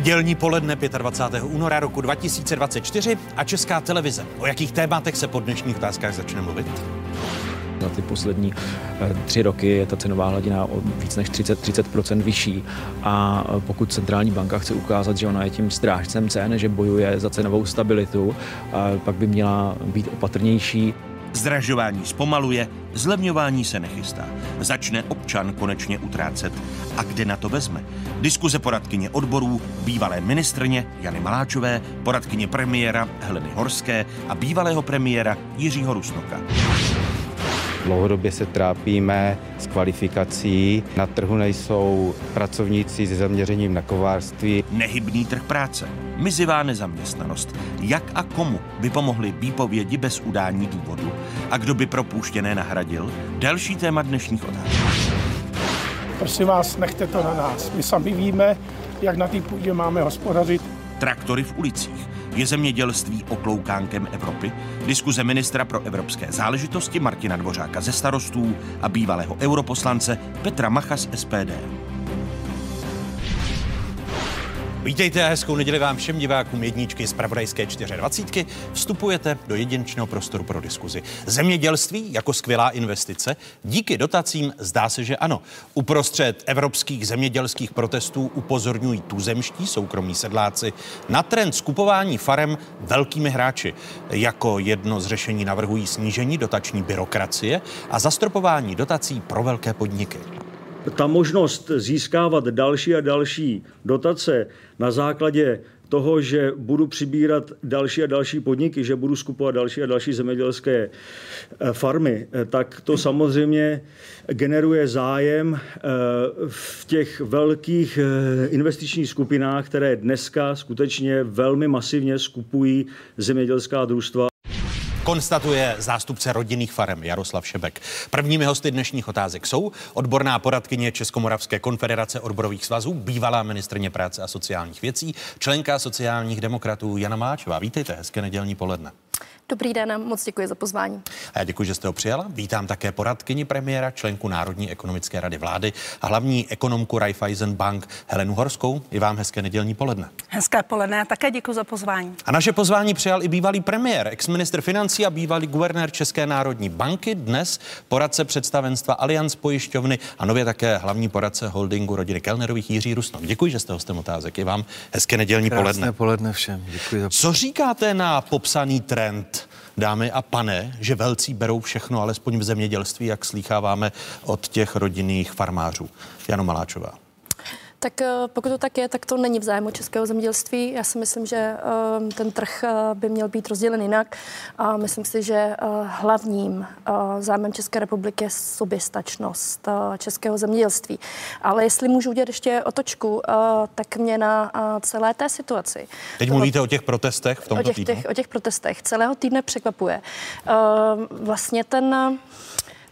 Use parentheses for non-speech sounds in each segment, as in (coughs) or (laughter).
Nedělní poledne 25. února roku 2024 a Česká televize. O jakých tématech se po dnešních otázkách začne mluvit? Za ty poslední eh, tři roky je ta cenová hladina o víc než 30, 30% vyšší a eh, pokud centrální banka chce ukázat, že ona je tím strážcem cen, že bojuje za cenovou stabilitu, pak by měla být opatrnější. Zdražování zpomaluje, zlevňování se nechystá. Začne občan konečně utrácet. A kde na to vezme? Diskuze poradkyně odborů, bývalé ministrně Jany Maláčové, poradkyně premiéra Heleny Horské a bývalého premiéra Jiřího Rusnoka. Dlouhodobě se trápíme s kvalifikací. Na trhu nejsou pracovníci se zaměřením na kovárství. Nehybný trh práce, mizivá nezaměstnanost. Jak a komu by pomohly výpovědi bez udání důvodu? A kdo by propůštěné nahradil? Další téma dnešních otázek. Prosím vás, nechte to na nás. My sami víme, jak na té půdě máme hospodařit. Traktory v ulicích je zemědělství okloukánkem Evropy? Diskuze ministra pro evropské záležitosti Martina Dvořáka ze starostů a bývalého europoslance Petra Macha z SPD. Vítejte a hezkou neděli vám všem divákům jedničky z Pravodajské 24. Vstupujete do jedinečného prostoru pro diskuzi. Zemědělství jako skvělá investice? Díky dotacím zdá se, že ano. Uprostřed evropských zemědělských protestů upozorňují tuzemští soukromí sedláci na trend skupování farem velkými hráči. Jako jedno z řešení navrhují snížení dotační byrokracie a zastropování dotací pro velké podniky ta možnost získávat další a další dotace na základě toho, že budu přibírat další a další podniky, že budu skupovat další a další zemědělské eh, farmy, eh, tak to samozřejmě generuje zájem eh, v těch velkých investičních skupinách, které dneska skutečně velmi masivně skupují zemědělská družstva konstatuje zástupce rodinných farem Jaroslav Šebek. Prvními hosty dnešních otázek jsou odborná poradkyně Českomoravské konfederace odborových svazů, bývalá ministrně práce a sociálních věcí, členka sociálních demokratů Jana Máčová. Vítejte, hezké nedělní poledne. Dobrý den, moc děkuji za pozvání. A já děkuji, že jste ho přijala. Vítám také poradkyni premiéra, členku Národní ekonomické rady vlády a hlavní ekonomku Raiffeisen Bank Helenu Horskou. I vám hezké nedělní poledne. Hezké poledne a také děkuji za pozvání. A naše pozvání přijal i bývalý premiér, exministr financí a bývalý guvernér České národní banky, dnes poradce představenstva Allianz pojišťovny a nově také hlavní poradce holdingu rodiny Kellnerových Jiří Rusnok. Děkuji, že jste hostem otázek. I vám hezké nedělní Krásné poledne. poledne všem. Děkuji za... Co říkáte na popsaný trend dámy a pane, že velcí berou všechno, alespoň v zemědělství, jak slýcháváme od těch rodinných farmářů. Jano Maláčová. Tak eh, pokud to tak je, tak to není v zájmu českého zemědělství. Já si myslím, že ehm, ten trh eh, by měl být rozdělen jinak a myslím si, že eh, hlavním zájmem České republiky je soběstačnost českého zemědělství. Ale jestli můžu udělat ještě otočku, tak mě na celé té situaci. Teď toho, mluvíte o těch protestech v tomto o těch, týdnu? Těch, o těch protestech. Celého týdne překvapuje. Ehm, vlastně ten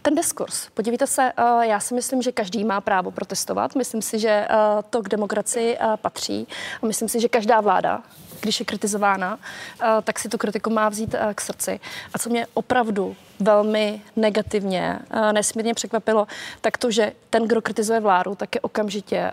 ten diskurs. Podívejte se, eh, já si myslím, že každý má právo protestovat. Myslím si, že eh, to k demokracii eh, patří. A myslím si, že každá vláda když je kritizována, tak si tu kritiku má vzít k srdci. A co mě opravdu velmi negativně, nesmírně překvapilo, tak to, že ten, kdo kritizuje vládu, tak je okamžitě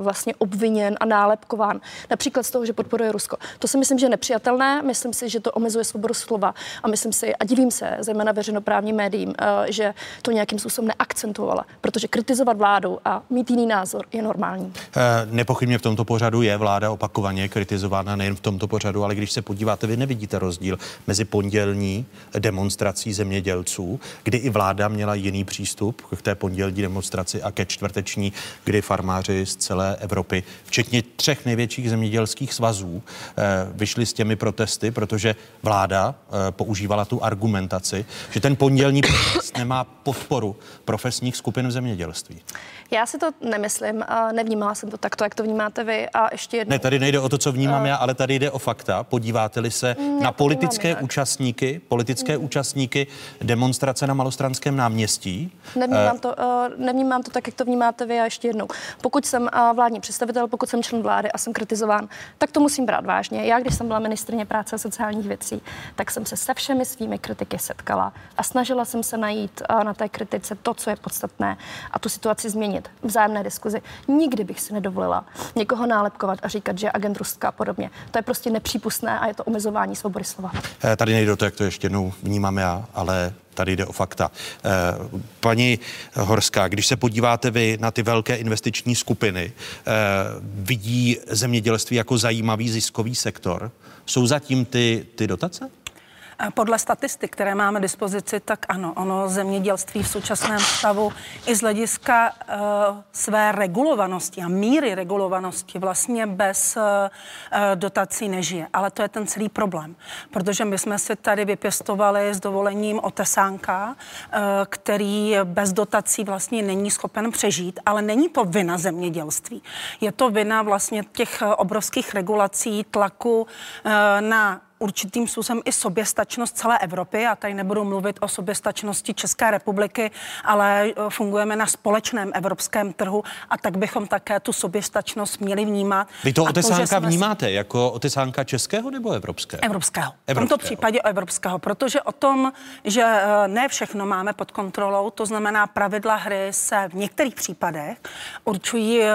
vlastně obviněn a nálepkován. Například z toho, že podporuje Rusko. To si myslím, že je nepřijatelné. Myslím si, že to omezuje svobodu slova a myslím si, a divím se, zejména veřejnoprávním médiím, že to nějakým způsobem neakcentovala, protože kritizovat vládu a mít jiný názor je normální. Nepochybně v tomto pořadu je vláda opakovaně kritizována nejen v tomto pořadu, ale když se podíváte, vy nevidíte rozdíl mezi pondělní demonstrací zemědělců, kdy i vláda měla jiný přístup k té pondělní demonstraci a ke čtvrteční, kdy farmáři z celé Evropy, včetně třech největších zemědělských svazů, eh, vyšli s těmi protesty, protože vláda eh, používala tu argumentaci, že ten pondělní protest nemá podporu profesních skupin v zemědělství. Já si to nemyslím, nevnímala jsem to takto, jak to vnímáte vy. A ještě jednou. Ne, tady nejde o to, co vnímám uh, já, ale tady jde o fakta. Podíváte-li se mm, na politické účastníky, politické mm. účastníky demonstrace na Malostranském náměstí. Nevnímám to, uh, nevnímám to tak, jak to vnímáte vy a ještě jednou. Pokud jsem uh, vládní představitel, pokud jsem člen vlády a jsem kritizován, tak to musím brát vážně. Já, když jsem byla ministrně práce a sociálních věcí, tak jsem se se všemi svými kritiky setkala a snažila jsem se najít uh, na té kritice to, co je podstatné a tu situaci změnit. Vzájemné diskuzi. Nikdy bych si nedovolila někoho nálepkovat a říkat, že je agent Ruska a podobně. To je prostě nepřípustné a je to omezování svobody slova. Eh, tady nejde o to, jak to ještě jednou vnímám já, ale tady jde o fakta. Eh, paní Horská, když se podíváte vy na ty velké investiční skupiny, eh, vidí zemědělství jako zajímavý ziskový sektor. Jsou zatím ty, ty dotace? Podle statistik, které máme dispozici, tak ano, ono zemědělství v současném stavu i z hlediska uh, své regulovanosti a míry regulovanosti vlastně bez uh, dotací nežije. Ale to je ten celý problém, protože my jsme si tady vypěstovali s dovolením otesánka, uh, který bez dotací vlastně není schopen přežít, ale není to vina zemědělství. Je to vina vlastně těch obrovských regulací, tlaku uh, na určitým způsobem i soběstačnost celé Evropy. A tady nebudu mluvit o soběstačnosti České republiky, ale e, fungujeme na společném evropském trhu a tak bychom také tu soběstačnost měli vnímat. Vy to otesánka to, vnímáte jako otesánka českého nebo evropského? Evropského. evropského. V tomto případě evropského, protože o tom, že e, ne všechno máme pod kontrolou, to znamená pravidla hry se v některých případech určují e,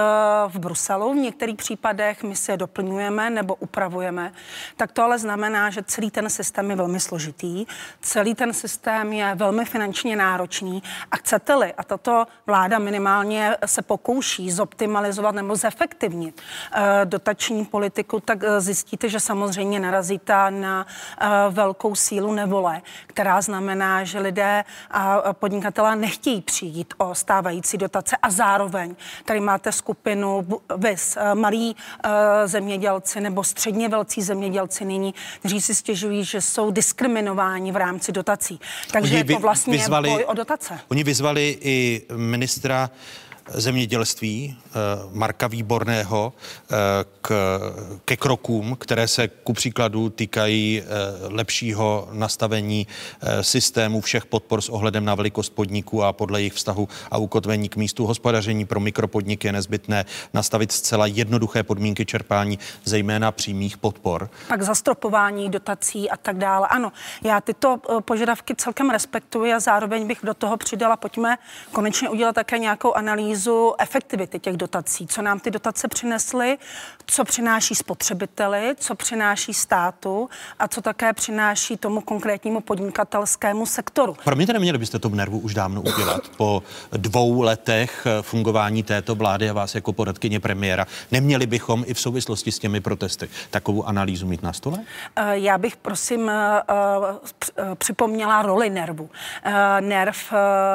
v Bruselu, v některých případech my si je doplňujeme nebo upravujeme, tak to ale znamená, znamená, že celý ten systém je velmi složitý, celý ten systém je velmi finančně náročný a chcete-li, a tato vláda minimálně se pokouší zoptimalizovat nebo zefektivnit uh, dotační politiku, tak uh, zjistíte, že samozřejmě narazíte na uh, velkou sílu nevole, která znamená, že lidé a podnikatelé nechtějí přijít o stávající dotace a zároveň tady máte skupinu VIS, malí zemědělci nebo středně velcí zemědělci nyní, kteří si stěžují, že jsou diskriminováni v rámci dotací. Takže oni je to vlastně vyzvali, boj o dotace. Oni vyzvali i ministra zemědělství eh, Marka Výborného eh, k, ke krokům, které se ku příkladu týkají eh, lepšího nastavení systému všech podpor s ohledem na velikost podniků a podle jejich vztahu a ukotvení k místu hospodaření pro mikropodniky je nezbytné nastavit zcela jednoduché podmínky čerpání, zejména přímých podpor. Pak zastropování dotací a tak dále. Ano, já tyto požadavky celkem respektuji a zároveň bych do toho přidala, pojďme konečně udělat také nějakou analýzu analýzu efektivity těch dotací, co nám ty dotace přinesly, co přináší spotřebiteli, co přináší státu a co také přináší tomu konkrétnímu podnikatelskému sektoru. Promiňte, neměli byste to nervu už dávno udělat po dvou letech fungování této vlády a vás jako poradkyně premiéra. Neměli bychom i v souvislosti s těmi protesty takovou analýzu mít na stole? Eh, já bych prosím eh, eh, připomněla roli nervu. Nerv,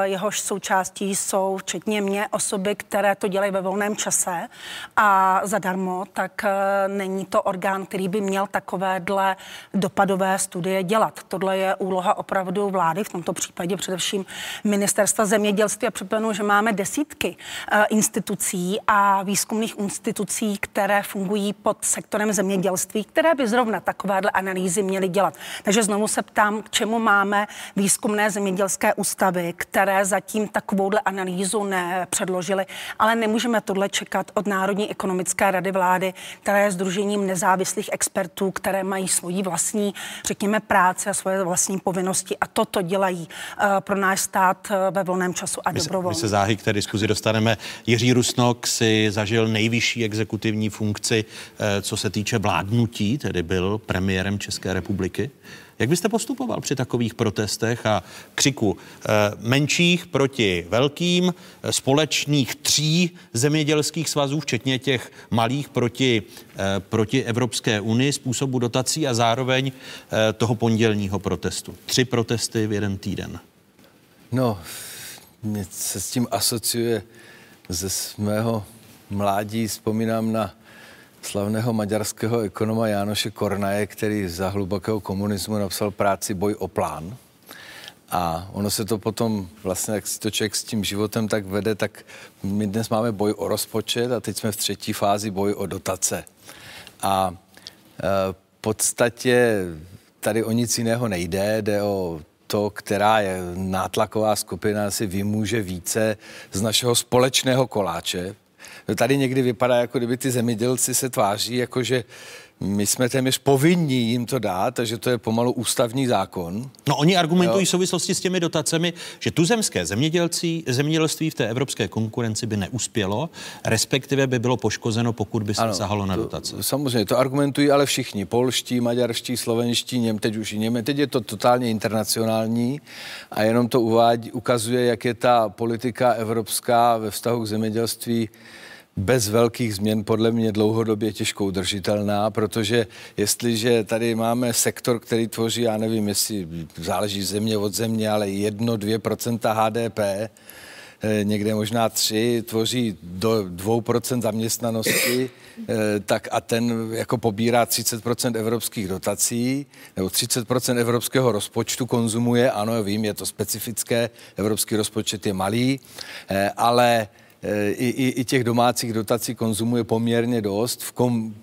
jehož součástí jsou včetně mě osoby, osoby, které to dělají ve volném čase a zadarmo, tak eh, není to orgán, který by měl takovéhle dopadové studie dělat. Tohle je úloha opravdu vlády, v tomto případě především ministerstva zemědělství a připomenu, že máme desítky eh, institucí a výzkumných institucí, které fungují pod sektorem zemědělství, které by zrovna takovéhle analýzy měly dělat. Takže znovu se ptám, k čemu máme výzkumné zemědělské ústavy, které zatím takovouhle analýzu nepředložily předložili, ale nemůžeme tohle čekat od Národní ekonomické rady vlády, která je združením nezávislých expertů, které mají svoji vlastní, řekněme, práce a svoje vlastní povinnosti a toto dělají uh, pro náš stát uh, ve volném času a dobrovolně. My se záhy k té diskuzi dostaneme. Jiří Rusnok si zažil nejvyšší exekutivní funkci, uh, co se týče vládnutí, tedy byl premiérem České republiky. Jak byste postupoval při takových protestech a křiku eh, menších proti velkým, eh, společných tří zemědělských svazů, včetně těch malých proti, eh, proti Evropské unii, způsobu dotací a zároveň toho pondělního protestu? Tři protesty v jeden týden. No, mě se s tím asociuje ze svého mládí. Vzpomínám na slavného maďarského ekonoma Jánoše Kornaje, který za hlubokého komunismu napsal práci Boj o plán. A ono se to potom, vlastně, jak si to člověk s tím životem tak vede, tak my dnes máme boj o rozpočet a teď jsme v třetí fázi boj o dotace. A e, v podstatě tady o nic jiného nejde, jde o to, která je nátlaková skupina, si vymůže více z našeho společného koláče. Tady někdy vypadá, jako kdyby ty zemědělci se tváří, jako že my jsme téměř povinní jim to dát, takže to je pomalu ústavní zákon. No oni argumentují jo. v souvislosti s těmi dotacemi, že tuzemské zemědělci, zemědělství v té evropské konkurenci by neuspělo, respektive by bylo poškozeno, pokud by se ano, sahalo na to, dotace. Samozřejmě, to argumentují ale všichni. Polští, maďarští, slovenští, Něm, teď už i Něme. Teď je to totálně internacionální a jenom to uvádí, ukazuje, jak je ta politika evropská ve vztahu k zemědělství bez velkých změn podle mě dlouhodobě těžko udržitelná, protože jestliže tady máme sektor, který tvoří, já nevím, jestli záleží země od země, ale 1-2% HDP, eh, někde možná tři, tvoří do 2% zaměstnanosti, eh, tak a ten jako pobírá 30% evropských dotací, nebo 30% evropského rozpočtu konzumuje, ano, vím, je to specifické, evropský rozpočet je malý, eh, ale i, i, i těch domácích dotací konzumuje poměrně dost v kom,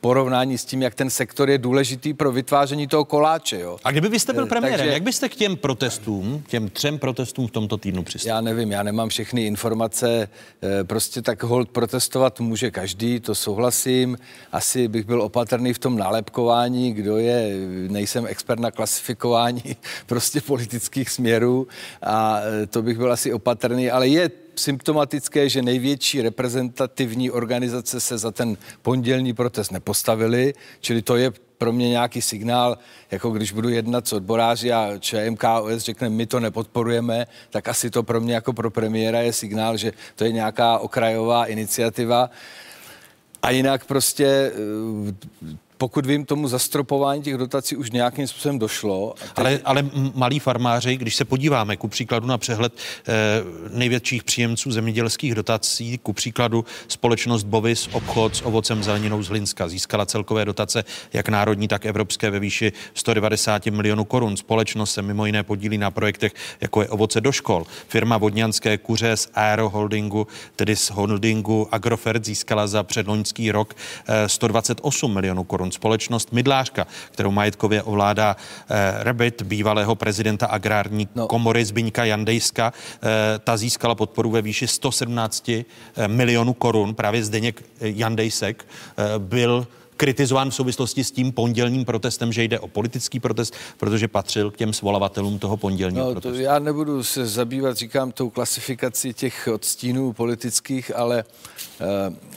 porovnání s tím, jak ten sektor je důležitý pro vytváření toho koláče. Jo. A kdyby vy jste byl eh, premiérem, Takže, jak byste k těm protestům, těm třem protestům v tomto týdnu přistoupil? Já nevím, já nemám všechny informace, eh, prostě tak hold protestovat může každý, to souhlasím. Asi bych byl opatrný v tom nálepkování, kdo je, nejsem expert na klasifikování (laughs) prostě politických směrů a eh, to bych byl asi opatrný, ale je symptomatické, že největší reprezentativní organizace se za ten pondělní protest nepostavily, čili to je pro mě nějaký signál, jako když budu jednat s odboráři a ČMKOS řekne, my to nepodporujeme, tak asi to pro mě jako pro premiéra je signál, že to je nějaká okrajová iniciativa. A jinak prostě eh, pokud vím, tomu zastropování těch dotací už nějakým způsobem došlo. Teď... Ale, ale malí farmáři, když se podíváme ku příkladu na přehled eh, největších příjemců zemědělských dotací, ku příkladu společnost Bovis, obchod s ovocem zeleninou z Hlinska, získala celkové dotace jak národní, tak evropské ve výši 190 milionů korun. Společnost se mimo jiné podílí na projektech, jako je ovoce do škol. Firma Vodňanské kuře z Aero Holdingu, tedy z holdingu Agrofert, získala za předloňský rok eh, 128 milionů korun korun. Společnost Mydlářka, kterou majetkově ovládá eh, Rebit, bývalého prezidenta agrární no. komory Zbyňka Jandejska, eh, ta získala podporu ve výši 117 eh, milionů korun. Právě Zdeněk Jandejsek eh, byl kritizován v souvislosti s tím pondělním protestem, že jde o politický protest, protože patřil k těm svolavatelům toho pondělního no, protestu. To já nebudu se zabývat, říkám, tou klasifikací těch odstínů politických, ale uh,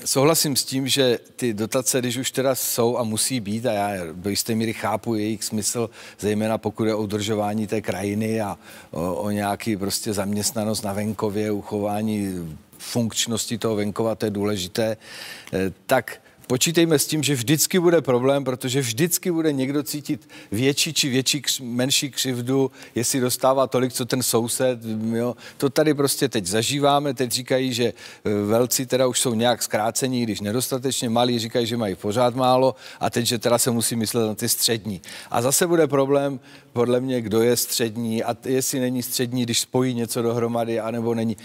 souhlasím s tím, že ty dotace, když už teda jsou a musí být, a já do jisté míry chápu jejich smysl, zejména pokud je o udržování té krajiny a o, o nějaký prostě zaměstnanost na venkově, uchování funkčnosti toho venkova, to je důležité, eh, tak počítejme s tím, že vždycky bude problém, protože vždycky bude někdo cítit větší či větší, menší křivdu, jestli dostává tolik, co ten soused. Jo. To tady prostě teď zažíváme, teď říkají, že e, velcí teda už jsou nějak zkrácení, když nedostatečně malí, říkají, že mají pořád málo a teď, že teda se musí myslet na ty střední. A zase bude problém, podle mě, kdo je střední a jestli není střední, když spojí něco dohromady, anebo není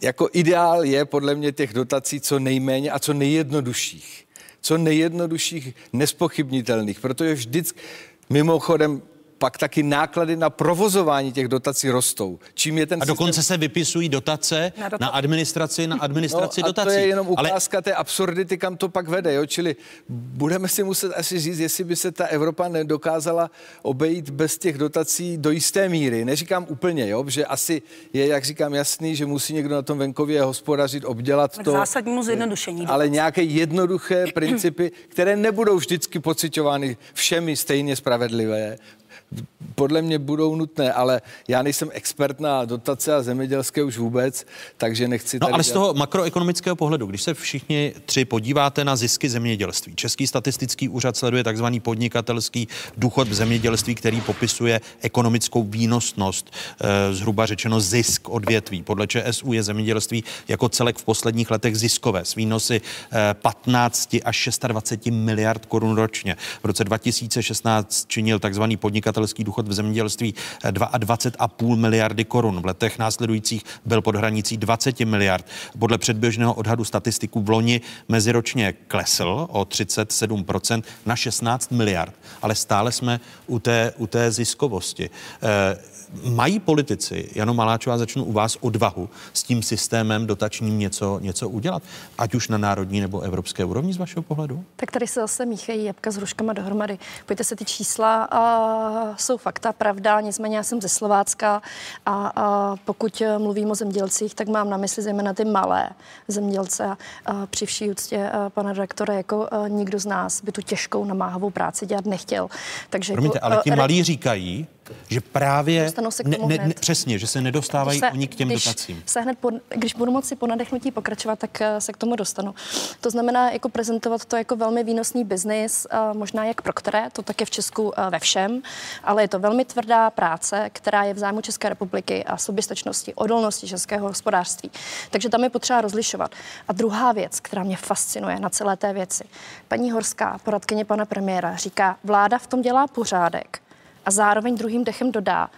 jako ideál je podle mě těch dotací co nejméně a co nejjednodušších. Co nejjednodušších, nespochybnitelných, protože vždycky, mimochodem, pak taky náklady na provozování těch dotací rostou. Čím je ten a dokonce systém... se vypisují dotace na, na administraci, na administraci no, dotací. to je jenom ukázka Ale... té absurdity, kam to pak vede. Jo? Čili budeme si muset asi říct, jestli by se ta Evropa nedokázala obejít bez těch dotací do jisté míry. Neříkám úplně, jo? že asi je, jak říkám, jasný, že musí někdo na tom venkově hospodařit, obdělat tak to. zásadnímu zjednodušení. Ale nějaké jednoduché principy, které nebudou vždycky pocitovány všemi stejně spravedlivé, podle mě budou nutné, ale já nejsem expert na dotace a zemědělské už vůbec, takže nechci. No ale z toho makroekonomického pohledu, když se všichni tři podíváte na zisky zemědělství, Český statistický úřad sleduje takzvaný podnikatelský důchod v zemědělství, který popisuje ekonomickou výnosnost, eh, zhruba řečeno zisk odvětví. Podle ČSU je zemědělství jako celek v posledních letech ziskové s výnosy 15 eh, až 26 miliard korun ročně. V roce 2016 činil takzvaný podnikatel podnikatelský důchod v zemědělství 22,5 miliardy korun. V letech následujících byl pod hranicí 20 miliard. Podle předběžného odhadu statistiků v loni meziročně klesl o 37% na 16 miliard, ale stále jsme u té, u té ziskovosti. E, mají politici, Jano Maláčová, začnu u vás odvahu s tím systémem dotačním něco, něco udělat, ať už na národní nebo evropské úrovni z vašeho pohledu? Tak tady se zase míchají jabka s hruškama dohromady. Pojďte se ty čísla, a jsou fakta, pravda, nicméně já jsem ze Slovácka a, a pokud mluvím o zemědělcích, tak mám na mysli zejména ty malé zemědělce a, a při vší úctě a, pana redaktora, jako a, nikdo z nás by tu těžkou namáhavou práci dělat nechtěl. Takže Promiňte, jako, ale ti malí říkají, že právě ne, ne, ne, přesně, že se nedostávají se, oni k těm když dotacím. Se hned po, když budu moci po nadechnutí pokračovat, tak uh, se k tomu dostanu. To znamená jako prezentovat to jako velmi výnosný biznis, uh, možná jak pro které, to tak je v Česku uh, ve všem, ale je to velmi tvrdá práce, která je v zájmu České republiky a soběstačnosti, odolnosti českého hospodářství. Takže tam je potřeba rozlišovat. A druhá věc, která mě fascinuje na celé té věci. Paní Horská, poradkyně pana premiéra, říká, vláda v tom dělá pořádek a zároveň druhým dechem dodá,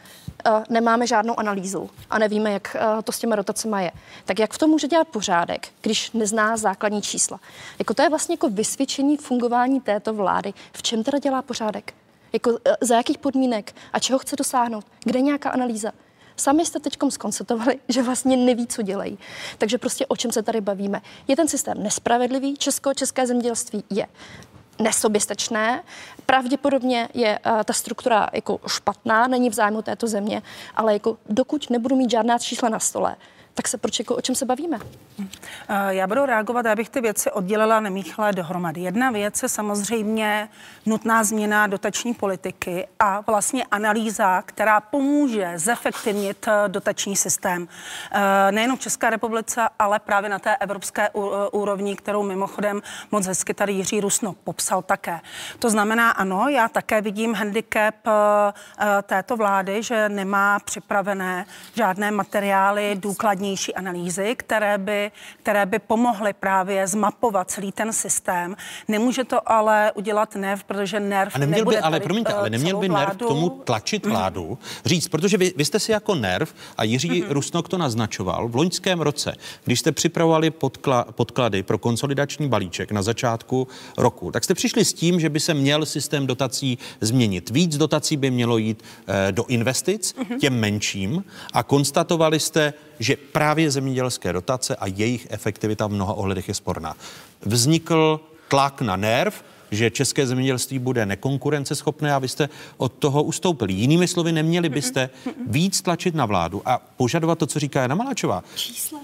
uh, nemáme žádnou analýzu a nevíme, jak uh, to s těmi rotacemi je. Tak jak v tom může dělat pořádek, když nezná základní čísla? Jako to je vlastně jako vysvědčení fungování této vlády. V čem teda dělá pořádek? Jako, uh, za jakých podmínek a čeho chce dosáhnout? Kde je nějaká analýza? Sami jste teď skonstatovali, (laughs) že vlastně neví, co dělají. Takže prostě o čem se tady bavíme? Je ten systém nespravedlivý? Česko, české zemědělství je nesoběstačné. Pravděpodobně je uh, ta struktura jako špatná, není v zájmu této země, ale jako dokud nebudu mít žádná čísla na stole, tak se proč, jako, o čem se bavíme? Eh, já budu reagovat, abych ty věci oddělila, nemíchala dohromady. Jedna věc je samozřejmě nutná změna dotační politiky a vlastně analýza, která pomůže zefektivnit eh, dotační systém. Eh, nejenom v České republice, ale právě na té evropské úrovni, kterou mimochodem moc hezky tady Jiří Rusno popsal také. To znamená, ano, já také vidím handicap této vlády, že nemá připravené žádné materiály důkladní důkladnější analýzy, které by, které by pomohly právě zmapovat celý ten systém. Nemůže to ale udělat NERV, protože NERV a neměl by, ale promiňte, ale neměl by NERV k tomu tlačit mhm. vládu, mm. říct, protože vy, vy jste si jako NERV a Jiří mm-hmm. Rusnok to naznačoval v loňském roce, když jste připravovali podkla, podklady pro konsolidační balíček na začátku roku, tak jste přišli s tím, že by se měl systém dotací změnit. Víc dotací by mělo jít eh, do investic, mm-hmm. těm menším a konstatovali jste, že právě zemědělské dotace a jejich efektivita v mnoha ohledech je sporná. Vznikl tlak na nerv, že české zemědělství bude nekonkurenceschopné a vy jste od toho ustoupili. Jinými slovy, neměli byste víc tlačit na vládu a požadovat to, co říká Jana Maláčová. Čísla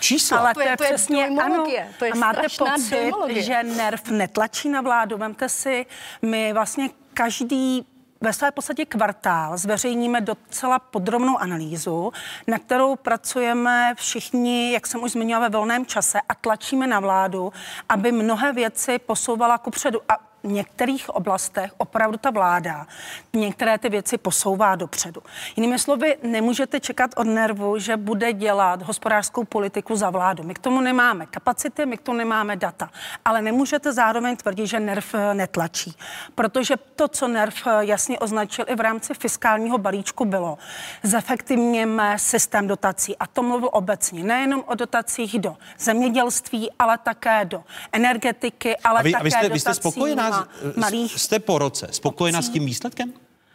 čísla. Ale to je, to je přesně, ano. To je a máte pocit, dojmologie. že NERV netlačí na vládu. Vemte si, my vlastně každý ve své podstatě kvartál zveřejníme docela podrobnou analýzu, na kterou pracujeme všichni, jak jsem už zmiňovala, ve volném čase a tlačíme na vládu, aby mnohé věci posouvala kupředu. A některých oblastech opravdu ta vláda některé ty věci posouvá dopředu. Jinými slovy, nemůžete čekat od nervu, že bude dělat hospodářskou politiku za vládu. My k tomu nemáme kapacity, my k tomu nemáme data. Ale nemůžete zároveň tvrdit, že nerv eh, netlačí. Protože to, co nerv eh, jasně označil i v rámci fiskálního balíčku, bylo zefektivněme systém dotací. A to mluvil obecně. Nejenom o dotacích do zemědělství, ale také do energetiky, ale a vy, také a vy jste, vy jste spokojená malých... Jste po roce spokojená obcí. s tím výsledkem?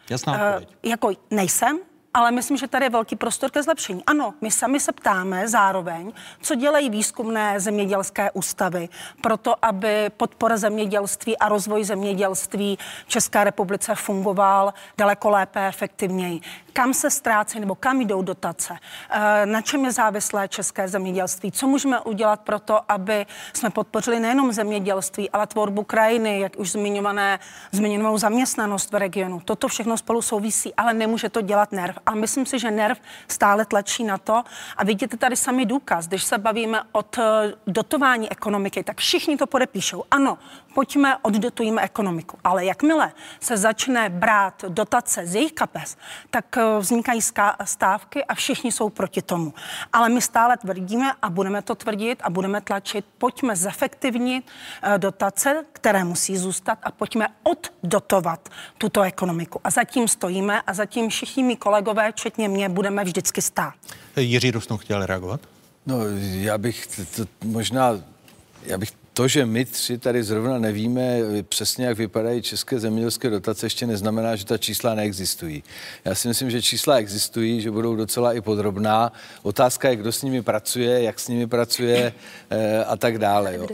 Jasná uh, odpověď. Jako nejsem, ale myslím, že tady je velký prostor ke zlepšení. Ano, my sami se ptáme zároveň, co dělají výzkumné zemědělské ústavy pro to, aby podpora zemědělství a rozvoj zemědělství v České republice fungoval daleko lépe, efektivněji kam se ztrácí nebo kam jdou dotace, eh, na čem je závislé české zemědělství, co můžeme udělat pro to, aby jsme podpořili nejenom zemědělství, ale tvorbu krajiny, jak už zmiňované, zmiňovanou zaměstnanost v regionu. Toto všechno spolu souvisí, ale nemůže to dělat NERV. A myslím si, že NERV stále tlačí na to. A vidíte tady sami důkaz, když se bavíme od eh, dotování ekonomiky, tak všichni to podepíšou. Ano, pojďme, oddotujeme ekonomiku. Ale jakmile se začne brát dotace z jejich kapes, tak eh, vznikají stávky a všichni jsou proti tomu. Ale my stále tvrdíme a budeme to tvrdit a budeme tlačit, pojďme zefektivnit eh, dotace, které musí zůstat a pojďme oddotovat tuto ekonomiku. A zatím stojíme a zatím všichni mý kolegové, včetně mě, budeme vždycky stát. Jiří Rusno chtěl reagovat? No, já bych to, to možná, já bych to, že my tři tady zrovna nevíme přesně, jak vypadají české zemědělské dotace, ještě neznamená, že ta čísla neexistují. Já si myslím, že čísla existují, že budou docela i podrobná. Otázka je, kdo s nimi pracuje, jak s nimi pracuje e, a tak dále. Jo.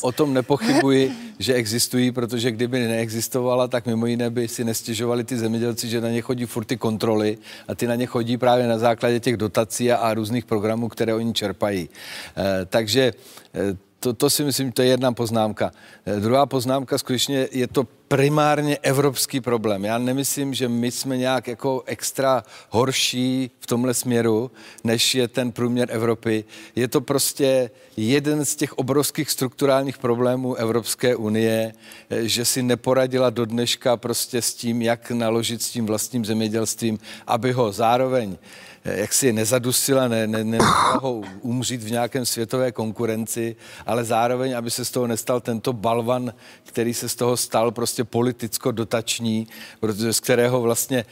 O tom nepochybuji, (laughs) že existují, protože kdyby neexistovala, tak mimo jiné by si nestěžovali ty zemědělci, že na ně chodí furt ty kontroly a ty na ně chodí právě na základě těch dotací a, a různých programů, které oni čerpají. E, takže e, to, to si myslím, to je jedna poznámka. Eh, druhá poznámka, skutečně je to primárně evropský problém. Já nemyslím, že my jsme nějak jako extra horší v tomhle směru, než je ten průměr Evropy. Je to prostě jeden z těch obrovských strukturálních problémů Evropské unie, eh, že si neporadila do dneška prostě s tím, jak naložit s tím vlastním zemědělstvím, aby ho zároveň jak si nezadusila, ne, ne, ne ho umřít v nějakém světové konkurenci, ale zároveň, aby se z toho nestal tento balvan, který se z toho stal prostě politicko-dotační, protože z kterého vlastně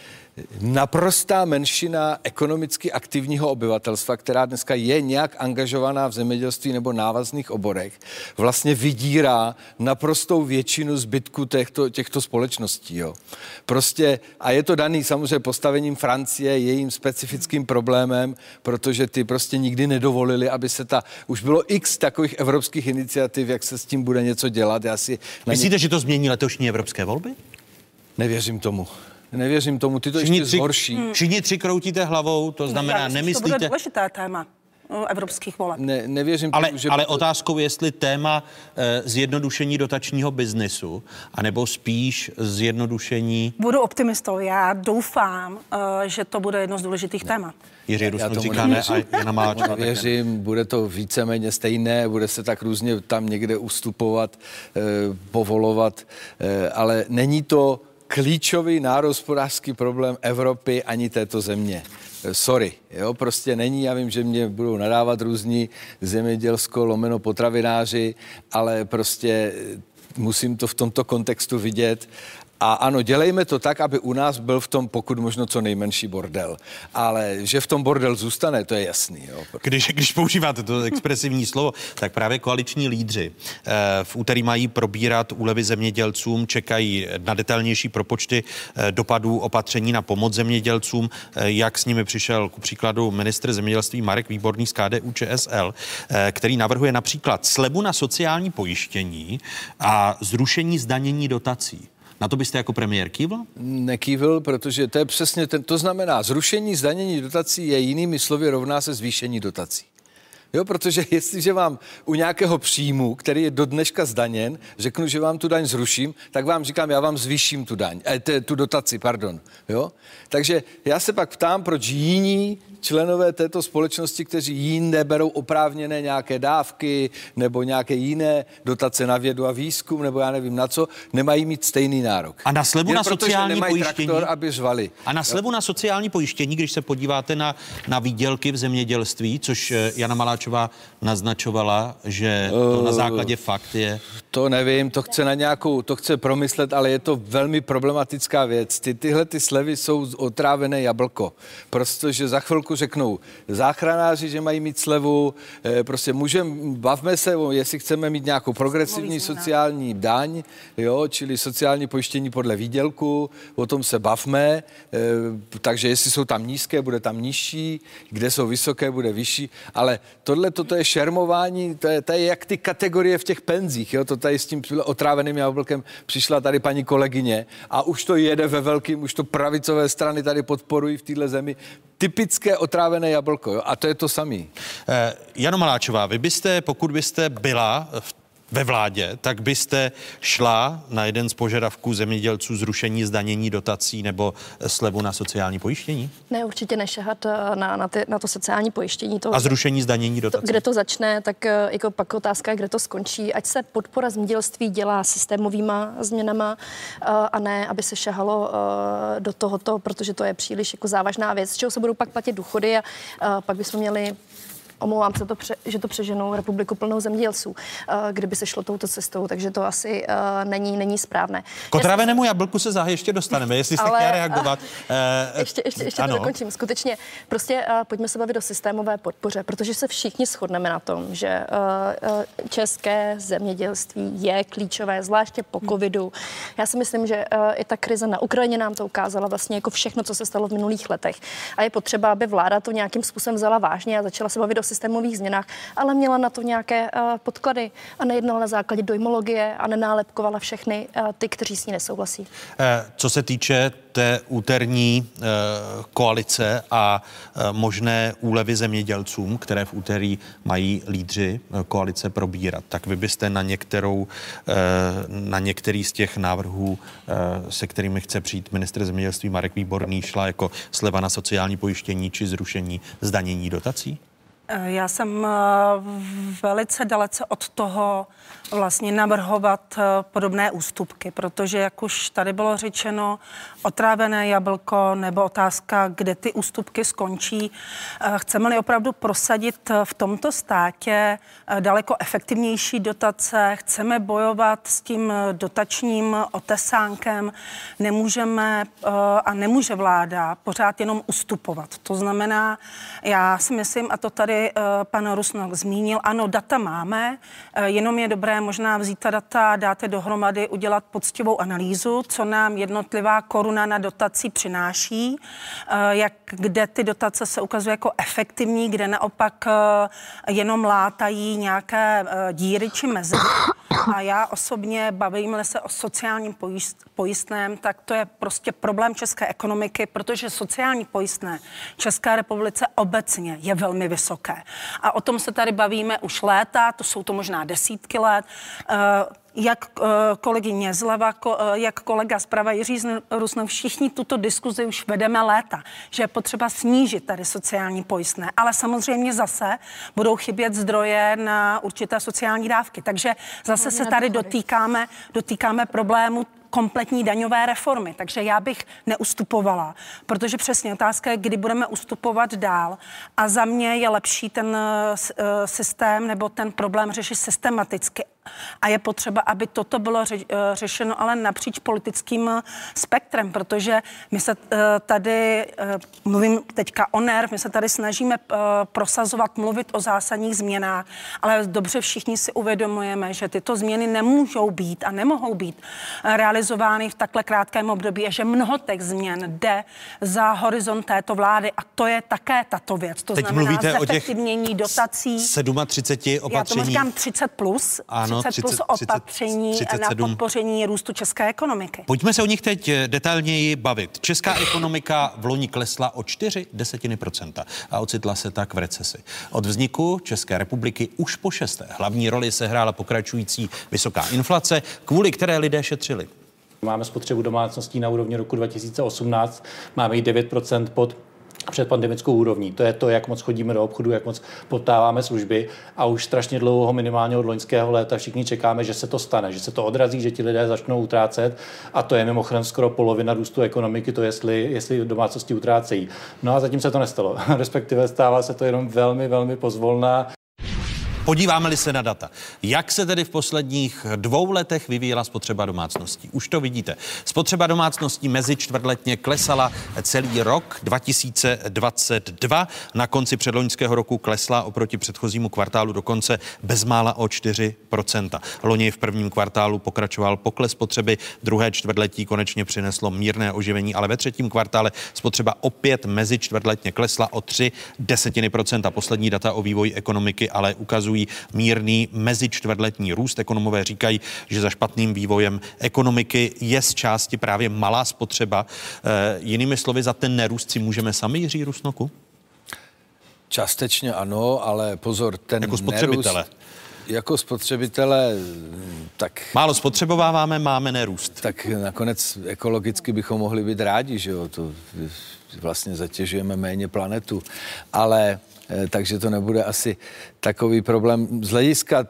naprostá menšina ekonomicky aktivního obyvatelstva, která dneska je nějak angažovaná v zemědělství nebo návazných oborech, vlastně vydírá naprostou většinu zbytku těchto, těchto společností. Jo. Prostě, a je to daný samozřejmě postavením Francie, jejím specifickým problémem, protože ty prostě nikdy nedovolili, aby se ta, už bylo x takových evropských iniciativ, jak se s tím bude něco dělat. Já si Myslíte, ně... že to změní letošní evropské volby? Nevěřím tomu. Nevěřím tomu, ty to všichni ještě tři, zhorší. Hmm. Všichni tři kroutíte hlavou, to znamená, Já nemyslíte... To bude důležité téma evropských voleb. Ne, nevěřím ale, tomu, že... Ale otázkou, jestli téma e, zjednodušení dotačního biznisu, anebo spíš zjednodušení... Budu optimistou. Já doufám, e, že to bude jedno z důležitých témat. Jiří Rusnok říká ne a Jana Máčová Věřím, bude to víceméně stejné, bude se tak různě tam někde ustupovat, e, povolovat, e, ale není to klíčový národospodářský problém Evropy ani této země. Sorry, jo, prostě není, já vím, že mě budou nadávat různí zemědělsko lomeno potravináři, ale prostě musím to v tomto kontextu vidět a ano, dělejme to tak, aby u nás byl v tom pokud možno co nejmenší bordel. Ale že v tom bordel zůstane, to je jasný. Jo. Když, když používáte to expresivní slovo, tak právě koaliční lídři eh, v úterý mají probírat úlevy zemědělcům, čekají na detailnější propočty eh, dopadů opatření na pomoc zemědělcům, eh, jak s nimi přišel ku příkladu ministr zemědělství Marek Výborný z KDU ČSL, který navrhuje například slevu na sociální pojištění a zrušení zdanění dotací. Na to byste jako premiér kývl? Nekývl, protože to je přesně ten, to znamená, zrušení zdanění dotací je jinými slovy rovná se zvýšení dotací. Jo, protože (laughs) jestliže vám u nějakého příjmu, který je do dneška zdaněn, řeknu, že vám tu daň zruším, tak vám říkám, já vám zvýším tu daň, eh, tu dotaci, pardon. Jo? Takže já se pak ptám, proč jiní členové této společnosti, kteří jinde berou oprávněné nějaké dávky nebo nějaké jiné dotace na vědu a výzkum, nebo já nevím na co, nemají mít stejný nárok. A na slevu Jen na proto, sociální pojištění. Traktor, aby řvali. A na slevu jo? na sociální pojištění, když se podíváte na, na výdělky v zemědělství, což eh, Jana Maláčová naznačovala, že to na eh, základě fakt je. To nevím, to chce na nějakou, to chce promyslet, ale je to velmi problematická věc. Ty, tyhle ty slevy jsou otrávené jablko, protože za chvilku řeknou záchranáři, že mají mít slevu, eh, prostě můžeme, bavme se, jestli chceme mít nějakou progresivní sociální daň, jo, čili sociální pojištění podle výdělku, o tom se bavme, eh, takže jestli jsou tam nízké, bude tam nižší, kde jsou vysoké, bude vyšší, ale tohle toto je šermování, to je, to je jak ty kategorie v těch penzích, jo, to tady s tím otráveným jablkem přišla tady paní kolegyně a už to jede ve velkým, už to pravicové strany tady podporují v téhle zemi typické otrávené jablko. Jo? A to je to samý. Eh, Jano Maláčová, vy byste, pokud byste byla v ve vládě, tak byste šla na jeden z požadavků zemědělců zrušení zdanění dotací nebo slevu na sociální pojištění? Ne, určitě nešahat eh, na, na, ty, na to sociální pojištění. To, A zrušení zdanění dotací? To, kde to začne, tak eh, jako pak otázka, kde to skončí. Ať se podpora zemědělství dělá systémovýma změnama eh, a ne, aby se šahalo do tohoto, protože to je příliš jako závažná věc, z čeho se budou pak platit důchody a pak bychom měli omlouvám se, to, pře, že to přeženou republiku plnou zemědělců, eh, kdyby se šlo touto cestou, takže to asi uh, není, není správné. Kotravenému jablku se záhy ještě dostaneme, jestli jste chtěla reagovat. Uh, (laughs) ještě ještě, ještě to dokončím. Skutečně, prostě pojďme se bavit o systémové podpoře, protože se všichni shodneme na tom, že české zemědělství je klíčové, zvláště po hmm. covidu. Já si myslím, že i ta krize na Ukrajině nám to ukázala vlastně jako všechno, co se stalo v minulých letech. A je potřeba, aby vláda to nějakým způsobem vzala vážně a začala se bavit o systémových změnách, ale měla na to nějaké uh, podklady a nejednala na základě dojmologie a nenálepkovala všechny uh, ty, kteří s ní nesouhlasí. Eh, co se týče té úterní koalice a možné úlevy zemědělcům, které v úterý mají lídři koalice probírat, tak vy byste na některou, na některý z těch návrhů, se kterými chce přijít minister zemědělství Marek Výborný, šla jako sleva na sociální pojištění či zrušení zdanění dotací? Eh, já jsem eh, velice dalece od toho vlastně navrhovat eh, podobné ústupky, protože jak už tady bylo řečeno, otrávené jablko nebo otázka, kde ty ústupky skončí. Chceme-li opravdu prosadit v tomto státě daleko efektivnější dotace, chceme bojovat s tím dotačním otesánkem, nemůžeme a nemůže vláda pořád jenom ustupovat. To znamená, já si myslím, a to tady tady uh, pan Rusnok zmínil, ano, data máme, uh, jenom je dobré možná vzít ta data, dáte dohromady, udělat poctivou analýzu, co nám jednotlivá koruna na dotaci přináší, uh, jak, kde ty dotace se ukazují jako efektivní, kde naopak jenom látají nějaké díry či mezery. A já osobně, bavím se o sociálním pojist, pojistném, tak to je prostě problém české ekonomiky, protože sociální pojistné České republice obecně je velmi vysoké. A o tom se tady bavíme už léta, to jsou to možná desítky let. Jak uh, kolegyně zleva, uh, jak kolega zprava Jiří Rusnov, všichni tuto diskuzi už vedeme léta, že je potřeba snížit tady sociální pojistné, ale samozřejmě zase budou chybět zdroje na určité sociální dávky. Takže zase se tady dotýkáme, dotýkáme problému kompletní daňové reformy. Takže já bych neustupovala, protože přesně otázka je, kdy budeme ustupovat dál. A za mě je lepší ten uh, systém nebo ten problém řešit systematicky a je potřeba, aby toto bylo ře, eh, řešeno ale napříč politickým eh, spektrem, protože my se eh, tady, mluvím teďka o NERV, my se tady snažíme prosazovat, mluvit o zásadních změnách, ale dobře všichni si uvědomujeme, že tyto změny nemůžou být a nemohou být realizovány v takhle krátkém období a že mnoho těch změn jde za horizont této vlády a to je také tato věc. To Teď znamená mluvíte o těch dotací. 37 opatření. Já tomu říkám 30 plus. Ano, ano, 30, 30 plus opatření 30, 37. na podpoření růstu české ekonomiky. Pojďme se o nich teď eh, detailněji bavit. Česká ekonomika v loni klesla o 4 desetiny procenta a ocitla se tak v recesi. Od vzniku České republiky už po šesté hlavní roli se hrála pokračující vysoká inflace, kvůli které lidé šetřili. Máme spotřebu domácností na úrovni roku 2018, máme ji 9% pod před pandemickou úrovní. To je to, jak moc chodíme do obchodu, jak moc potáváme služby a už strašně dlouho, minimálně od loňského léta, všichni čekáme, že se to stane, že se to odrazí, že ti lidé začnou utrácet a to je mimochodem skoro polovina růstu ekonomiky, to jestli, jestli domácnosti utrácejí. No a zatím se to nestalo, (laughs) respektive stává se to jenom velmi, velmi pozvolná. Podíváme-li se na data, jak se tedy v posledních dvou letech vyvíjela spotřeba domácností? Už to vidíte. Spotřeba domácností mezi čtvrtletně klesala celý rok 2022. Na konci předloňského roku klesla oproti předchozímu kvartálu dokonce bezmála o 4%. Loni v prvním kvartálu pokračoval pokles spotřeby, druhé čtvrtletí konečně přineslo mírné oživení, ale ve třetím kvartále spotřeba opět mezi čtvrtletně klesla o 3 desetiny procenta. Poslední data o vývoji ekonomiky ale ukazují, ukazují mírný mezičtvrtletní růst. Ekonomové říkají, že za špatným vývojem ekonomiky je z části právě malá spotřeba. E, jinými slovy, za ten nerůst si můžeme sami, Jiří Rusnoku? Částečně ano, ale pozor, ten jako spotřebitele. Nerůst, jako spotřebitelé, tak... Málo spotřebováváme, máme nerůst. Tak nakonec ekologicky bychom mohli být rádi, že jo, to vlastně zatěžujeme méně planetu, ale takže to nebude asi takový problém. Z hlediska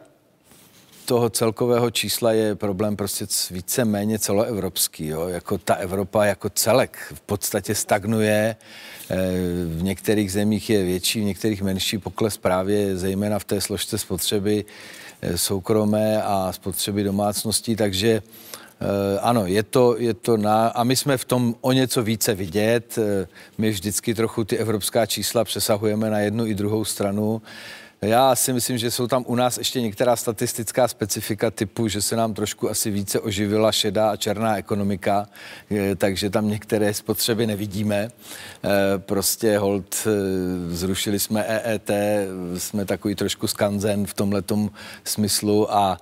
toho celkového čísla je problém prostě více méně celoevropský. Jo? Jako ta Evropa jako celek v podstatě stagnuje. Eh, v některých zemích je větší, v některých menší pokles právě zejména v té složce spotřeby eh, soukromé a spotřeby domácností, takže Eh, ano, je to, je to na, a my jsme v tom o něco více vidět. Eh, my vždycky trochu ty evropská čísla přesahujeme na jednu i druhou stranu. Já si myslím, že jsou tam u nás ještě některá statistická specifika typu, že se nám trošku asi více oživila šedá a černá ekonomika, takže tam některé spotřeby nevidíme. E, prostě hold, e, zrušili jsme EET, jsme takový trošku skanzen v tomhletom smyslu a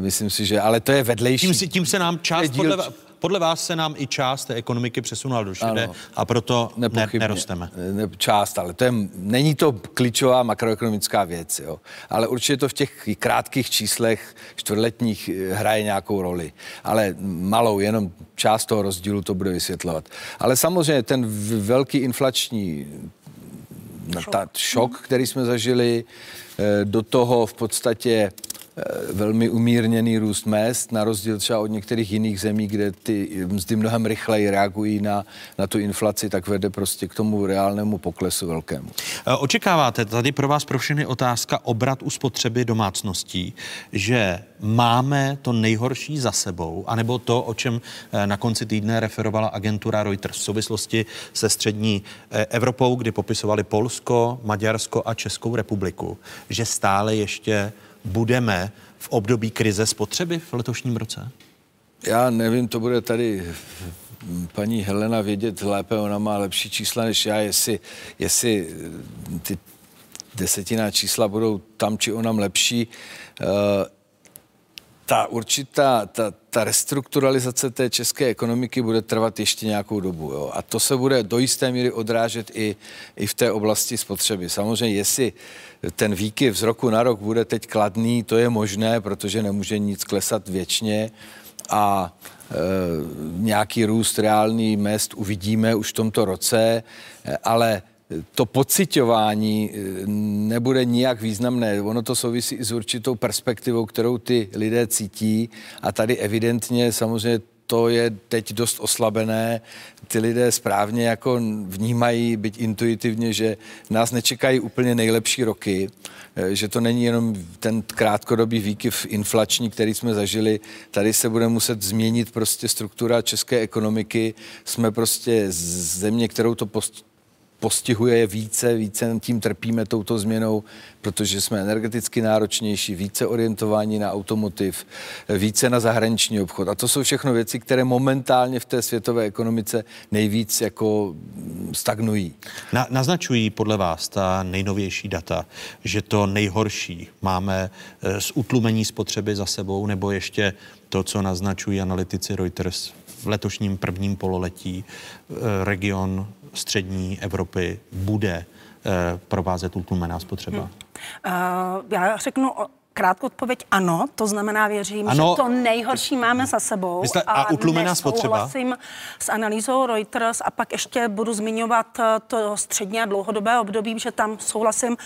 myslím si, že, ale to je vedlejší. Tím, si, tím se nám část díl, podle, podle vás se nám i část té ekonomiky přesunula do šedé a proto ne, nerosteme. Ne, část, ale to je, není to klíčová makroekonomická věc, jo. Ale určitě to v těch krátkých číslech čtvrtletních eh, hraje nějakou roli. Ale malou, jenom část toho rozdílu to bude vysvětlovat. Ale samozřejmě ten velký inflační šok, ta, šok který jsme zažili, eh, do toho v podstatě velmi umírněný růst mest, na rozdíl třeba od některých jiných zemí, kde ty mzdy mnohem rychleji reagují na, na tu inflaci, tak vede prostě k tomu reálnému poklesu velkému. Eh, očekáváte, tady pro vás pro všechny otázka obrat u spotřeby domácností, že máme to nejhorší za sebou, anebo to, o čem eh, na konci týdne referovala agentura Reuters v souvislosti se střední Evropou, kdy popisovali Polsko, Maďarsko a Českou republiku, že stále ještě budeme v období krize spotřeby v letošním roce? Já nevím, to bude tady paní Helena vědět lépe, ona má lepší čísla než já, jestli, jestli ty desetiná čísla budou tam či onam lepší. Ta určitá, ta, ta restrukturalizace té české ekonomiky bude trvat ještě nějakou dobu. Jo? A to se bude do jisté míry odrážet i, i v té oblasti spotřeby. Samozřejmě, jestli ten výkyv z roku na rok bude teď kladný, to je možné, protože nemůže nic klesat věčně a e, nějaký růst reálný mest uvidíme už v tomto roce, e, ale to pocitování eh, nebude nijak významné. Ono to souvisí s určitou perspektivou, kterou ty lidé cítí a tady evidentně samozřejmě to je teď dost oslabené. Ty lidé správně jako vnímají, byť intuitivně, že nás nečekají úplně nejlepší roky, eh, že to není jenom ten krátkodobý výkyv inflační, který jsme zažili. Tady se bude muset změnit prostě struktura české ekonomiky. Jsme prostě země, kterou to post postihuje je více, více tím trpíme touto změnou, protože jsme energeticky náročnější, více orientováni na automotiv, více na zahraniční obchod. A to jsou všechno věci, které momentálně v té světové ekonomice nejvíc jako stagnují. Na, naznačují podle vás ta nejnovější data, že to nejhorší máme eh, z utlumení spotřeby za sebou, nebo ještě to, co naznačují analytici Reuters v letošním prvním pololetí eh, region střední Evropy bude eh, provázet utlumená spotřeba? Hmm. Uh, já řeknu krátkou odpověď ano, to znamená, věřím, ano. že to nejhorší máme za sebou. Mysle, a, a utlumená spotřeba? s analýzou Reuters a pak ještě budu zmiňovat eh, to střední a dlouhodobé období, že tam souhlasím uh,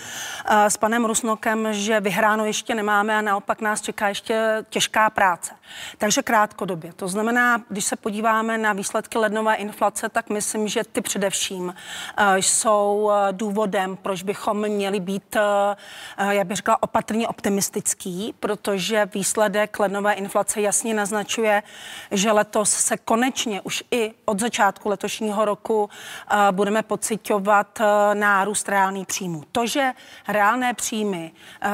s panem Rusnokem, že vyhráno ještě nemáme a naopak nás čeká ještě těžká práce. Takže krátkodobě. To znamená, když se podíváme na výsledky lednové inflace, tak myslím, že ty především uh, jsou důvodem, proč bychom měli být, uh, já bych řekla, opatrně optimistický, protože výsledek lednové inflace jasně naznačuje, že letos se konečně už i od začátku letošního roku budeme pocitovat nárůst reálných příjmů. To, že reálné příjmy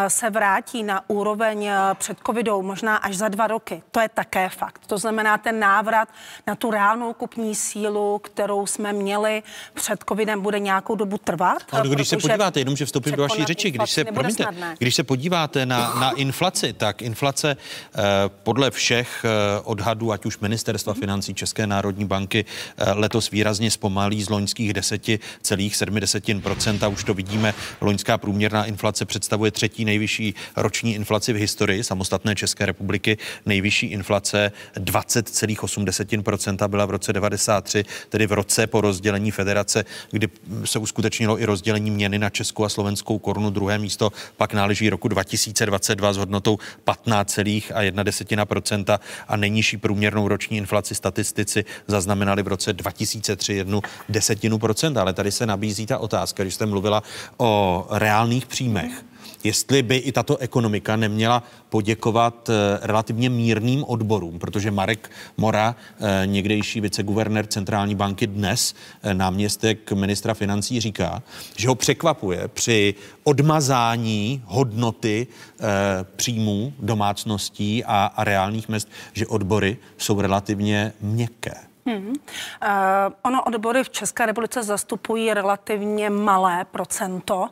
se vrátí na úroveň před covidou možná až za dva roky, to je také fakt. To znamená ten návrat na tu reálnou kupní sílu, kterou jsme měli před covidem, bude nějakou dobu trvat. Ale když se podíváte, jenom že vstoupím do vaší řeči, když se, promiňte, když se podíváte na na inflaci, tak inflace eh, podle všech eh, odhadů, ať už ministerstva financí České národní banky, eh, letos výrazně zpomalí z loňských 10,7%. Už to vidíme, loňská průměrná inflace představuje třetí nejvyšší roční inflaci v historii samostatné České republiky. Nejvyšší inflace 20,8% byla v roce 93, tedy v roce po rozdělení federace, kdy se uskutečnilo i rozdělení měny na českou a slovenskou korunu. Druhé místo pak náleží roku 2022 s hodnotou 15,1% a nejnižší průměrnou roční inflaci statistici zaznamenali v roce 2003 jednu desetinu procenta. Ale tady se nabízí ta otázka, když jste mluvila o reálných příjmech jestli by i tato ekonomika neměla poděkovat eh, relativně mírným odborům, protože Marek Mora, eh, někdejší viceguvernér centrální banky, dnes eh, náměstek ministra financí říká, že ho překvapuje při odmazání hodnoty příjmů domácností a, a reálných mest, že odbory jsou relativně měkké. Hmm. Uh, ono odbory v České republice zastupují relativně malé procento uh,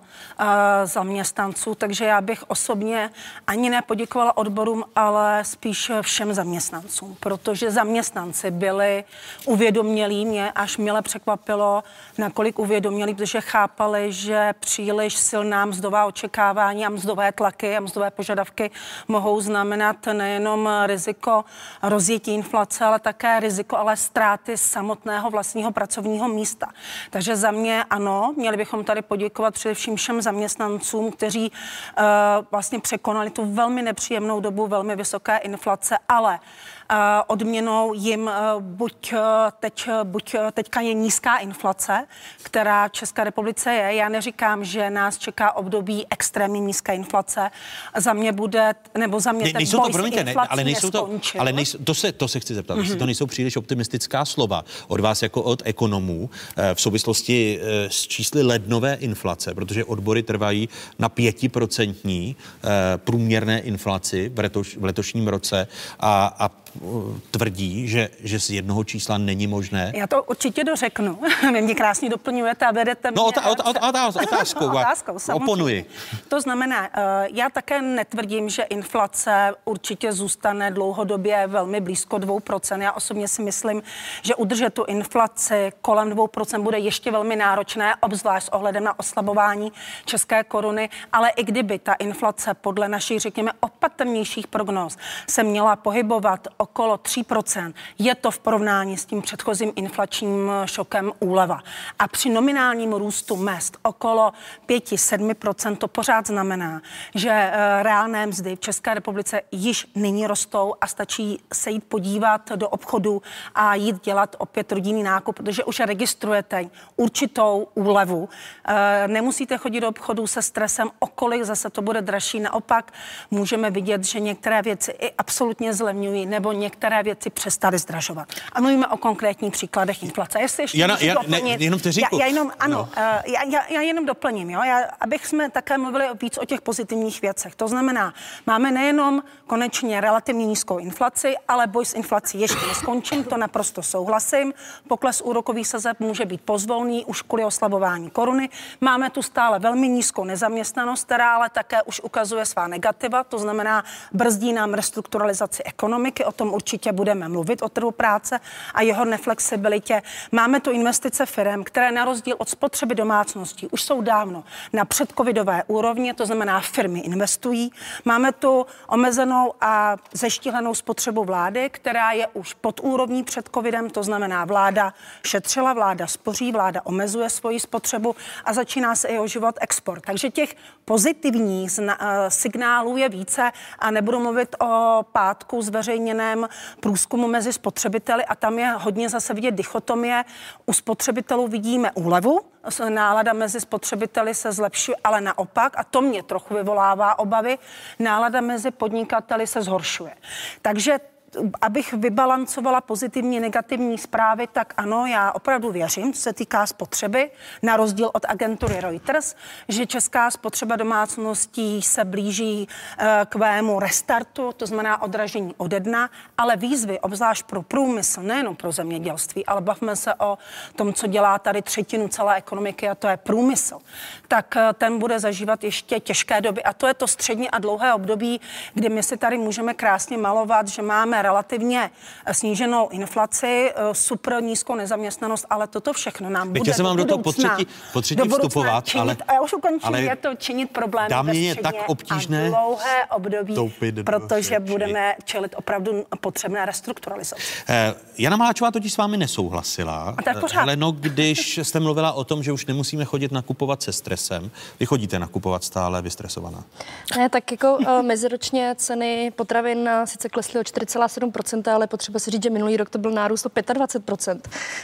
zaměstnanců, takže já bych osobně ani nepoděkovala odborům, ale spíš všem zaměstnancům, protože zaměstnanci byli uvědomělí, mě až mile překvapilo, nakolik uvědomělí, protože chápali, že příliš silná mzdová očekávání a mzdové tlaky a mzdové požadavky mohou znamenat nejenom riziko rozjetí inflace, ale také riziko, ale strach ztráty samotného vlastního pracovního místa. Takže za mě ano, měli bychom tady poděkovat především všem zaměstnancům, kteří uh, vlastně překonali tu velmi nepříjemnou dobu velmi vysoké inflace, ale odměnou jim eh, buď, eh, teď, buď eh, teďka je nízká inflace, která v České republice je. Já neříkám, že nás čeká období extrémně nízké inflace. Za mě bude, nebo za mě ne, nejsou to, promiňte, ne, ale nejsou to, ale nejsou, to, se, to se chci zeptat, mm-hmm. to nejsou příliš optimistická slova od vás jako od ekonomů v souvislosti s čísly lednové inflace, protože odbory trvají na pětiprocentní průměrné inflaci v, letoš, v letošním roce a, a tvrdí, že, že z jednoho čísla není možné. Já to určitě dořeknu. (laughs) Vy mě krásně doplňujete a vedete no, mě... No ot, ot, ot, ot, otázkou, otázkou oponuji. To znamená, eh, já také netvrdím, že inflace určitě zůstane dlouhodobě velmi blízko 2%. Já osobně si myslím, že udržet tu inflaci kolem 2% bude ještě velmi náročné, obzvlášť s ohledem na oslabování české koruny, ale i kdyby ta inflace podle našich, řekněme, opatrnějších prognóz se měla pohybovat okolo 3%. Je to v porovnání s tím předchozím inflačním šokem úleva. A při nominálním růstu mest okolo 5-7% to pořád znamená, že eh, reálné mzdy v České republice již nyní rostou a stačí se jít podívat do obchodu a jít dělat opět rodinný nákup, protože už registrujete určitou úlevu. Eh, nemusíte chodit do obchodu se stresem, okolik zase to bude dražší. Naopak můžeme vidět, že některé věci i absolutně zlevňují nebo některé věci přestaly zdražovat. A mluvíme o konkrétních příkladech inflace. Jestli ještě Jana, já, doplnit, ne, jenom já, já jenom, ano, no. uh, já, já, já jenom doplním, jo, já, abych jsme také mluvili víc o těch pozitivních věcech. To znamená, máme nejenom konečně relativně nízkou inflaci, ale boj s inflací ještě neskončím, to naprosto souhlasím. Pokles úrokových sazeb může být pozvolný už kvůli oslabování koruny. Máme tu stále velmi nízkou nezaměstnanost, která ale také už ukazuje svá negativa, to znamená brzdí nám restrukturalizaci ekonomiky, o tom určitě budeme mluvit, o trhu práce a jeho neflexibilitě. Máme tu investice firm, které na rozdíl od spotřeby domácností už jsou dávno na předcovidové úrovni, to znamená firmy investují. Máme tu omezenou a zeštíhlenou spotřebu vlády, která je už pod úrovní před covidem, to znamená vláda šetřila, vláda spoří, vláda omezuje svoji spotřebu a začíná se i oživovat export. Takže těch pozitivních eh, signálů je více a nebudu mluvit o pátku zveřejněném průzkumu mezi spotřebiteli a tam je hodně zase vidět dichotomie. U spotřebitelů vidíme úlevu, nálada mezi spotřebiteli se zlepšuje, ale naopak, a to mě trochu vyvolává obavy, nálada mezi podnikateli se zhoršuje. Takže abych vybalancovala pozitivní, negativní zprávy, tak ano, já opravdu věřím, co se týká spotřeby, na rozdíl od agentury Reuters, že česká spotřeba domácností se blíží eh, k vému restartu, to znamená odražení ode dna, ale výzvy, obzvlášť pro průmysl, nejenom pro zemědělství, ale bavme se o tom, co dělá tady třetinu celé ekonomiky a to je průmysl, tak eh, ten bude zažívat ještě těžké doby. A to je to střední a dlouhé období, kdy my si tady můžeme krásně malovat, že máme relativně eh, sníženou inflaci, eh, super nízkou nezaměstnanost, ale toto všechno nám bude se vám do toho potřetí, potřetí vstupovat, činit, ale... A já už ukončím, ale je to činit problémy dámě je tak obtížné a dlouhé období, protože budeme čelit opravdu potřebné restrukturalizace. Eh, Jana Maláčová totiž s vámi nesouhlasila. Ale no, když jste mluvila o tom, že už nemusíme chodit nakupovat se stresem, vy chodíte nakupovat stále vystresovaná. Ne, tak jako uh, meziročně ceny potravin sice klesly o 4,7%, ale potřeba si říct, že minulý rok to byl nárůst o 25%.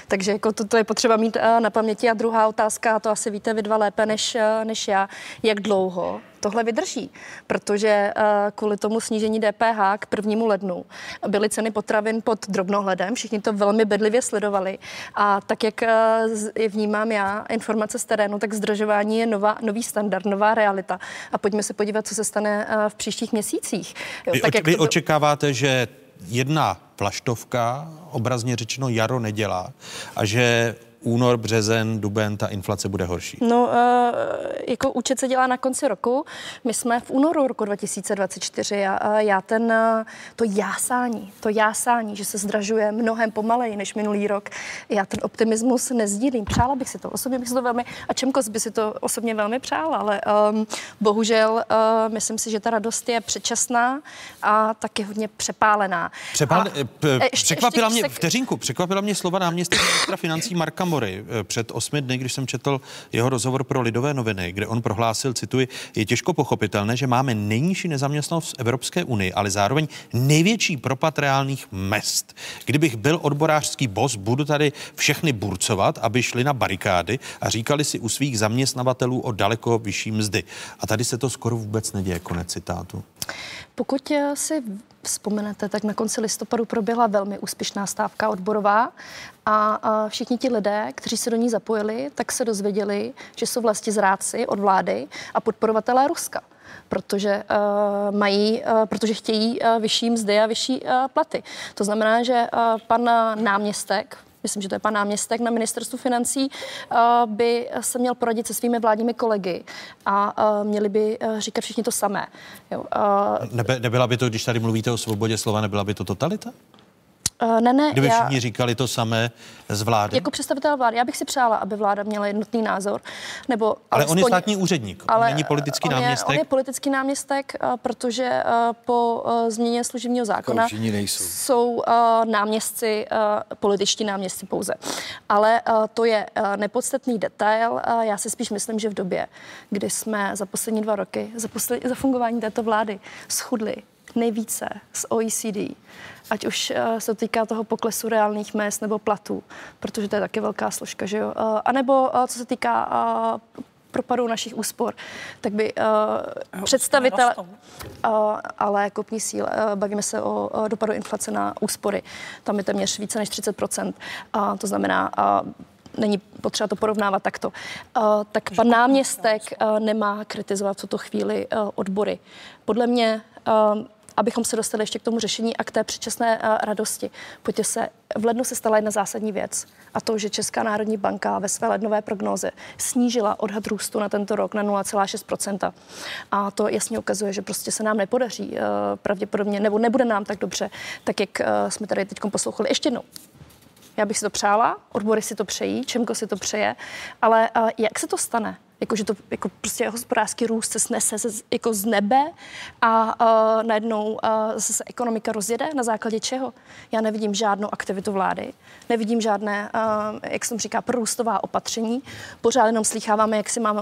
Takže jako to, to je potřeba mít uh, na paměti. A druhá otázka, a to asi víte vy dva lépe než, uh, než já, jak dlouho tohle vydrží, protože uh, kvůli tomu snížení DPH k prvnímu lednu byly ceny potravin pod drobnohledem, všichni to velmi bedlivě sledovali. A tak, jak uh, vnímám já informace z terénu, tak zdražování je nová, nový standard, nová realita. A pojďme se podívat, co se stane uh, v příštích měsících. Jo, vy tak, jak vy to... očekáváte, že jedna plaštovka, obrazně řečeno jaro nedělá a že únor, březen, duben, ta inflace bude horší? No, uh, jako účet se dělá na konci roku. My jsme v únoru roku 2024 a uh, já ten, uh, to jásání, to jásání, že se zdražuje mnohem pomaleji než minulý rok, já ten optimismus nezdílím. Přála bych si to, osobně bych si to velmi, a Čemkos by si to osobně velmi přála, ale um, bohužel uh, myslím si, že ta radost je předčasná a taky hodně přepálená. Přepál, a, p- překvapila ještě, mě, se... vteřinku, překvapila mě slova náměstka ministra financí Marka Mory eh, před osmi dny, když jsem četl jeho rozhovor pro Lidové noviny, kde on prohlásil, cituji, je těžko pochopitelné, že máme nejnižší nezaměstnanost v Evropské unii, ale zároveň největší propad reálných mest. Kdybych byl odborářský bos, budu tady všechny burcovat, aby šli na barikády a říkali si u svých zaměstnavatelů o daleko vyšší mzdy. A tady se to skoro vůbec neděje, konec citátu. Pokud eh, si vzpomenete, tak na konci listopadu proběhla velmi úspěšná stávka odborová a, a všichni ti lidé, kteří se do ní zapojili, tak se dozvěděli, že jsou vlastně zráci od vlády a podporovatelé Ruska protože uh, mají, uh, protože chtějí uh, vyšší mzdy a vyšší uh, platy. To znamená, že uh, pan náměstek myslím, že to je pan náměstek na ministerstvu financí, eh, by se měl poradit se svými vládními kolegy a eh, měli by eh, říkat všichni to samé. Jo, Nebe, nebyla by to, když tady mluvíte o svobodě slova, nebyla by to totalita? Uh, ne, ne, Kdyby já, všichni říkali to samé z vlády? Jako představitel vlády, já bych si přála, aby vláda měla jednotný názor. Nebo ale alespoň, on je státní úředník, ale on není politický on náměstek. Je, on je politický náměstek, uh, protože uh, po uh, změně služebního zákona jsou uh, náměstci, uh, političtí náměstci pouze. Ale uh, to je uh, nepodstatný detail. Uh, já si spíš myslím, že v době, kdy jsme za poslední dva roky, za, posled, za fungování této vlády schudli nejvíce z OECD, ať už uh, se týká toho poklesu reálných mest nebo platů, protože to je taky velká složka, že jo? Uh, a nebo uh, co se týká propadu našich úspor, tak by uh, představitel, uh, ale kopní síl, uh, bavíme se o uh, dopadu inflace na úspory, tam je téměř více než 30%, uh, to znamená, uh, není potřeba to porovnávat takto. Uh, tak pan náměstek uh, nemá kritizovat v tuto chvíli uh, odbory. Podle mě uh, abychom se dostali ještě k tomu řešení a k té předčasné uh, radosti. Pojďte se, v lednu se stala jedna zásadní věc a to, že Česká národní banka ve své lednové prognóze snížila odhad růstu na tento rok na 0,6% A to jasně ukazuje, že prostě se nám nepodaří uh, pravděpodobně, nebo nebude nám tak dobře, tak jak uh, jsme tady teď poslouchali. Ještě jednou, já bych si to přála, odbory si to přejí, Čemko si to přeje, ale jak se to stane? Jako, že to jako prostě hospodářský růst se snese se, jako z nebe a uh, najednou uh, se ekonomika rozjede. Na základě čeho? Já nevidím žádnou aktivitu vlády, nevidím žádné, uh, jak jsem říká, prorůstová opatření. Pořád jenom slycháváme, jak si máme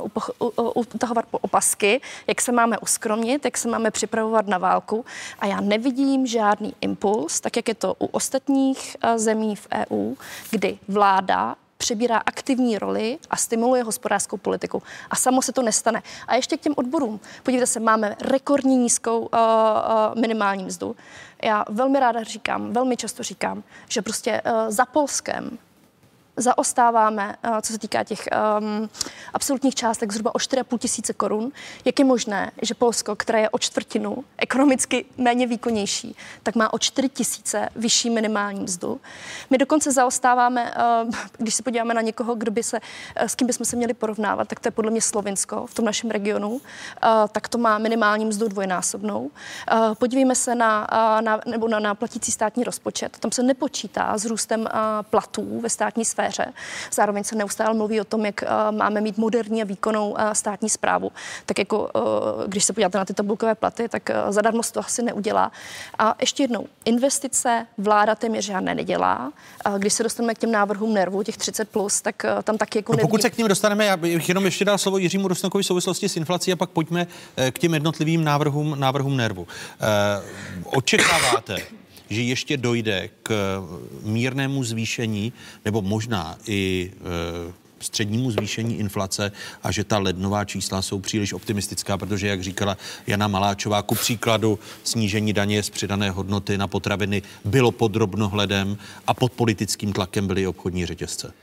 utahovat po opasky, jak se máme uskromnit, jak se máme připravovat na válku. A já nevidím žádný impuls, tak jak je to u ostatních uh, zemí v EU, kdy vláda přebírá aktivní roli a stimuluje hospodářskou politiku. A samo se to nestane. A ještě k těm odborům. Podívejte se, máme rekordní nízkou uh, uh, minimální mzdu. Já velmi ráda říkám, velmi často říkám, že prostě uh, za Polskem zaostáváme, eh, co se týká těch um, absolutních částek, zhruba o 4,5 tisíce korun. Jak je možné, že Polsko, které je o čtvrtinu ekonomicky méně výkonnější, tak má o 4 tisíce vyšší minimální mzdu? My dokonce zaostáváme, uh, když se podíváme na někoho, kdo by se, uh, s kým bychom se měli porovnávat, tak to je podle mě Slovinsko v tom našem regionu, uh, tak to má minimální mzdu dvojnásobnou. Uh, podívejme se na, uh, na, nebo na, na platící státní rozpočet. Tam se nepočítá s růstem uh, platů ve státní sféře sféře. Zároveň se neustále mluví o tom, jak eh, máme mít moderní a výkonnou eh, státní zprávu. Tak jako, eh, když se podíváte na ty tabulkové platy, tak zadarmo to asi neudělá. A ještě jednou, investice vláda téměř žádné nedělá. Když se dostaneme k těm návrhům nervů, těch 30 plus, tak tam taky jako no, Pokud se k ním dostaneme, já bych jenom ještě dal slovo Jiřímu Rusnokovi v souvislosti s inflací a pak pojďme k těm jednotlivým návrhům, návrhům nervu. očekáváte, že ještě dojde k mírnému zvýšení nebo možná i e, střednímu zvýšení inflace a že ta lednová čísla jsou příliš optimistická, protože, jak říkala Jana Maláčová, ku příkladu snížení daně z přidané hodnoty na potraviny bylo pod drobnohledem a pod politickým tlakem byly obchodní řetězce.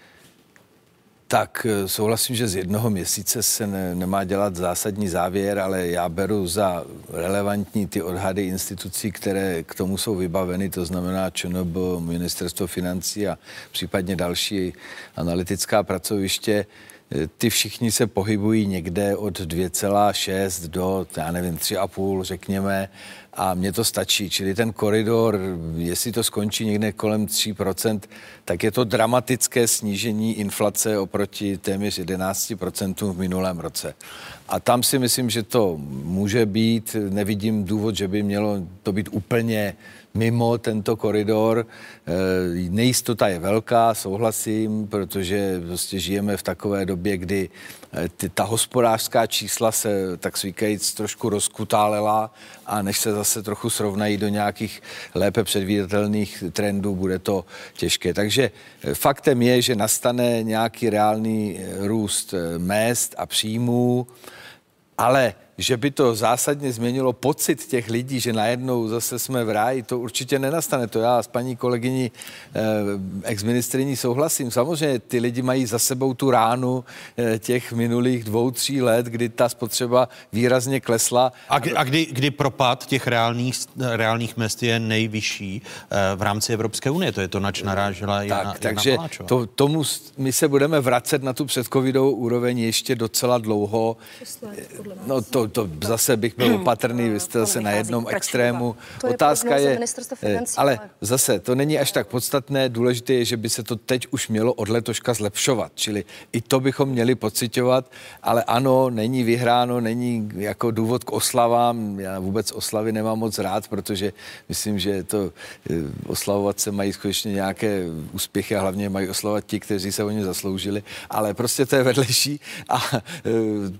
Tak eh, souhlasím, že z jednoho měsíce se ne, nemá dělat zásadní závěr, ale já beru za relevantní ty odhady institucí, které k tomu jsou vybaveny, to znamená ČNB, Ministerstvo financí a případně další analytická pracoviště. Eh, ty všichni se pohybují někde od 2,6 do, já nevím, 3,5, řekněme, a mně to stačí. Čili ten koridor, jestli to skončí někde kolem 3%, tak je to dramatické snížení inflace oproti téměř 11% v minulém roce. A tam si myslím, že to může být, nevidím důvod, že by mělo to být úplně mimo tento koridor. Eh, nejistota je velká, souhlasím, protože prostě žijeme v takové době, kdy eh, ty, ta hospodářská čísla se, tak svíkajíc, trošku rozkutálela a než se zase trochu srovnají do nějakých lépe předvídatelných trendů, bude to těžké. Takže eh, faktem je, že nastane nějaký reálný růst mest a příjmů, ale že by to zásadně změnilo pocit těch lidí, že najednou zase jsme v ráji, to určitě nenastane. To já s paní kolegyní eh, exministriní souhlasím. Samozřejmě ty lidi mají za sebou tu ránu eh, těch minulých dvou, tří let, kdy ta spotřeba výrazně klesla. A, kdy, a kdy, kdy propad těch reálných, reálných mest je nejvyšší eh, v rámci Evropské unie? To je to, nač narážela tak, Jana, Takže Jana to, tomu my se budeme vracet na tu předcovidovou úroveň ještě docela dlouho. No to to, zase bych byl opatrný, vy jste zase na jednom extrému. To Otázka je, je ale zase to není až tak podstatné, důležité je, že by se to teď už mělo od letoška zlepšovat, čili i to bychom měli pocitovat, ale ano, není vyhráno, není jako důvod k oslavám, já vůbec oslavy nemám moc rád, protože myslím, že to eh, oslavovat se mají skutečně nějaké úspěchy a hlavně mají oslavovat ti, kteří se o ně zasloužili, ale prostě to je vedlejší. A eh,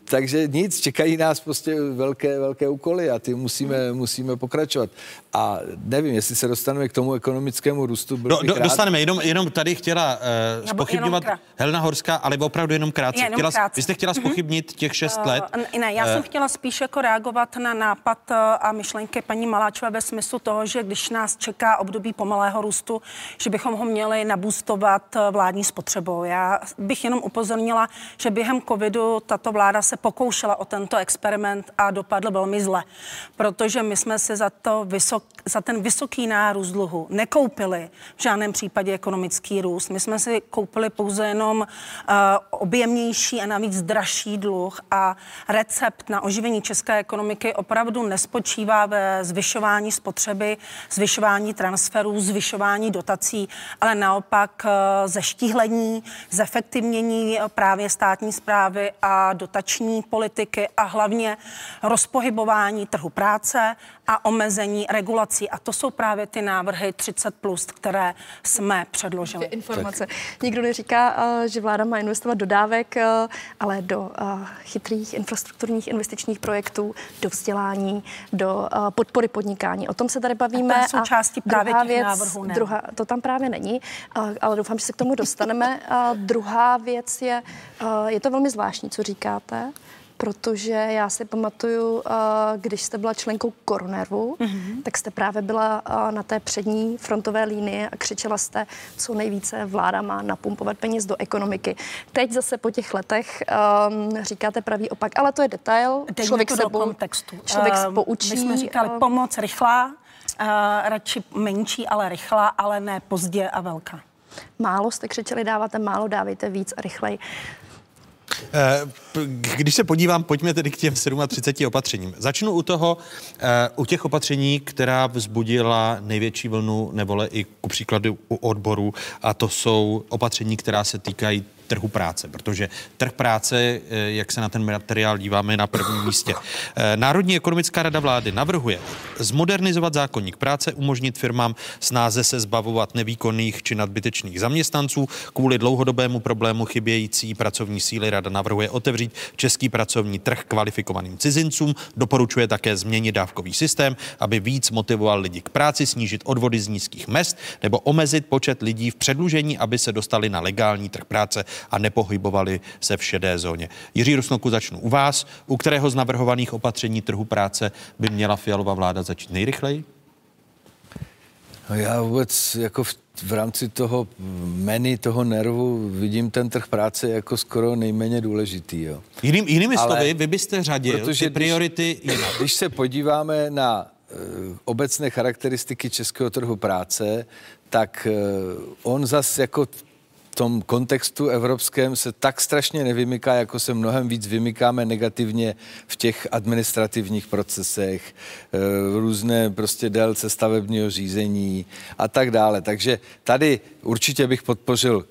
takže nic, čekají nás prostě velké, velké úkoly a ty musíme, musíme pokračovat. A nevím, jestli se dostaneme k tomu ekonomickému růstu. Do, do, dostaneme, jenom, jenom tady chtěla uh, spochybňovat Helena Horská, ale opravdu jenom krátce. Jenom chtěla, krátce. Vy jste chtěla mhm. spochybnit uh-huh. těch šest uh, let? Ne, já uh, jsem chtěla spíš jako reagovat na nápad a myšlenky paní Maláčové ve smyslu toho, že když nás čeká období pomalého růstu, že bychom ho měli nabůstovat vládní spotřebou. Já bych jenom upozornila, že během covidu tato vláda se pokoušela o tento experiment a dopadl velmi zle, protože my jsme si za, to vysok, za ten vysoký nárůst dluhu nekoupili v žádném případě ekonomický růst. My jsme si koupili pouze jenom uh, objemnější a navíc dražší dluh a recept na oživení české ekonomiky opravdu nespočívá ve zvyšování spotřeby, zvyšování transferů, zvyšování dotací, ale naopak uh, zeštíhlení, zefektivnění právě státní zprávy a dotační politiky a hlavně rozpohybování trhu práce a omezení regulací. A to jsou právě ty návrhy 30, plus, které jsme předložili. Informace. Nikdo neříká, eh, že vláda má investovat do dávek, eh, ale do eh, chytrých infrastrukturních investičních projektů, do vzdělání, do podpory podnikání. O tom se tady bavíme. A součástí právě druhá těch věc, návrhů, ne? druhá, to tam právě není, ale doufám, že se k tomu dostaneme. A druhá věc je, je to velmi zvláštní, co říkáte, protože já si pamatuju, když jste byla členkou Koronervu, mm-hmm. tak jste právě byla na té přední frontové línii a křičela jste, co nejvíce vláda má napumpovat peněz do ekonomiky. Teď zase po těch letech um, říkáte pravý opak, ale to je detail. Dejme člověk to se do bo- kontextu. Člověk se Um, poučí. My jsme říkali uh, pomoc rychlá, uh, radši menší, ale rychlá, ale ne pozdě a velká. Málo jste křičeli, dáváte málo, dávejte víc a rychleji. Eh, když se podívám, pojďme tedy k těm 37 opatřením. Začnu u toho, eh, u těch opatření, která vzbudila největší vlnu nevole i ku příkladu u odboru, a to jsou opatření, která se týkají trhu práce, protože trh práce, eh, jak se na ten materiál díváme, na prvním místě. Eh, Národní ekonomická rada vlády navrhuje zmodernizovat zákonník práce, umožnit firmám snáze se zbavovat nevýkonných či nadbytečných zaměstnanců. Kvůli dlouhodobému problému chybějící pracovní síly rada navrhuje otevřít český pracovní trh kvalifikovaným cizincům. Doporučuje také změnit dávkový systém, aby víc motivoval lidi k práci, snížit odvody z nízkých mest nebo omezit počet lidí v předlužení, aby se dostali na legální trh práce a nepohybovali se v šedé zóně. Jiří Rusnoku, začnu u vás. U kterého z navrhovaných opatření trhu práce by měla Fialová vláda začít nejrychleji? No já vůbec jako v, v rámci toho menu, toho nervu vidím ten trh práce jako skoro nejméně důležitý. Jo. Jiným, jinými Ale- slovy, vy byste řadil Protože ty priority jinak. (laughs) Když se podíváme na eh, obecné charakteristiky českého trhu práce, tak eh, on zas jako tom kontextu evropském se tak strašně nevymyká, jako se mnohem víc vymykáme negativně v těch administrativních procesech, eh, různé prostě délce stavebního řízení a tak dále. Takže tady určitě bych podpořil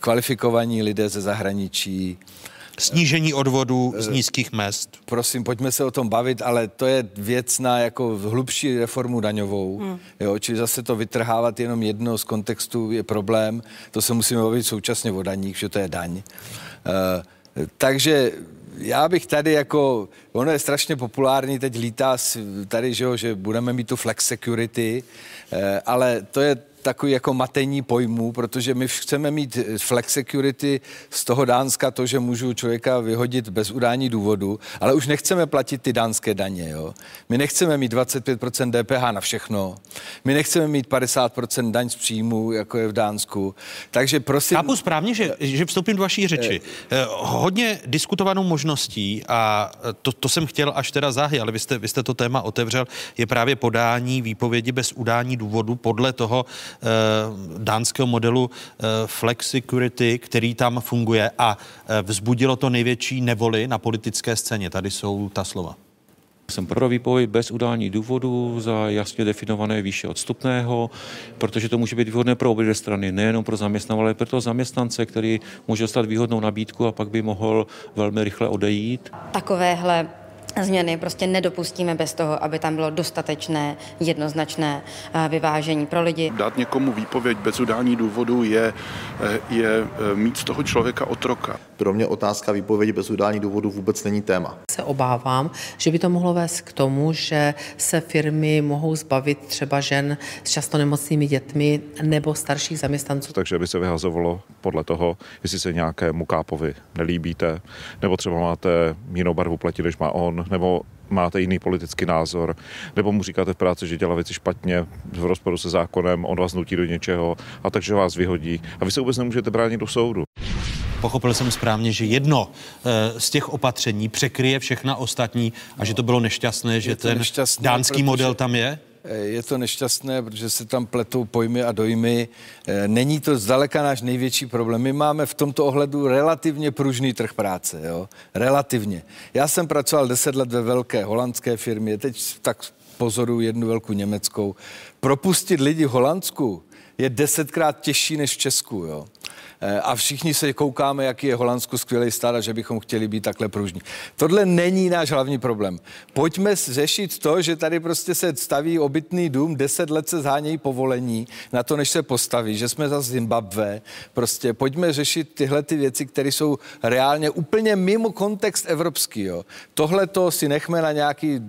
kvalifikovaní lidé ze zahraničí, Snížení odvodů z nízkých mest. prosím, pojďme se o tom bavit, ale to je věc na jako hlubší reformu daňovou. Hmm. Jo, čili zase to vytrhávat jenom jedno z kontextu je problém. To se musíme bavit současně o daních, že to je daň. Uh, takže já bych tady jako, ono je strašně populární, teď lítá s- tady, že, jo, že budeme mít tu flex security, eh, ale to je takový jako matení pojmů, protože my chceme mít flex security z toho Dánska to, že můžu člověka vyhodit bez udání důvodu, ale už nechceme platit ty dánské daně. Jo? My nechceme mít 25% DPH na všechno. My nechceme mít 50% daň z příjmu, jako je v Dánsku. Takže prosím... Chápu správně, že, že vstoupím do vaší řeči. Eh, Hodně diskutovanou možností, a to, to jsem chtěl až teda záhy, ale vy jste, vy jste to téma otevřel, je právě podání výpovědi bez udání důvodu podle toho eh, dánského modelu eh, Flex Security, který tam funguje a eh, vzbudilo to největší nevoli na politické scéně. Tady jsou ta slova. Jsem pro výpověď bez udání důvodu za jasně definované výše odstupného, protože to může být výhodné pro obě dvě strany, nejenom pro zaměstnavatele, ale pro toho zaměstnance, který může dostat výhodnou nabídku a pak by mohl velmi rychle odejít. Takovéhle změny prostě nedopustíme bez toho, aby tam bylo dostatečné, jednoznačné eh, vyvážení pro lidi. Dát někomu výpověď bez udání důvodu je, je eh, mít z toho člověka otroka. Pro mě otázka výpovědi bez udání důvodu vůbec není téma. se obávám, že by to mohlo vést k tomu, že se firmy mohou zbavit třeba žen s často nemocnými dětmi nebo starších zaměstnanců. takže by se vyhazovalo podle toho, jestli se nějakému kápovi nelíbíte, nebo třeba máte jinou barvu pleti, než má on, nebo máte jiný politický názor, nebo mu říkáte v práci, že dělá věci špatně, v rozporu se zákonem, on vás nutí do něčeho a takže vás vyhodí a vy se vůbec nemůžete bránit do soudu. Pochopil jsem správně, že jedno eh, z těch opatření překryje všechna ostatní a že to bylo nešťastné, že to ten nešťastné, dánský model tam je? Eh, Je to nešťastné, protože se tam pletou pojmy a dojmy. Eh, Není to zdaleka náš největší problém. My máme v tomto ohledu relativně pružný trh práce. Jo? Relativně. Já jsem pracoval deset let ve velké holandské firmě, teď tak pozoruju jednu velkou německou. Propustit lidi v Holandsku je desetkrát těžší než v Česku. Jo? Eh, a všichni se koukáme, jaký je Holandsko skvělý stát a že bychom chtěli být takhle pružní. Tohle není náš hlavní problém. Pojďme řešit to, že tady prostě se staví obytný dům, deset let se zhánějí povolení na to, než se postaví, že jsme za Zimbabwe. Prostě pojďme řešit tyhle ty věci, které jsou reálně úplně mimo kontext evropský. Tohle to si nechme na nějaký,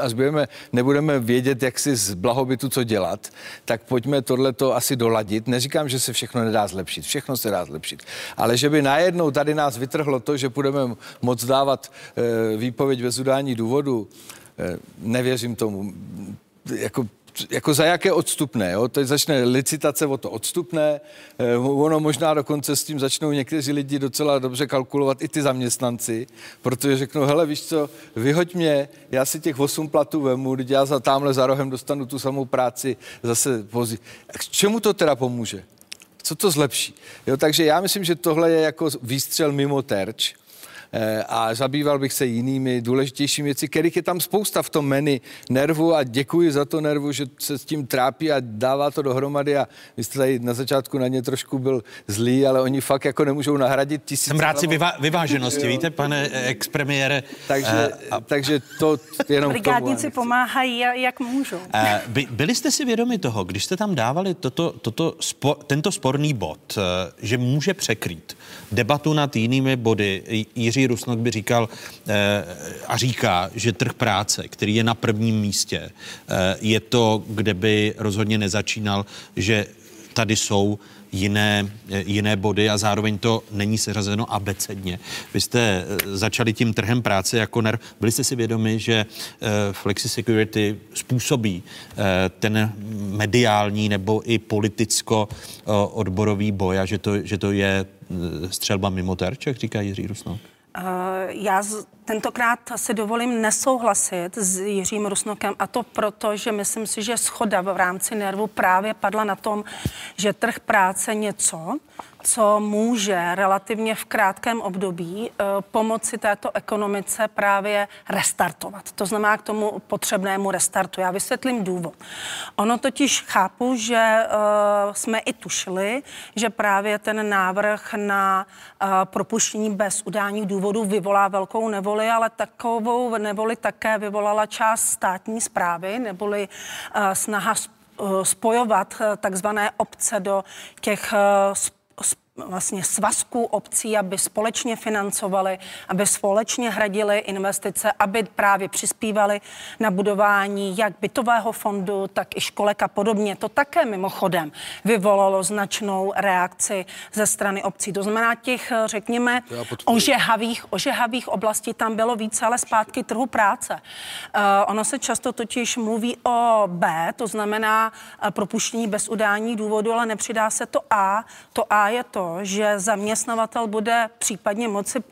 až budeme, nebudeme vědět, jak si z blahobytu co dělat, tak pojďme tohle to asi doladit. Neříkám, že se všechno nedá zlepšit. Všechno se dá zlepšit. Ale že by najednou tady nás vytrhlo to, že budeme moc dávat e, výpověď bez udání důvodu, e, nevěřím tomu. Jako jako za jaké odstupné, jo? Teď začne licitace o to odstupné, eh, ono možná dokonce s tím začnou někteří lidi docela dobře kalkulovat i ty zaměstnanci, protože řeknou, hele, víš co, vyhoď mě, já si těch 8 platů vemu, já za tamhle za rohem dostanu tu samou práci zase pozí. K čemu to teda pomůže? Co to zlepší? Jo, takže já myslím, že tohle je jako výstřel mimo terč a zabýval bych se jinými důležitějšími věci, kterých je tam spousta v tom menu nervu a děkuji za to nervu, že se s tím trápí a dává to dohromady a vy jste tady na začátku na ně trošku byl zlý, ale oni fakt jako nemůžou nahradit tisíc. Jsem rád si vyvá- vyváženosti, (laughs) víte, pane expremiére. Takže, a, takže to jenom Brigádníci pomáhají, jak můžou. By, byli jste si vědomi toho, když jste tam dávali toto, toto spo, tento sporný bod, že může překrýt debatu nad jinými body. Jiří Rusnok by říkal eh, a říká, že trh práce, který je na prvním místě, eh, je to, kde by rozhodně nezačínal, že tady jsou jiné, eh, jiné body a zároveň to není seřazeno abecedně. Vy jste začali tím trhem práce jako NER. Byli jste si vědomi, že Flexi Security způsobí ten mediální nebo i politicko-odborový boj a že to, že to je střelba mimo terč, jak říká Jiří Rusnok? Já tentokrát si dovolím nesouhlasit s Jiřím Rusnokem a to proto, že myslím si, že schoda v rámci nervu právě padla na tom, že trh práce něco, co může relativně v krátkém období uh, pomoci této ekonomice právě restartovat. To znamená k tomu potřebnému restartu. Já vysvětlím důvod. Ono totiž chápu, že uh, jsme i tušili, že právě ten návrh na uh, propuštění bez udání důvodu vyvolá velkou nevoli, ale takovou nevoli také vyvolala část státní zprávy, neboli snaha spojovat takzvané obce do těch vlastně svazků obcí, aby společně financovali, aby společně hradili investice, aby právě přispívali na budování jak bytového fondu, tak i školek a podobně. To také mimochodem vyvolalo značnou reakci ze strany obcí. To znamená těch, řekněme, ožehavých, ožehavých oblastí tam bylo více, ale zpátky trhu práce. Uh, ono se často totiž mluví o B, to znamená uh, propuštění bez udání důvodu, ale nepřidá se to A. To A je to, že zaměstnavatel bude případně moci uh,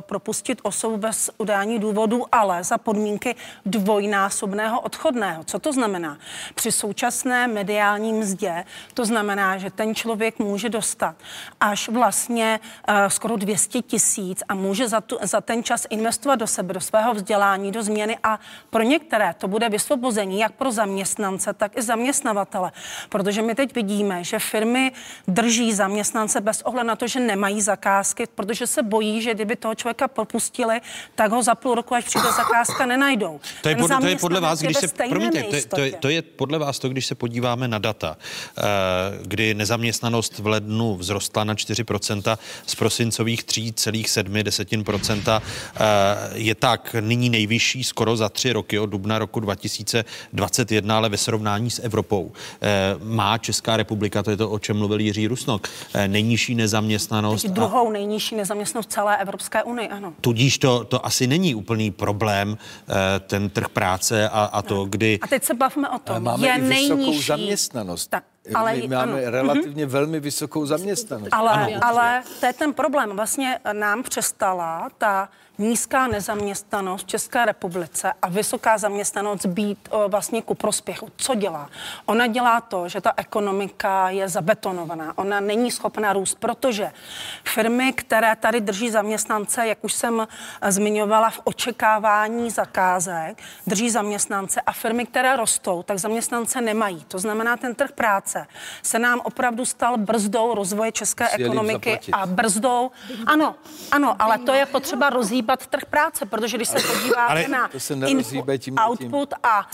propustit osobu bez udání důvodu, ale za podmínky dvojnásobného odchodného. Co to znamená? Při současné mediální mzdě to znamená, že ten člověk může dostat až vlastně uh, skoro 200 tisíc a může za, tu, za ten čas investovat do sebe, do svého vzdělání, do změny a pro některé to bude vysvobození jak pro zaměstnance, tak i zaměstnavatele. Protože my teď vidíme, že firmy drží zaměstnance bez ohledu na to, že nemají zakázky, protože se bojí, že kdyby toho člověka propustili, tak ho za půl roku, až přijde zakázka, nenajdou. To je, pod, to je podle vás, když se, promiňte, to, to, je, to je podle vás to, když se podíváme na data, eh, kdy nezaměstnanost v lednu vzrostla na 4% z prosincových 3,7%, eh, je tak nyní nejvyšší skoro za tři roky od dubna roku 2021, ale ve srovnání s Evropou eh, má Česká republika, to je to, o čem mluvil Jiří Rusnok, nejnižší nezaměstnanost. Teď druhou a... nejnižší nezaměstnanost celé Evropské unie, ano. Tudíž to, to asi není úplný problém, eh, ten trh práce a, a to, kdy... A teď se bavíme o tom, máme je i vysokou nejnižší. zaměstnanost. Tak. Ale, My máme ano. relativně mm-hmm. velmi vysokou zaměstnanost. Ale, ano. ale to je ten problém. Vlastně nám přestala ta nízká nezaměstnanost v České republice a vysoká zaměstnanost být o, vlastně ku prospěchu. Co dělá? Ona dělá to, že ta ekonomika je zabetonovaná. Ona není schopná růst, protože firmy, které tady drží zaměstnance, jak už jsem zmiňovala, v očekávání zakázek, drží zaměstnance a firmy, které rostou, tak zaměstnance nemají. To znamená, ten trh práce se nám opravdu stal brzdou rozvoje české jim ekonomiky zaplatit. a brzdou. Ano, ano, ale to je potřeba rozhýbat trh práce, protože když se podíváte Ale na to se nerozhýbe tím- output a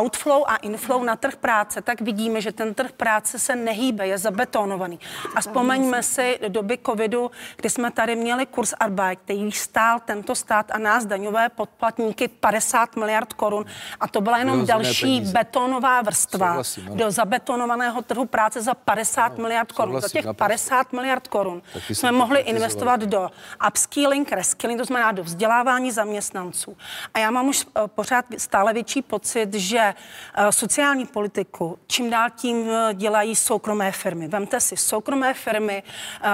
outflow a inflow na trh práce, tak vidíme, že ten trh práce se nehýbe, je zabetonovaný. A vzpomeňme si do doby covidu, kdy jsme tady měli kurz Arbeit, který stál tento stát a nás daňové podplatníky 50 miliard korun. A to byla jenom další peníze. betonová vrstva Souhlasím, do zabetonovaného trhu práce za 50 miliard korun. Za těch naprosto. 50 miliard korun jsme mohli investovat do upskilling, reskilling, to znamená do vzdělávání zaměstnanců. A já mám už eh, pořád stále větší pocit, že eh, sociální politiku čím dál tím eh, dělají soukromé firmy. Vemte si, soukromé firmy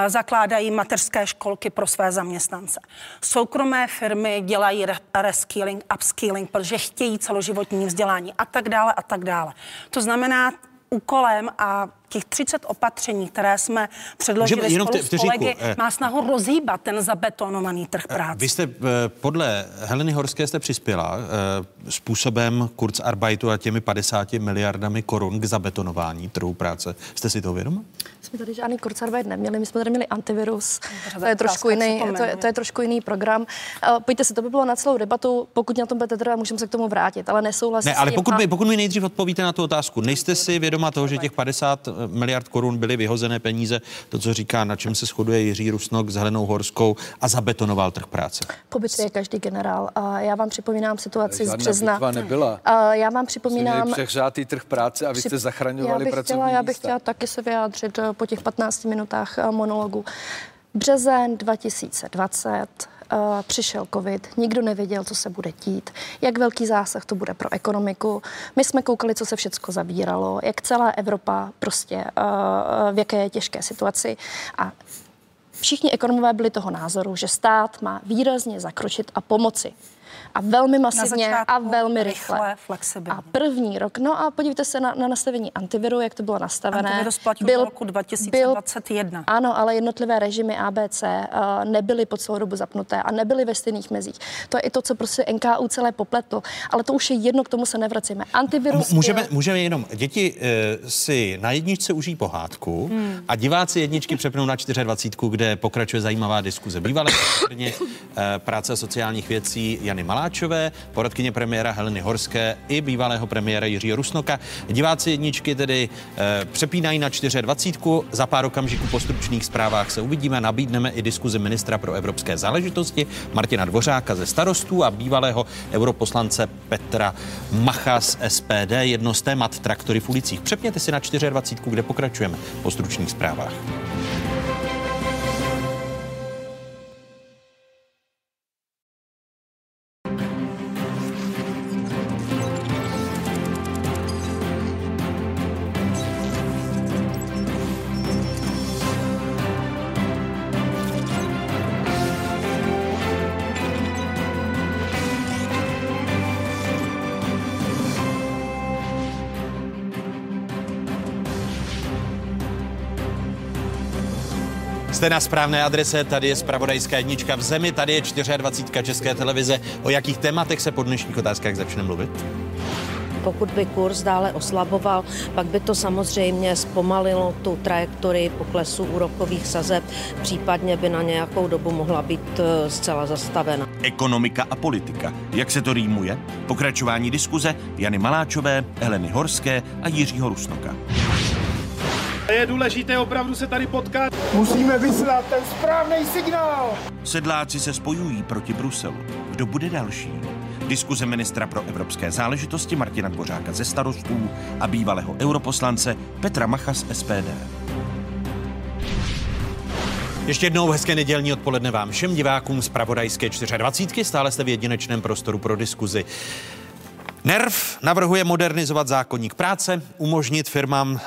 zakládají mateřské školky pro své zaměstnance. Soukromé firmy dělají re- reskilling, upskilling, protože chtějí celoživotní vzdělání a tak dále a tak dále. To znamená, úkolem a těch 30 opatření, které jsme předložili Můžeme jenom spolu vte- s vteřinku, kolegy, eh. má snahu rozhýbat ten zabetonovaný trh práce. Vy jste eh, podle Heleny Horské jste přispěla eh, způsobem Kurzarbeitu a těmi 50 miliardami korun k zabetonování trhu práce. Jste si toho vědoma? Jsme tady žádný Kurzarbeit neměli, my jsme tady měli antivirus. To je, trošku se jiný, to je, to je trošku jiný program. Uh, pojďte si, to by bylo na celou debatu, pokud na tom budete trvat, můžeme se k tomu vrátit, ale nesouhlasím Ne, s ale tím pokud a- mi, pokud mi nejdřív odpovíte na tu otázku, nejste si vědoma toho, že těch 50 miliard korun byly vyhozené peníze, to, co říká, na čem se shoduje Jiří Rusnok s Helenou Horskou a zabetonoval trh práce? Po bitvě je každý generál. A já vám připomínám situaci z března. nebyla. A já vám připomínám... přehřátý trh práce a vy jste zachraňovali já bych pracovní chtěla, Já bych chtěla taky se vyjádřit eh, po těch 15 minutách eh, monologu. Březen 2020, eh, přišel covid, nikdo nevěděl, co se bude dít, jak velký zásah to bude pro ekonomiku. My jsme koukali, co se všecko zabíralo, jak celá Evropa prostě, eh, v jaké je těžké situaci. A všichni ekonomové byli toho názoru, že stát má výrazně zakročit a pomoci. A velmi masivně a velmi rychle. rychle, flexibilně. A první rok, no a podívejte se na, na nastavení antiviru, jak to bylo nastavené. Antivirus platil do roku 2021. ano, ale jednotlivé režimy ABC uh, nebyly po celou dobu zapnuté a nebyly ve stejných mezích. To je i to, co prostě NKU celé popletlo. Ale to už je jedno, k tomu se nevracíme. Antivirus Můžeme, byl... můžeme jenom, děti e, si na jedničce užijí pohádku hmm. a diváci jedničky přepnou na 24, kde pokračuje zajímavá diskuze. Bývalé (coughs) ministryně e, práce sociálních věcí Jany Maláčové, poradkyně premiéra Heleny Horské i bývalého premiéra Jiřího Rusnoka. Diváci jedničky tedy e, přepínají na 24. Za pár okamžiků po stručných zprávách se uvidíme. Nabídneme i diskuzi ministra pro evropské záležitosti Martina Dvořáka ze starostů a bývalého europoslance Petra Macha z SPD. Jedno z témat traktory v ulicích. Přepněte si na 24, kde pokračujeme po stručných zprávách. Jste na správné adrese, tady je spravodajská jednička v zemi, tady je 24 České televize. O jakých tématech se po dnešních otázkách začne mluvit? Pokud by kurz dále oslaboval, pak by to samozřejmě zpomalilo tu trajektorii poklesu úrokových sazeb, případně by na nějakou dobu mohla být eh, zcela zastavena. Ekonomika a politika. Jak se to rýmuje? Pokračování diskuze Jany Maláčové, Heleny Horské a Jiřího Rusnoka. Je důležité opravdu se tady potkat. Musíme vyslat ten správný signál. Sedláci se spojují proti Bruselu. Kdo bude další? Diskuze ministra pro evropské záležitosti Martina Dvořáka ze starostů a bývalého europoslance Petra Macha z SPD. Ještě jednou hezké nedělní odpoledne vám všem divákům z Pravodajské 24. Stále jste v jedinečném prostoru pro diskuzi. NERV navrhuje modernizovat zákonník práce, umožnit firmám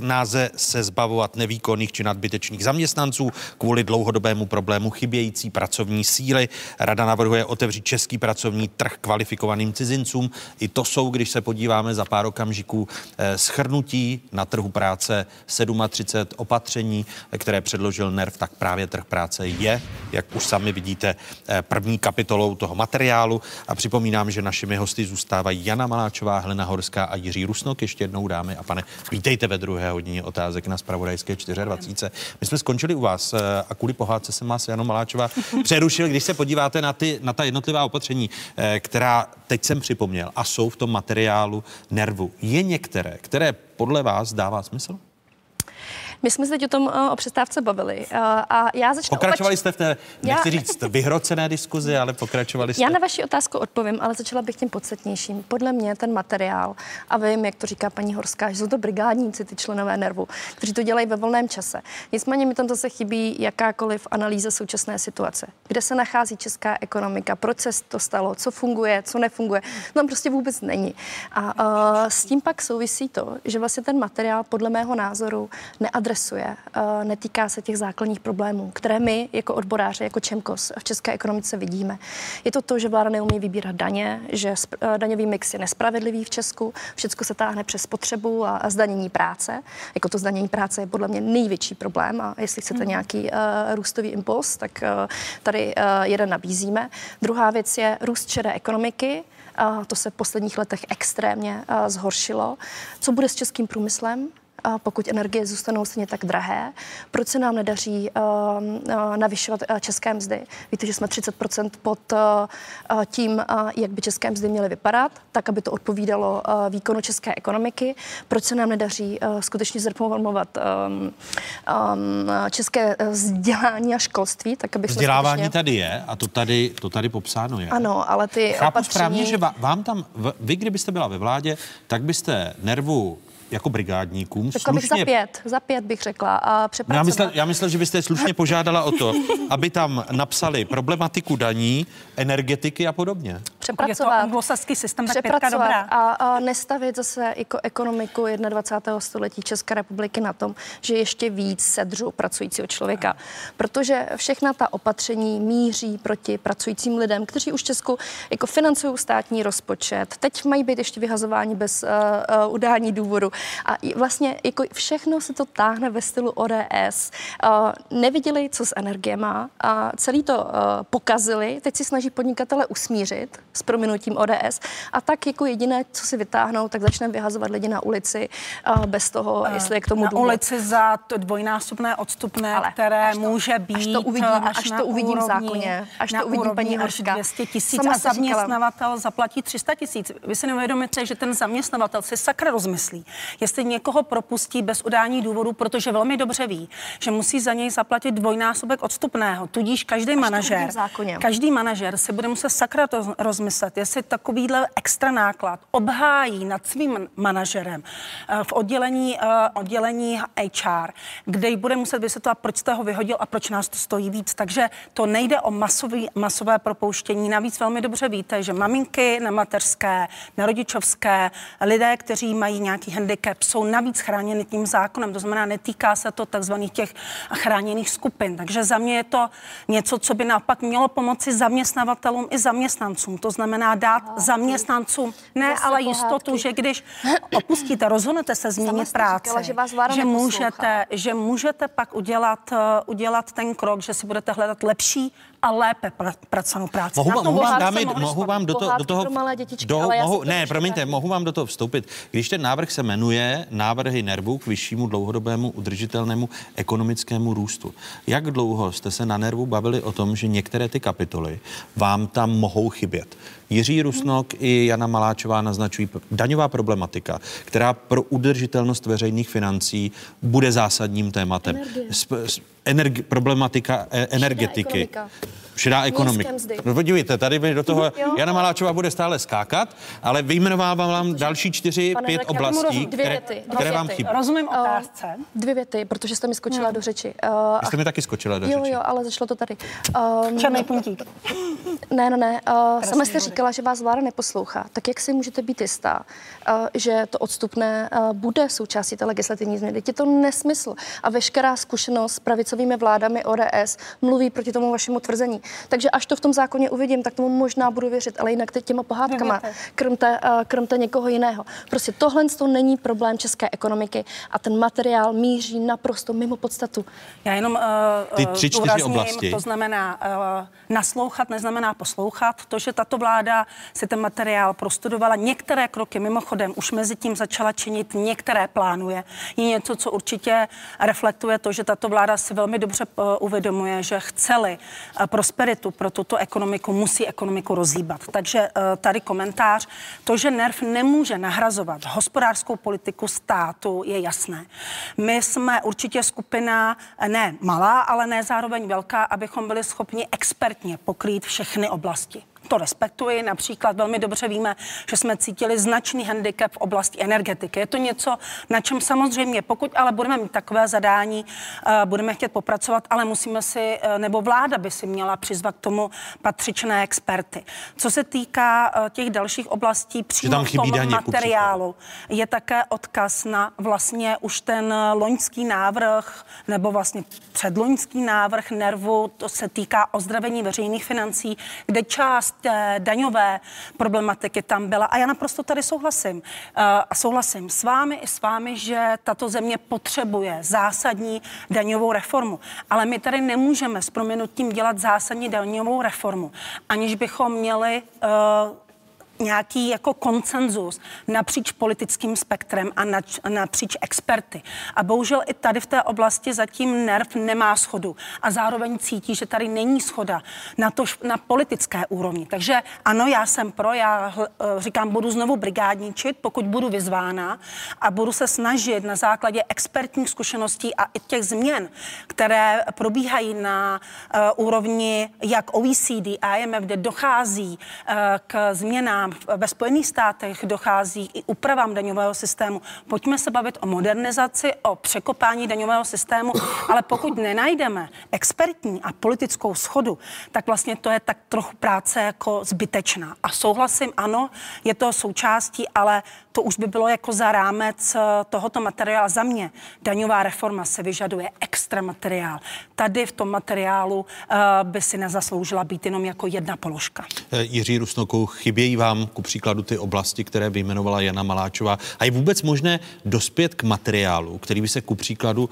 náze se zbavovat nevýkonných či nadbytečných zaměstnanců kvůli dlouhodobému problému chybějící pracovní síly. Rada navrhuje otevřít český pracovní trh kvalifikovaným cizincům. I to jsou, když se podíváme za pár okamžiků, eh, schrnutí na trhu práce 37 opatření, které předložil NERV, tak právě trh práce je, jak už sami vidíte, eh, první kapitolou toho materiálu. A připomínám, že našimi hosty zůstávají Jana Maláčová, Helena Horská a Jiří Rusnok. Ještě jednou dámy a pane, vítejte ve druhé hodině otázek na Spravodajské 24. My jsme skončili u vás eh, a kvůli pohádce jsem vás Jano Maláčová (laughs) přerušil, když se podíváte na, ty, na ta jednotlivá opatření, eh, která teď jsem připomněl a jsou v tom materiálu nervu. Je některé, které podle vás dává smysl? My jsme se teď o tom uh, o přestávce bavili uh, a já začnu... Pokračovali jste v té, nechci já... říct vyhrocené diskuzi, ale pokračovali jste... Já na vaši otázku odpovím, ale začala bych tím podstatnějším. Podle mě ten materiál, a vím, jak to říká paní Horská, že jsou to brigádníci, ty členové nervu, kteří to dělají ve volném čase. Nicméně mi tam zase chybí jakákoliv analýza současné situace. Kde se nachází česká ekonomika, proč se to stalo, co funguje, co nefunguje. No tam prostě vůbec není. A uh, s tím pak souvisí to, že vlastně ten materiál podle mého názoru neadresuje adresuje, eh, netýká se těch základních problémů, které my jako odboráři, jako Čemkos v české ekonomice vidíme. Je to to, že vláda neumí vybírat daně, že eh, daňový mix je nespravedlivý v Česku, všechno se táhne přes potřebu a, zdanění práce. Jako to zdanění práce je podle mě největší problém a jestli chcete mm. nějaký uh, růstový impuls, tak uh, tady uh, jeden nabízíme. Druhá věc je růst šedé ekonomiky, a to se v posledních letech extrémně zhoršilo. Co bude s českým průmyslem? Pokud energie zůstanou stejně tak drahé. Proč se nám nedaří uh, uh, navyšovat uh, české mzdy? Víte, že jsme 30% pod uh, tím, jak by české mzdy měly vypadat, tak, aby to odpovídalo výkonu české ekonomiky. Proč se nám nedaří skutečně zreformovat um, um, české vzdělání a školství, tak aby Vzdělávání skutečně... tady je a to tady, to tady popsáno je. Ano, ale ty Chápu opatření... správně, že vám tam, vy kdybyste byla ve vládě, tak byste nervu jako brigádníkům Řekla slušně... bych za pět, za pět bych řekla. A no já, myslel, já myslel, že byste slušně požádala o to, (laughs) aby tam napsali problematiku daní, energetiky a podobně. Přepracovat. Je to anglosaský systém, tak pětka dobrá. A, a nestavit zase jako ekonomiku 21. století České republiky na tom, že ještě víc sedřu pracujícího člověka. Protože všechna ta opatření míří proti pracujícím lidem, kteří už Česku jako financují státní rozpočet. Teď mají být ještě vyhazováni bez uh, uh, udání důvodu. A vlastně jako všechno se to táhne ve stylu ODS. Uh, neviděli, co s energiema a celý to uh, pokazili. Teď si snaží podnikatele usmířit s prominutím ODS a tak jako jediné, co si vytáhnou, tak začneme vyhazovat lidi na ulici uh, bez toho, jestli je k tomu Na důvod. ulici za to dvojnásobné odstupné, Ale které to, může být až to uvidím, až, až to uvidím úrovni, v zákoně, až to uvidím paní Horská. 200 tisíc a zaměstnavatel říkala. zaplatí 300 tisíc. Vy si neuvědomíte, že ten zaměstnavatel si sakra rozmyslí, jestli někoho propustí bez udání důvodu, protože velmi dobře ví, že musí za něj zaplatit dvojnásobek odstupného. Tudíž každý manažer, každý manažer si bude muset sakra to rozmyslet, jestli takovýhle extra náklad obhájí nad svým manažerem eh, v oddělení, eh, oddělení HR, kde bude muset vysvětlovat, proč jste ho vyhodil a proč nás to stojí víc. Takže to nejde o masový, masové propouštění. Navíc velmi dobře víte, že maminky na mateřské, na rodičovské, lidé, kteří mají nějaký handicap, jsou navíc chráněny tím zákonem. To znamená, netýká se to takzvaných těch chráněných skupin. Takže za mě je to něco, co by naopak mělo pomoci zaměstnavatelům i zaměstnancům. To znamená dát no, zaměstnancům, ne ale jistotu, že když opustíte, rozhodnete se změnit práci, říkala, že, vás že, můžete, že můžete pak udělat, uh, udělat ten krok, že si budete hledat lepší a lépe pra, pracovnou práci. Mohu, mohu, vám, dámy, mohu vám do, to, do toho... Dětičky, do, mohu, ne, promiňte, mohu vám do toho vstoupit. Když ten návrh se jmenuje návrhy nervu k vyššímu dlouhodobému udržitelnému ekonomickému růstu. Jak dlouho jste se na nervu bavili o tom, že některé ty kapitoly vám tam mohou chybět? Jiří Rusnok i Jana Maláčová naznačují daňová problematika, která pro udržitelnost veřejných financí bude zásadním tématem. Energie. Energi- problematika e- energetiky. Šedá ekonomika. No podívejte, tady vy do toho Jana Maláčová bude stále skákat, ale vyjmenovávám vám další čtyři, Pane pět oblastí, dvě které, věty, které vám chybí. Rozumím otázce. Uh, dvě věty, protože jste mi skočila hmm. do řeči. Uh, Vy jste mi taky skočila do jo, řeči. Jo, ale zašlo to tady. Um, Černý puntík. Ne, ne, ne. Uh, sama jste říkala, že vás vláda neposlouchá. Tak jak si můžete být jistá, uh, že to odstupné uh, bude součástí té legislativní změny? Je to nesmysl. A veškerá zkušenost s pravicovými vládami ODS mluví proti tomu vašemu tvrzení. Takže až to v tom zákoně uvidím, tak tomu možná budu věřit, ale jinak teď těma pohádkama krmte, uh, krmte někoho jiného. Prostě tohle to není problém české ekonomiky a ten materiál míří naprosto mimo podstatu. Já jenom uh, Ty tři, čtyři oblasti. To znamená uh, naslouchat, neznamená poslouchat. To, že tato vláda vláda si ten materiál prostudovala. Některé kroky mimochodem už mezi tím začala činit, některé plánuje. Je něco, co určitě reflektuje to, že tato vláda si velmi dobře eh, uvědomuje, že chceli eh, prosperitu pro tuto ekonomiku, musí ekonomiku rozhýbat. Takže eh, tady komentář. To, že NERV nemůže nahrazovat hospodářskou politiku státu, je jasné. My jsme určitě skupina ne malá, ale ne zároveň velká, abychom byli schopni expertně pokrýt všechny oblasti to respektuji. Například velmi dobře víme, že jsme cítili značný handicap v oblasti energetiky. Je to něco, na čem samozřejmě, pokud ale budeme mít takové zadání, uh, budeme chtět popracovat, ale musíme si, uh, nebo vláda by si měla přizvat k tomu patřičné experty. Co se týká uh, těch dalších oblastí, přímo v tom materiálu je také odkaz na vlastně už ten loňský návrh, nebo vlastně předloňský návrh nervu, to se týká ozdravení veřejných financí, kde část té daňové problematiky tam byla. A já naprosto tady souhlasím. Eh, a souhlasím s vámi i s vámi, že tato země potřebuje zásadní daňovou reformu. Ale my tady nemůžeme s proměnutím dělat zásadní daňovou reformu, aniž bychom měli uh, nějaký jako koncenzus napříč politickým spektrem a napříč experty. A bohužel i tady v té oblasti zatím NERV nemá schodu a zároveň cítí, že tady není schoda na, to, na politické úrovni. Takže ano, já jsem pro, já eh, říkám, budu znovu brigádničit, pokud budu vyzvána a budu se snažit na základě expertních zkušeností a i těch změn, které probíhají na uh, úrovni jak OECD a IMF, kde dochází uh, k změnám ve Spojených státech dochází i úpravám daňového systému. Pojďme se bavit o modernizaci, o překopání daňového systému, ale pokud nenajdeme expertní a politickou schodu, tak vlastně to je tak trochu práce jako zbytečná. A souhlasím, ano, je to součástí, ale to už by bylo jako za rámec eh, tohoto materiálu. Za mě daňová reforma se vyžaduje extra materiál. Tady v tom materiálu uh, by si nezasloužila být jenom jako jedna položka. Eh, Jiří Rusnoku, chybějí vám ku příkladu ty oblasti, které vyjmenovala Jana Maláčová. A je vůbec možné dospět k materiálu, který by se ku příkladu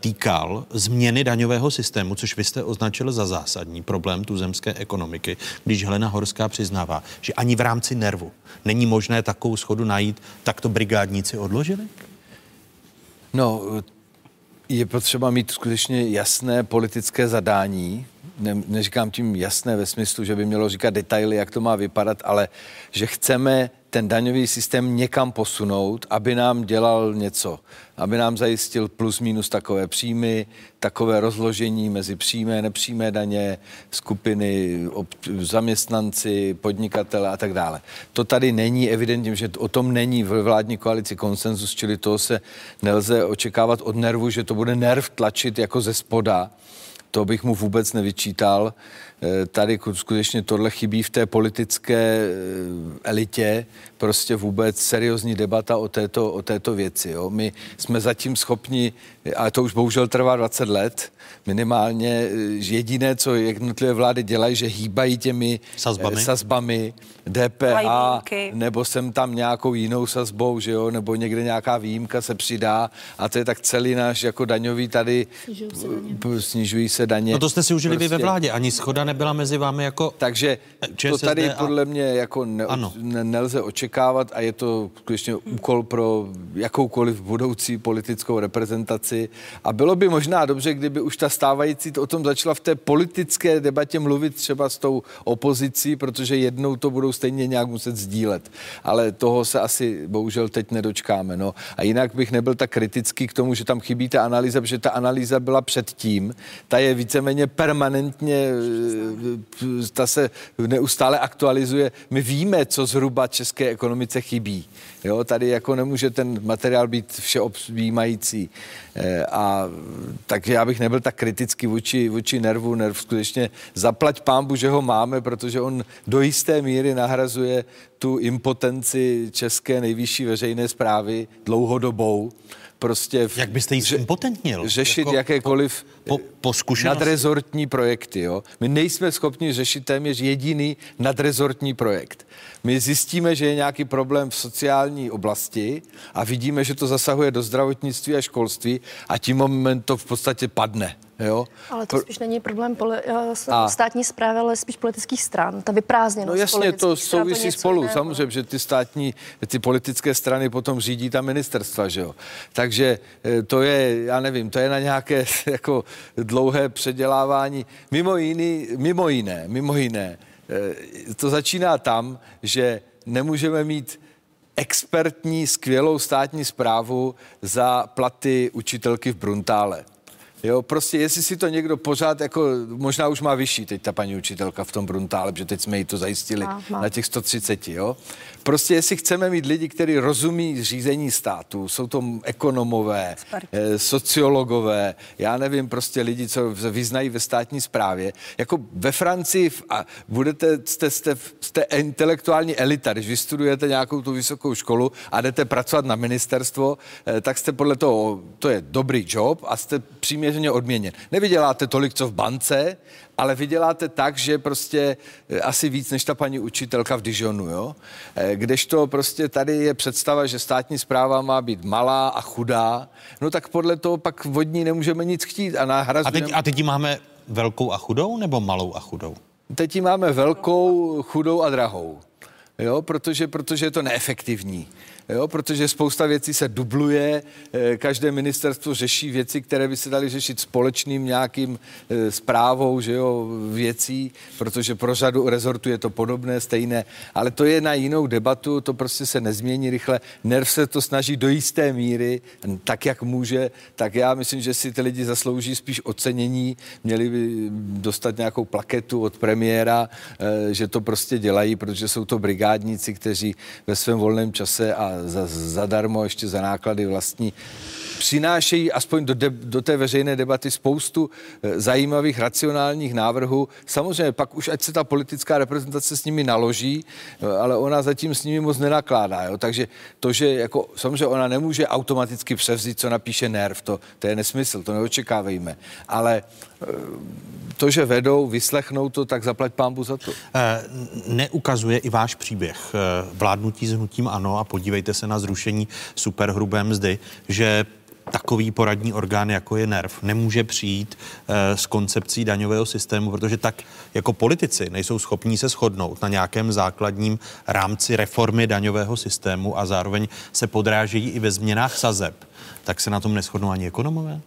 týkal změny daňového systému, což vy jste označil za zásadní problém tuzemské ekonomiky, když Helena Horská přiznává, že ani v rámci nervu není možné takovou schodu najít najít, tak to brigádníci odložili? No, je potřeba mít skutečně jasné politické zadání. Ne, neříkám tím jasné ve smyslu, že by mělo říkat detaily, jak to má vypadat, ale že chceme ten daňový systém někam posunout, aby nám dělal něco, aby nám zajistil plus minus takové příjmy, takové rozložení mezi přímé, nepřímé daně, skupiny, ob, zaměstnanci, podnikatele a tak dále. To tady není evidentně, že o tom není v vládní koalici konsenzus, čili to se nelze očekávat od nervu, že to bude nerv tlačit jako ze spoda. To bych mu vůbec nevyčítal. Eh, tady skutečně tohle chybí v té politické eh, elitě, prostě vůbec seriózní debata o této, o této věci. Jo. My jsme zatím schopni, a to už bohužel trvá 20 let, minimálně eh, jediné, co jednotlivé vlády dělají, že hýbají těmi sazbami, sazbami DPA, nebo sem tam nějakou jinou sazbou, že jo, nebo někde nějaká výjimka se přidá a to je tak celý náš jako daňový tady snižují se daně. Snižují se daně. No to jste si užili prostě. vy ve prostě- vládě, ani schoda nebyla mezi vámi jako Takže ČSSD to tady a... podle mě jako ne, ne, nelze očekávat a je to skutečně úkol pro jakoukoliv budoucí politickou reprezentaci a bylo by možná dobře, kdyby už ta stávající o tom začala v té politické debatě mluvit třeba s tou opozicí, protože jednou to budou stejně nějak muset sdílet. Ale toho se asi bohužel teď nedočkáme. No. A jinak bych nebyl tak kritický k tomu, že tam chybí ta analýza, protože ta analýza byla předtím. Ta je víceméně permanentně ta se neustále aktualizuje. My víme, co zhruba české ekonomice chybí. Jo, tady jako nemůže ten materiál být všeobjímající. E, a tak já bych nebyl tak kritický vůči, vůči nervu. Nerv skutečně zaplať pámbu, že ho máme, protože on do jisté míry nahrazuje tu impotenci české nejvyšší veřejné zprávy dlouhodobou prostě... V, Jak byste ji impotentnil? Řešit jako jakékoliv po, po nadrezortní projekty. Jo? My nejsme schopni řešit téměř jediný nadrezortní projekt. My zjistíme, že je nějaký problém v sociální oblasti a vidíme, že to zasahuje do zdravotnictví a školství a tím moment to v podstatě padne Jo? Ale to spíš není problém poli- eh, A- státní zprávy, ale spíš politických stran. Ta vyprázdněnost No jasně, to souvisí něco spolu, jiného. samozřejmě, že ty státní, ty politické strany potom řídí ta ministerstva, že jo. Takže eh, to je, já nevím, to je na nějaké (laughs) jako dlouhé předělávání. Mimo, jiný, mimo jiné, mimo jiné, eh, to začíná tam, že nemůžeme mít expertní, skvělou státní zprávu za platy učitelky v Bruntále. Jo, prostě jestli si to někdo pořád, jako možná už má vyšší teď ta paní učitelka v tom Bruntále, protože teď jsme jí to zajistili Má, má. na těch 130, jo. Prostě jestli chceme mít lidi, kteří rozumí řízení státu, jsou to ekonomové, eh, sociologové, já nevím, prostě lidi, co vyznají ve státní správě. Jako ve Francii v- a budete, jste, jste, jste intelektuální elita, když vystudujete nějakou tu vysokou školu a jdete pracovat na ministerstvo, eh, tak jste podle toho, to je dobrý job a jste přiměřeně odměněn. Nevyděláte tolik, co v bance, ale vyděláte tak, že prostě eh, asi víc než ta paní učitelka v Dijonu, jo? Eh, Kdežto prostě tady je představa, že státní zpráva má být malá a chudá, no tak podle toho pak vodní nemůžeme nic chtít a A nahrazujeme... teď, a teď máme velkou a chudou nebo malou a chudou? Teď ji máme velkou, chudou a drahou. Jo, protože, protože je to neefektivní. Jo, protože spousta věcí se dubluje, eh, každé ministerstvo řeší věci, které by se daly řešit společným nějakým eh, zprávou, že jo, věcí, protože pro řadu rezortů je to podobné, stejné, ale to je na jinou debatu, to prostě se nezmění rychle. NERV se to snaží do jisté míry, tak jak může, tak já myslím, že si ty lidi zaslouží spíš ocenění, měli by dostat nějakou plaketu od premiéra, eh, že to prostě dělají, protože jsou to brigádníci, kteří ve svém volném čase a za, zadarmo ještě za náklady vlastní přinášejí aspoň do, de, do té veřejné debaty spoustu eh, zajímavých racionálních návrhů. Samozřejmě pak už ať se ta politická reprezentace s nimi naloží, eh, ale ona zatím s nimi moc nenakládá. Jo? Takže to, že jako, samozřejmě ona nemůže automaticky převzít, co napíše NERV, to, to je nesmysl, to neočekávejme. Ale to, že vedou, vyslechnou to, tak zaplať pámbu za to. Eh, Neukazuje i váš příběh eh, vládnutí s hnutím ANO a podívejte se na zrušení superhrubé mzdy, že takový poradní orgán, jako je NERV, nemůže přijít eh, s koncepcí daňového systému, protože tak jako politici nejsou schopní se shodnout na nějakém základním rámci reformy daňového systému a zároveň se podrážejí i ve změnách sazeb, tak se na tom neschodnou ani ekonomové?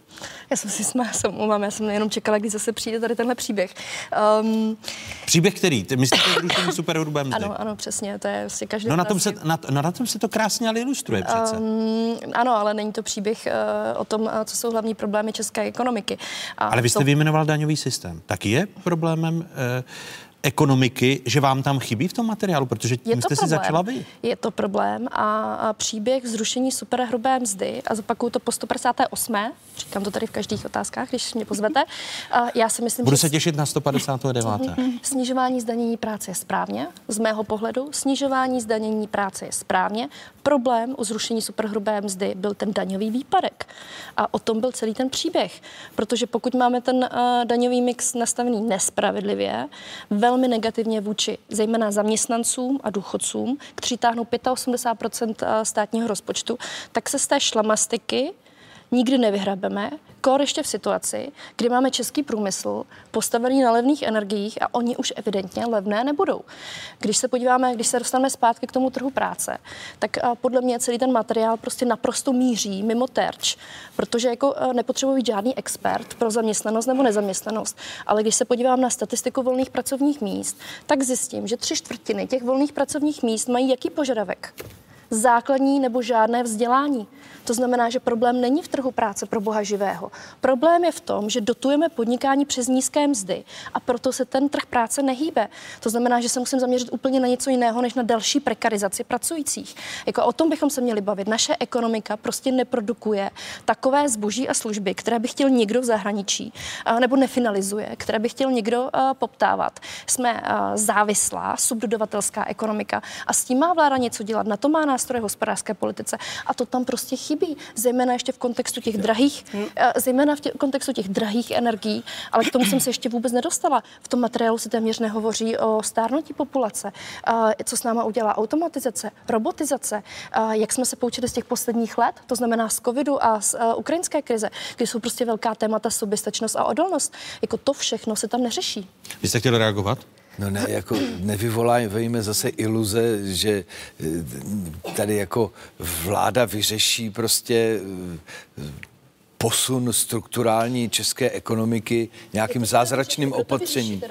Já jsem si smála, se omlouvám, já jsem jenom čekala, kdy zase přijde tady tenhle příběh. Um, Příběh který? Ty myslíte zrušení (coughs) superhrubé mzdy? ano, ano, přesně, to je vlastně každý. No na tom, se, na, no na tom se to krásně ale ilustruje přece. Um, ano, ale není to příběh uh, o tom, uh, co jsou hlavní problémy české ekonomiky. A Ale vy jste to- vyjmenoval daňový systém. Tak je problémem eh, ekonomiky, že vám tam chybí v tom materiálu, protože tím jste si problém. začala vy. Je to problém a, a příběh zrušení superhrubé mzdy, a zopakuju to po 158. Říkám to tady v každých otázkách, když mě pozvete. A já si myslím, Budu že se těšit na 159. (laughs) Snižování zdanění práce je správně, z mého pohledu. Snižování zdanění práce je správně. Problém u zrušení superhrubé mzdy byl ten daňový výpadek. A o tom byl celý ten příběh. Protože pokud máme ten uh, daňový mix nastavený nespravedlivě, velmi negativně vůči zejména zaměstnancům a důchodcům, kteří táhnou 85% státního rozpočtu, tak se z té šlamastiky nikdy nevyhrabeme, kor ještě v situaci, kdy máme český průmysl postavený na levných energiích a oni už evidentně levné nebudou. Když se podíváme, když se dostaneme zpátky k tomu trhu práce, tak a, podle mě celý ten materiál prostě naprosto míří mimo terč, protože jako a, nepotřebuje být žádný expert pro zaměstnanost nebo nezaměstnanost, ale když se podívám na statistiku volných pracovních míst, tak zjistím, že tři čtvrtiny těch volných pracovních míst mají jaký požadavek? základní nebo žádné vzdělání. To znamená, že problém není v trhu práce pro boha živého. Problém je v tom, že dotujeme podnikání přes nízké mzdy a proto se ten trh práce nehýbe. To znamená, že se musím zaměřit úplně na něco jiného, než na další prekarizaci pracujících. Jako o tom bychom se měli bavit. Naše ekonomika prostě neprodukuje takové zboží a služby, které by chtěl někdo v zahraničí nebo nefinalizuje, které by chtěl někdo poptávat. Jsme závislá subdodavatelská ekonomika a s tím má vláda něco dělat. Na to má nás nástroje hospodářské politice. A to tam prostě chybí, zejména ještě v kontextu těch drahých, eh, zejména v tě, kontextu těch drahých energií, ale k tomu jsem se ještě vůbec nedostala. V tom materiálu se téměř nehovoří o stárnutí populace, co s náma udělá automatizace, robotizace, jak jsme se poučili z těch posledních let, to znamená z covidu a z ukrajinské krize, kdy jsou prostě velká témata soběstačnost a odolnost. Jako to všechno se tam neřeší. Vy jste chtěli reagovat? No ne, jako nevyvoláme zase iluze, že eh, tady jako vláda vyřeší prostě eh, posun strukturální české ekonomiky nějakým zázračným opatřením.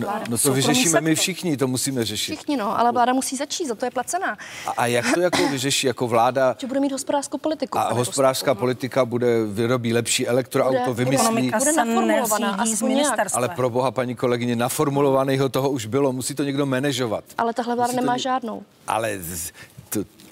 No, no to vyřešíme my všichni, to musíme řešit. Všichni, no, ale vláda musí začít, za to je placená. A, a jak to jako vyřeší jako vláda? (laughs) Že bude mít hospodářskou politiku. A hospodářská postupu. politika bude vyrobí lepší elektroauto, bude, vymyslí. Bude naformulovaná, z Ale pro boha, paní kolegyně, naformulovaného toho už bylo, musí to někdo manažovat. Ale tahle vláda nemá to... žádnou. Ale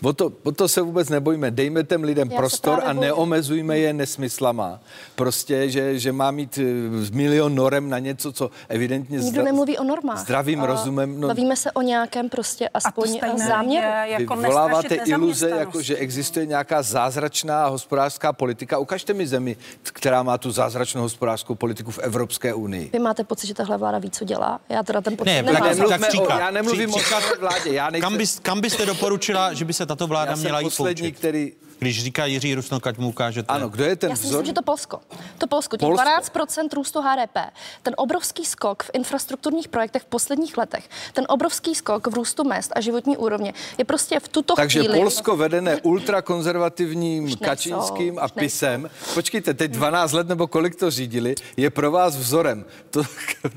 o to, o to se vůbec nebojíme. Dejme těm lidem Já prostor a neomezujme je nesmyslama. Prostě, že, že má mít eh, milion norem na něco, co evidentně... Nikdo zdra- nemluví o normách. Zdravým uh, rozumem. No, bavíme se o nějakém prostě aspoň záměru. Jako Vyvoláváte iluze, jako že existuje nějaká zázračná hospodářská politika. Ukažte mi zemi, která má tu zázračnou hospodářskou politiku v Evropské unii. Vy máte pocit, že tahle vláda ví, co dělá? Já teda ten pocit ne, nemám. Tak, tak, tak o, já nemluvím o vládě. Já nejsem... kam, bys, kam byste doporučila, že by se tato vláda měla jít poslední, poučit. který když říká Jiří Rusnok, ať mu ukážete. Ano, kdo je ten Já si myslím, že to Polsko. To Polsko, těch Polsko. 12% růstu HDP, ten obrovský skok v infrastrukturních projektech v posledních letech, ten obrovský skok v růstu mest a životní úrovně je prostě v tuto Takže chvíli... Takže Polsko vedené ultrakonzervativním Kačínským a Pisem, počkejte, teď 12 let nebo kolik to řídili, je pro vás vzorem. To,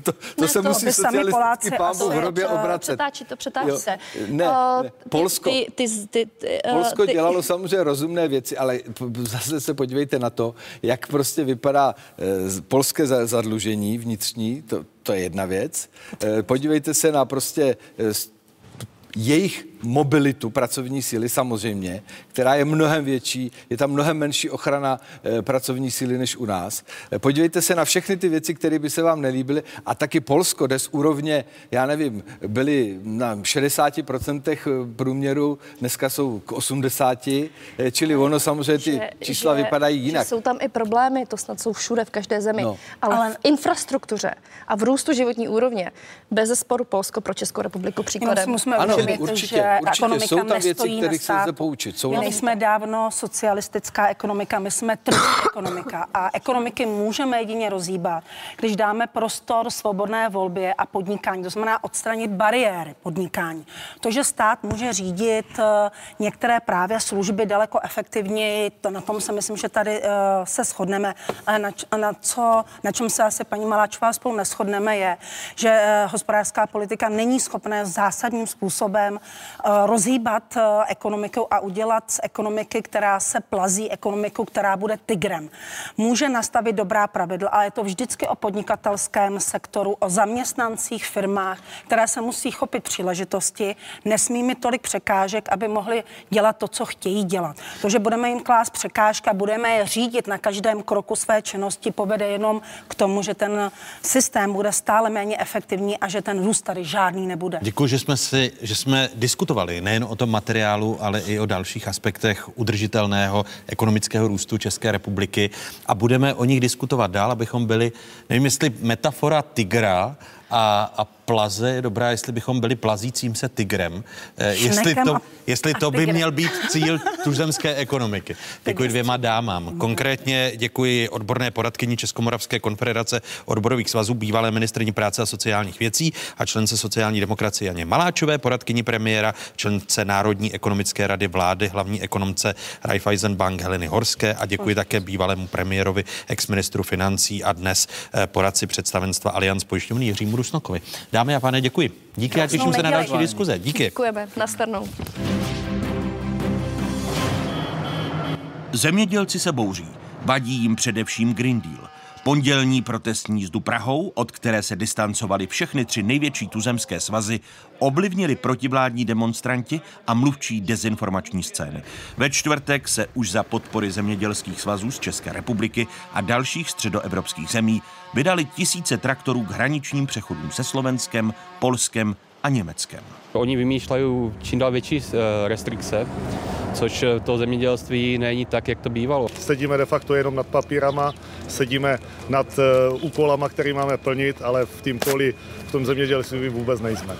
to, to ne, se to musí socialistický pámu v hrobě obracet. Přetáčí to, přetáčí jo. se. Ne, uh, ne. Polsko, ty, ty, ty, ty, uh, Polsko ty, dělalo samozřejmě rozumné věci, ale zase se podívejte na to, jak prostě vypadá eh, polské zadlužení vnitřní, to, to je jedna věc. Eh, podívejte se na prostě eh, jejich mobilitu pracovní síly samozřejmě, která je mnohem větší, je tam mnohem menší ochrana e, pracovní síly než u nás. E, podívejte se na všechny ty věci, které by se vám nelíbily a taky Polsko, kde z úrovně, já nevím, byli na 60% průměru, dneska jsou k 80, e, čili ono samozřejmě ty že, čísla že, vypadají jinak. Že jsou tam i problémy, to snad jsou všude v každé zemi, no. ale, ale v infrastruktuře a v růstu životní úrovně bez sporu Polsko pro Českou republiku příkladem. Musíme ano, určitě. Že určitě jsou tam věci, které se lze poučit. Jsou my nejsme dávno socialistická ekonomika, my jsme tržní ekonomika a ekonomiky můžeme jedině rozhýbat, když dáme prostor svobodné volbě a podnikání, to znamená odstranit bariéry podnikání. To, že stát může řídit eh, některé právě služby daleko efektivněji, to na tom se myslím, že tady uh, se shodneme, ale na, na, co, na čem se asi paní Maláčová spolu neschodneme, je, že uh, hospodářská politika není schopná zásadním způsobem uh, rozhýbat eh, ekonomikou a udělat z ekonomiky, která se plazí, ekonomiku, která bude tigrem. Může nastavit dobrá pravidla, ale je to vždycky o podnikatelském sektoru, o zaměstnancích, firmách, které se musí chopit příležitosti, nesmí mi tolik překážek, aby mohli dělat to, co chtějí dělat. To, že budeme jim klást překážka, budeme je řídit na každém kroku své činnosti, povede jenom k tomu, že ten systém bude stále méně efektivní a že ten růst tady žádný nebude. Děkuji, že jsme, si, že jsme diskutovali nejen o tom materiálu, ale i o dalších aspektech udržitelného ekonomického růstu České republiky a budeme o nich diskutovat dál, abychom byli, nevím, jestli metafora tigra a, a plaze je dobrá, jestli bychom byli plazícím se tigrem. Eh, jestli to, jestli to by měl být cíl (laughs) tuzemské ekonomiky. Děkuji dvěma dámám. Konkrétně děkuji odborné poradkyni Českomoravské konfederace odborových svazů, bývalé ministrní práce a sociálních věcí a člence sociální demokracie Janě Maláčové, poradkyni premiéra, člence Národní ekonomické rady vlády, hlavní ekonomce Raiffeisen Bank Heleny Horské a děkuji také bývalému premiérovi, exministru financí a dnes eh, poradci představenstva Allianz pojišťovny Jiřímu Rusnokovi. Dámy a pane, děkuji. Díky a těším se na další diskuze. Díky. Děkujeme. Nastanou. Zemědělci se bouří. Vadí jim především Green Deal. Pondělní protestní jízdu Prahou, od které se distancovali všechny tři největší tuzemské svazy, ovlivnili protivládní demonstranti a mluvčí dezinformační scény. Ve čtvrtek se už za podpory zemědělských svazů z České republiky a dalších středoevropských zemí vydali tisíce traktorů k hraničním přechodům se Slovenskem, Polskem a Německem. Oni vymýšlejí čím dál větší restrikce, což to zemědělství není tak, jak to bývalo. Sedíme de facto jenom nad papírama, sedíme nad úkolama, který máme plnit, ale v tým poli, v tom zemědělství vůbec nejsme.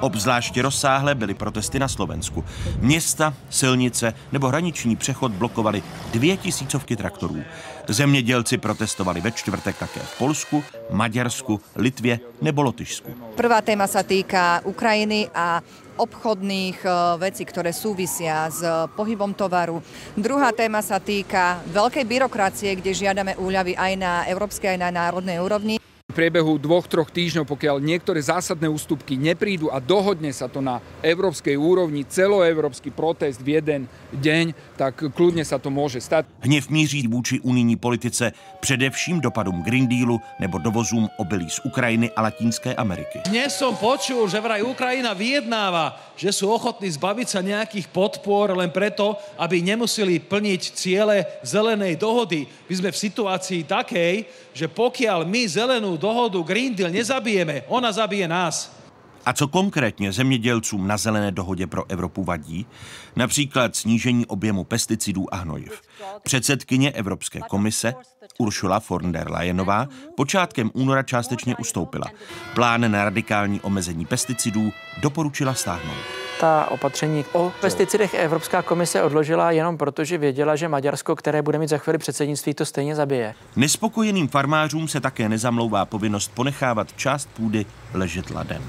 Obzvláště rozsáhlé byly protesty na Slovensku. Města, silnice nebo hraniční přechod blokovali dvě tisícovky traktorů. Zemědělci protestovali ve čtvrtek také v Polsku, Maďarsku, Litvě nebo Lotyšsku. Prvá téma sa týka Ukrajiny a obchodných vecí, ktoré súvisia s pohybom tovaru. Druhá téma sa týka veľkej byrokracie, kde žiadame úľavy aj na európskej, aj na národnej úrovni. V priebehu dvoch, troch týždňov, pokiaľ niektoré zásadné ústupky neprídu a dohodne sa to na európskej úrovni, celoevropský protest v jeden deň, tak kľudne sa to môže stať. Hněv míří vůči unijní politice především dopadům Green Dealu nebo dovozům obilí z Ukrajiny a Latinské Ameriky. Dnes som počul, že vraj Ukrajina vyjednáva, že sú ochotní zbaviť sa nejakých podpor len preto, aby nemuseli plniť ciele zelenej dohody. My sme v situácii takej, že pokiaľ my zelenú dohodu Green Deal nezabijeme, ona zabije nás. A co konkrétně zemědělcům na zelené dohodě pro Evropu vadí? Například snížení objemu pesticidů a hnojiv. Předsedkyně Evropské komise Ursula von der Leyenová počátkem února částečně ustoupila. Plán na radikální omezení pesticidů doporučila stáhnout ta opatření o pesticidech Evropská komise odložila jenom proto, že věděla, že Maďarsko, které bude mít za chvíli předsednictví, to stejně zabije. Nespokojeným farmářům se také nezamlouvá povinnost ponechávat část půdy ležet ladem.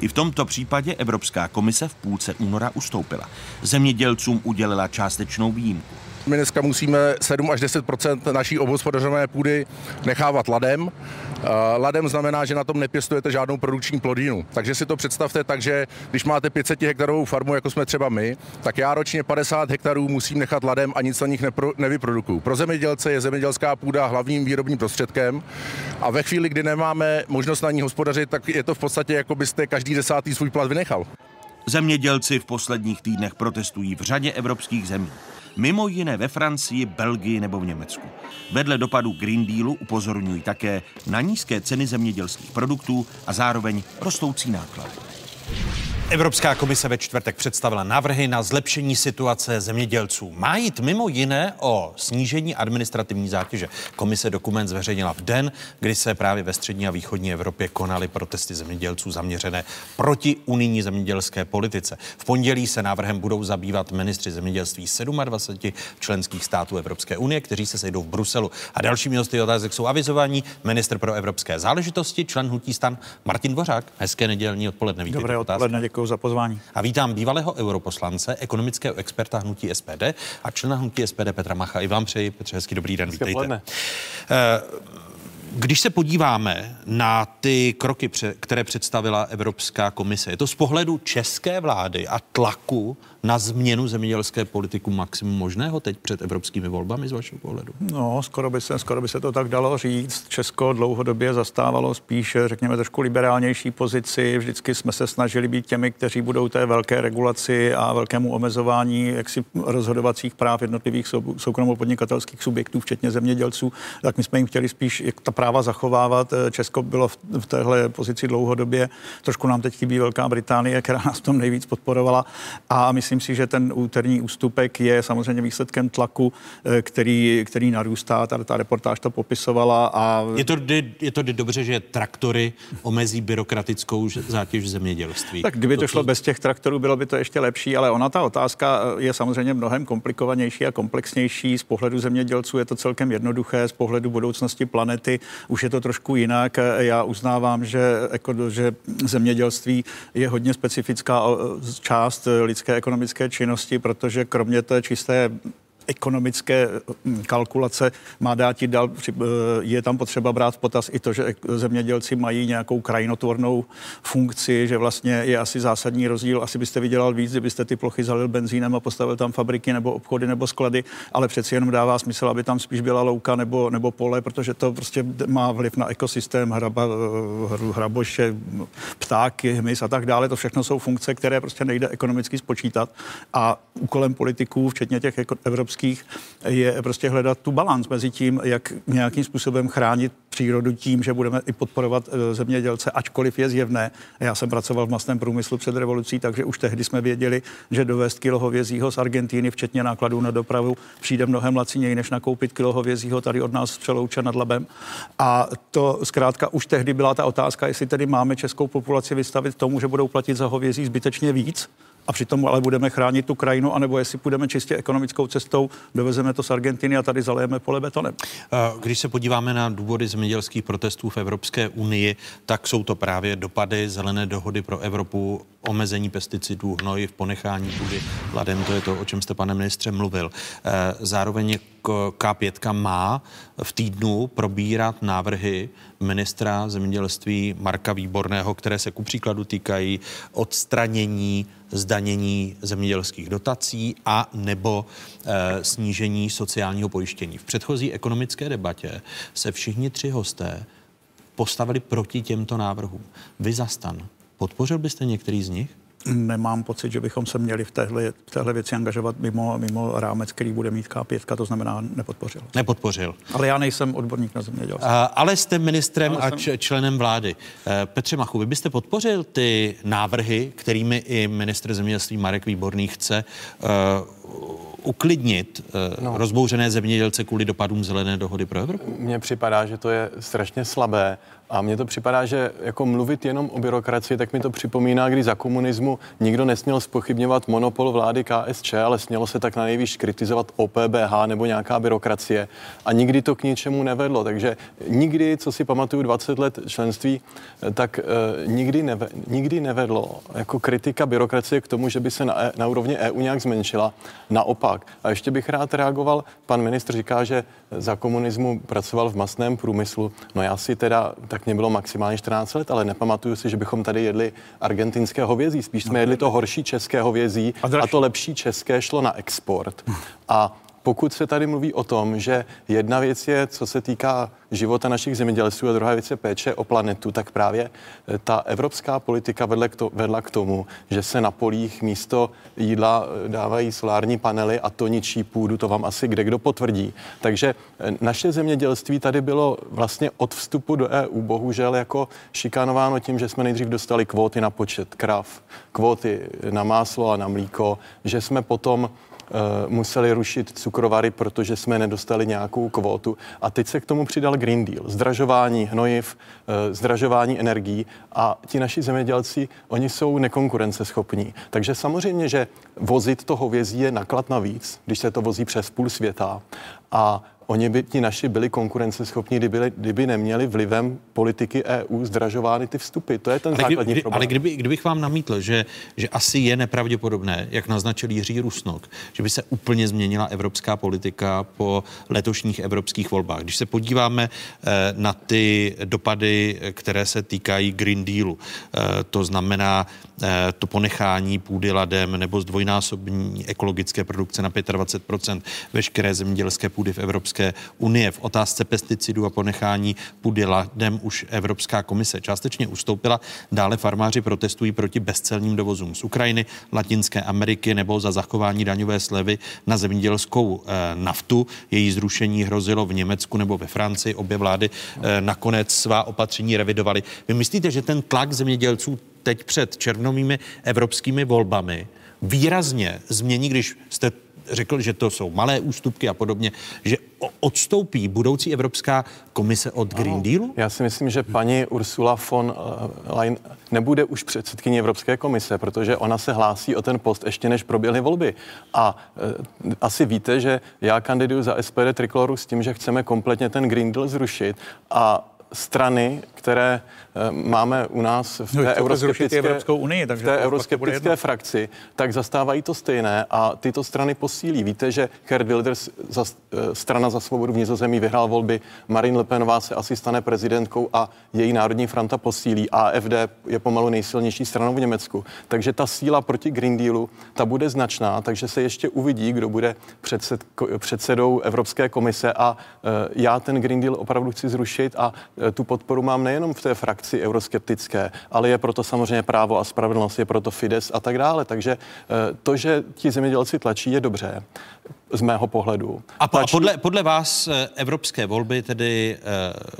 I v tomto případě Evropská komise v půlce února ustoupila. Zemědělcům udělila částečnou výjimku. My dneska musíme 7 až 10% naší obhospodařené půdy nechávat ladem. Ladem znamená, že na tom nepěstujete žádnou produkční plodinu. Takže si to představte tak, že když máte 500 hektarovou farmu, jako jsme třeba my, tak já ročně 50 hektarů musím nechat ladem a nic na nich nepro, nevyprodukuju. Pro zemědělce je zemědělská půda hlavním výrobním prostředkem a ve chvíli, kdy nemáme možnost na ní hospodařit, tak je to v podstatě jako byste každý desátý svůj plat vynechal. Zemědělci v posledních týdnech protestují v řadě evropských zemí mimo jiné ve Francii, Belgii nebo v Německu. Vedle dopadu Green Dealu upozorňují také na nízké ceny zemědělských produktů a zároveň rostoucí náklady. Evropská komise ve čtvrtek představila návrhy na zlepšení situace zemědělců. Má jít mimo jiné o snížení administrativní zátěže. Komise dokument zveřejnila v den, kdy se právě ve střední a východní Evropě konaly protesty zemědělců zaměřené proti unijní zemědělské politice. V pondělí se návrhem budou zabývat ministři zemědělství 27 členských států Evropské unie, kteří se sejdou v Bruselu. A dalšími hosty otázek jsou avizovaní ministr pro evropské záležitosti, člen hnutí stan Martin Dvořák. Hezké nedělní odpoledne. Vítejte Dobré odpoledne, děkuji za pozvání. A vítám bývalého europoslance, ekonomického experta hnutí SPD a člena hnutí SPD Petra Macha. I vám přeji, Petře, hezký dobrý den, Hezké vítejte. Poledne. Když se podíváme na ty kroky, které představila Evropská komise, je to z pohledu české vlády a tlaku na změnu zemědělské politiku maximum možného teď před evropskými volbami z vašeho pohledu? No, skoro by, se, skoro by se to tak dalo říct. Česko dlouhodobě zastávalo spíš, řekněme, trošku liberálnější pozici. Vždycky jsme se snažili být těmi, kteří budou té velké regulaci a velkému omezování jaksi rozhodovacích práv jednotlivých sou, soukromo-podnikatelských subjektů, včetně zemědělců, tak my jsme jim chtěli spíš jak ta práva zachovávat. Česko bylo v, v téhle pozici dlouhodobě. Trošku nám teď chybí Velká Británie, která nás v tom nejvíc podporovala. A myslím si, že ten úterní ústupek je samozřejmě výsledkem tlaku, eh, který, který narůstá. Ta, ta reportáž to popisovala. A... Je to, je to dobře, že traktory omezí byrokratickou zátěž v zemědělství. Tak kdyby to, to šlo to... bez těch traktorů, bylo by to ještě lepší, ale ona ta otázka eh, je samozřejmě mnohem komplikovanější a komplexnější. Z pohledu zemědělců je to celkem jednoduché, z pohledu budoucnosti planety už je to trošku jinak. Já uznávám, že, jako, že zemědělství je hodně specifická část lidské ekonomické činnosti, protože kromě té čisté ekonomické hm, kalkulace má dát dál, eh, je tam potřeba brát v potaz i to, že zemědělci mají nějakou krajinotvornou funkci, že vlastně je asi zásadní rozdíl. Asi byste vydělal víc, kdybyste ty plochy zalil benzínem a postavil tam fabriky nebo obchody nebo sklady, ale přeci jenom dává smysl, aby tam spíš byla louka nebo, nebo pole, protože to prostě má vliv na ekosystém, hraba, eh, hraboše, ptáky, hmyz a tak dále. To všechno jsou funkce, které prostě nejde ekonomicky spočítat. A úkolem politiků, včetně těch evropských evropských, je prostě hledat tu balans mezi tím, jak nějakým způsobem chránit přírodu tím, že budeme i podporovat eh, zemědělce, ačkoliv je zjevné. Já jsem pracoval v masném průmyslu před revolucí, takže už tehdy jsme věděli, že dovést kilo hovězího z Argentíny, včetně nákladů na dopravu, přijde mnohem laciněji, než nakoupit kilo hovězího tady od nás z Přelouče nad Labem. A to zkrátka už tehdy byla ta otázka, jestli tedy máme českou populaci vystavit tomu, že budou platit za hovězí zbytečně víc, a přitom ale budeme chránit tu krajinu, anebo jestli půjdeme čistě ekonomickou cestou, dovezeme to z Argentiny a tady zalejeme pole betonem. Když se podíváme na důvody zemědělských protestů v Evropské unii, tak jsou to právě dopady zelené dohody pro Evropu, omezení pesticidů, hnojiv, ponechání půdy ladem, to je to, o čem jste, pane ministře, mluvil. Zároveň K5 má v týdnu probírat návrhy ministra zemědělství Marka Výborného, které se ku příkladu týkají odstranění zdanění zemědělských dotací a nebo e, snížení sociálního pojištění. V předchozí ekonomické debatě se všichni tři hosté postavili proti těmto návrhům. Vy zastan. Podpořil byste některý z nich? Nemám pocit, že bychom se měli v téhle, v téhle věci angažovat mimo, mimo rámec, který bude mít K5, to znamená nepodpořil. Nepodpořil. Ale já nejsem odborník na zemědělství. ale jste ministrem ale a jsem... členem vlády. E, Petře Machu, vy byste podpořil ty návrhy, kterými i ministr zemědělství Marek Výborný chce uh, uklidnit uh, no. rozbouřené zemědělce kvůli dopadům zelené dohody pro Evropu? Mně připadá, že to je strašně slabé a mně to připadá, že jako mluvit jenom o byrokracii, tak mi to připomíná, kdy za komunismu nikdo nesměl spochybňovat monopol vlády KSČ, ale smělo se tak na nejvíc kritizovat OPBH nebo nějaká byrokracie. A nikdy to k ničemu nevedlo. Takže nikdy, co si pamatuju 20 let členství, tak uh, nikdy, neve, nikdy nevedlo jako kritika byrokracie k tomu, že by se na, e, na úrovni EU nějak zmenšila. Naopak. A ještě bych rád reagoval. Pan ministr říká, že za komunismu pracoval v masném průmyslu. No já si teda tak mě bylo maximálně 14 let, ale nepamatuju si, že bychom tady jedli argentinské hovězí. Spíš jsme jedli to horší české hovězí a, a to lepší české šlo na export. A pokud se tady mluví o tom, že jedna věc je, co se týká života našich zemědělců a druhá věc je péče o planetu, tak právě eh, ta evropská politika vedle k to, vedla k tomu, že se na polích místo jídla eh, dávají solární panely a to ničí půdu, to vám asi kde kdo potvrdí. Takže eh, naše zemědělství tady bylo vlastně od vstupu do EU bohužel jako šikanováno tím, že jsme nejdřív dostali kvóty na počet krav, kvóty na máslo a na mlíko, že jsme potom museli rušit cukrovary, protože jsme nedostali nějakou kvótu. A teď se k tomu přidal Green Deal. Zdražování hnojiv, eh, zdražování energií a ti naši zemědělci, oni jsou nekonkurenceschopní. Takže samozřejmě, že vozit to hovězí je naklad navíc, když se to vozí přes půl světa. A Oni by ti naši byli konkurenceschopní, kdyby, kdyby neměli vlivem politiky EU zdražovány ty vstupy. To je ten ale základní kdy, problém. Ale kdyby, kdybych vám namítl, že, že asi je nepravděpodobné, jak naznačil Jiří Rusnok, že by se úplně změnila evropská politika po letošních evropských volbách. Když se podíváme eh, na ty dopady, které se týkají Green Dealu, eh, to znamená eh, to ponechání půdy ladem nebo zdvojnásobní ekologické produkce na 25% veškeré zemědělské půdy v Evropské Evropské unie. V otázce pesticidů a ponechání půdy ladem už Evropská komise částečně ustoupila. Dále farmáři protestují proti bezcelním dovozům z Ukrajiny, Latinské Ameriky nebo za zachování daňové slevy na zemědělskou e, naftu. Její zrušení hrozilo v Německu nebo ve Francii. Obě vlády e, nakonec svá opatření revidovaly. Vy myslíte, že ten tlak zemědělců teď před červnovými evropskými volbami výrazně změní, když jste řekl, že to jsou malé ústupky a podobně, že odstoupí budoucí Evropská komise od Green Dealu? Já si myslím, že paní Ursula von eh, Leyen nebude už předsedkyní Evropské komise, protože ona se hlásí o ten post ještě než proběhly volby. A e, asi víte, že já kandiduju za SPD Trikoloru s tím, že chceme kompletně ten Green Deal zrušit a strany, které eh, máme u nás v no, té no, euroskeptické, Evropskou unii, takže v té euroskeptické frakci, tak zastávají to stejné a tyto strany posílí. Víte, že Gerd Wilders, za, eh, strana za svobodu v Nizozemí, vyhrál volby, Marine Le Penová se asi stane prezidentkou a její národní franta posílí. AFD je pomalu nejsilnější stranou v Německu. Takže ta síla proti Green Dealu, ta bude značná, takže se ještě uvidí, kdo bude předsed, předsedou Evropské komise a uh, já ten Green Deal opravdu chci zrušit a eh, tu podporu mám nejenom v té frakci euroskeptické, ale je proto samozřejmě právo a spravedlnost, je proto Fides a tak dále. Takže eh, to, že ti zemědělci tlačí, je dobře z mého pohledu. A, po, a podle, podle vás eh, evropské volby tedy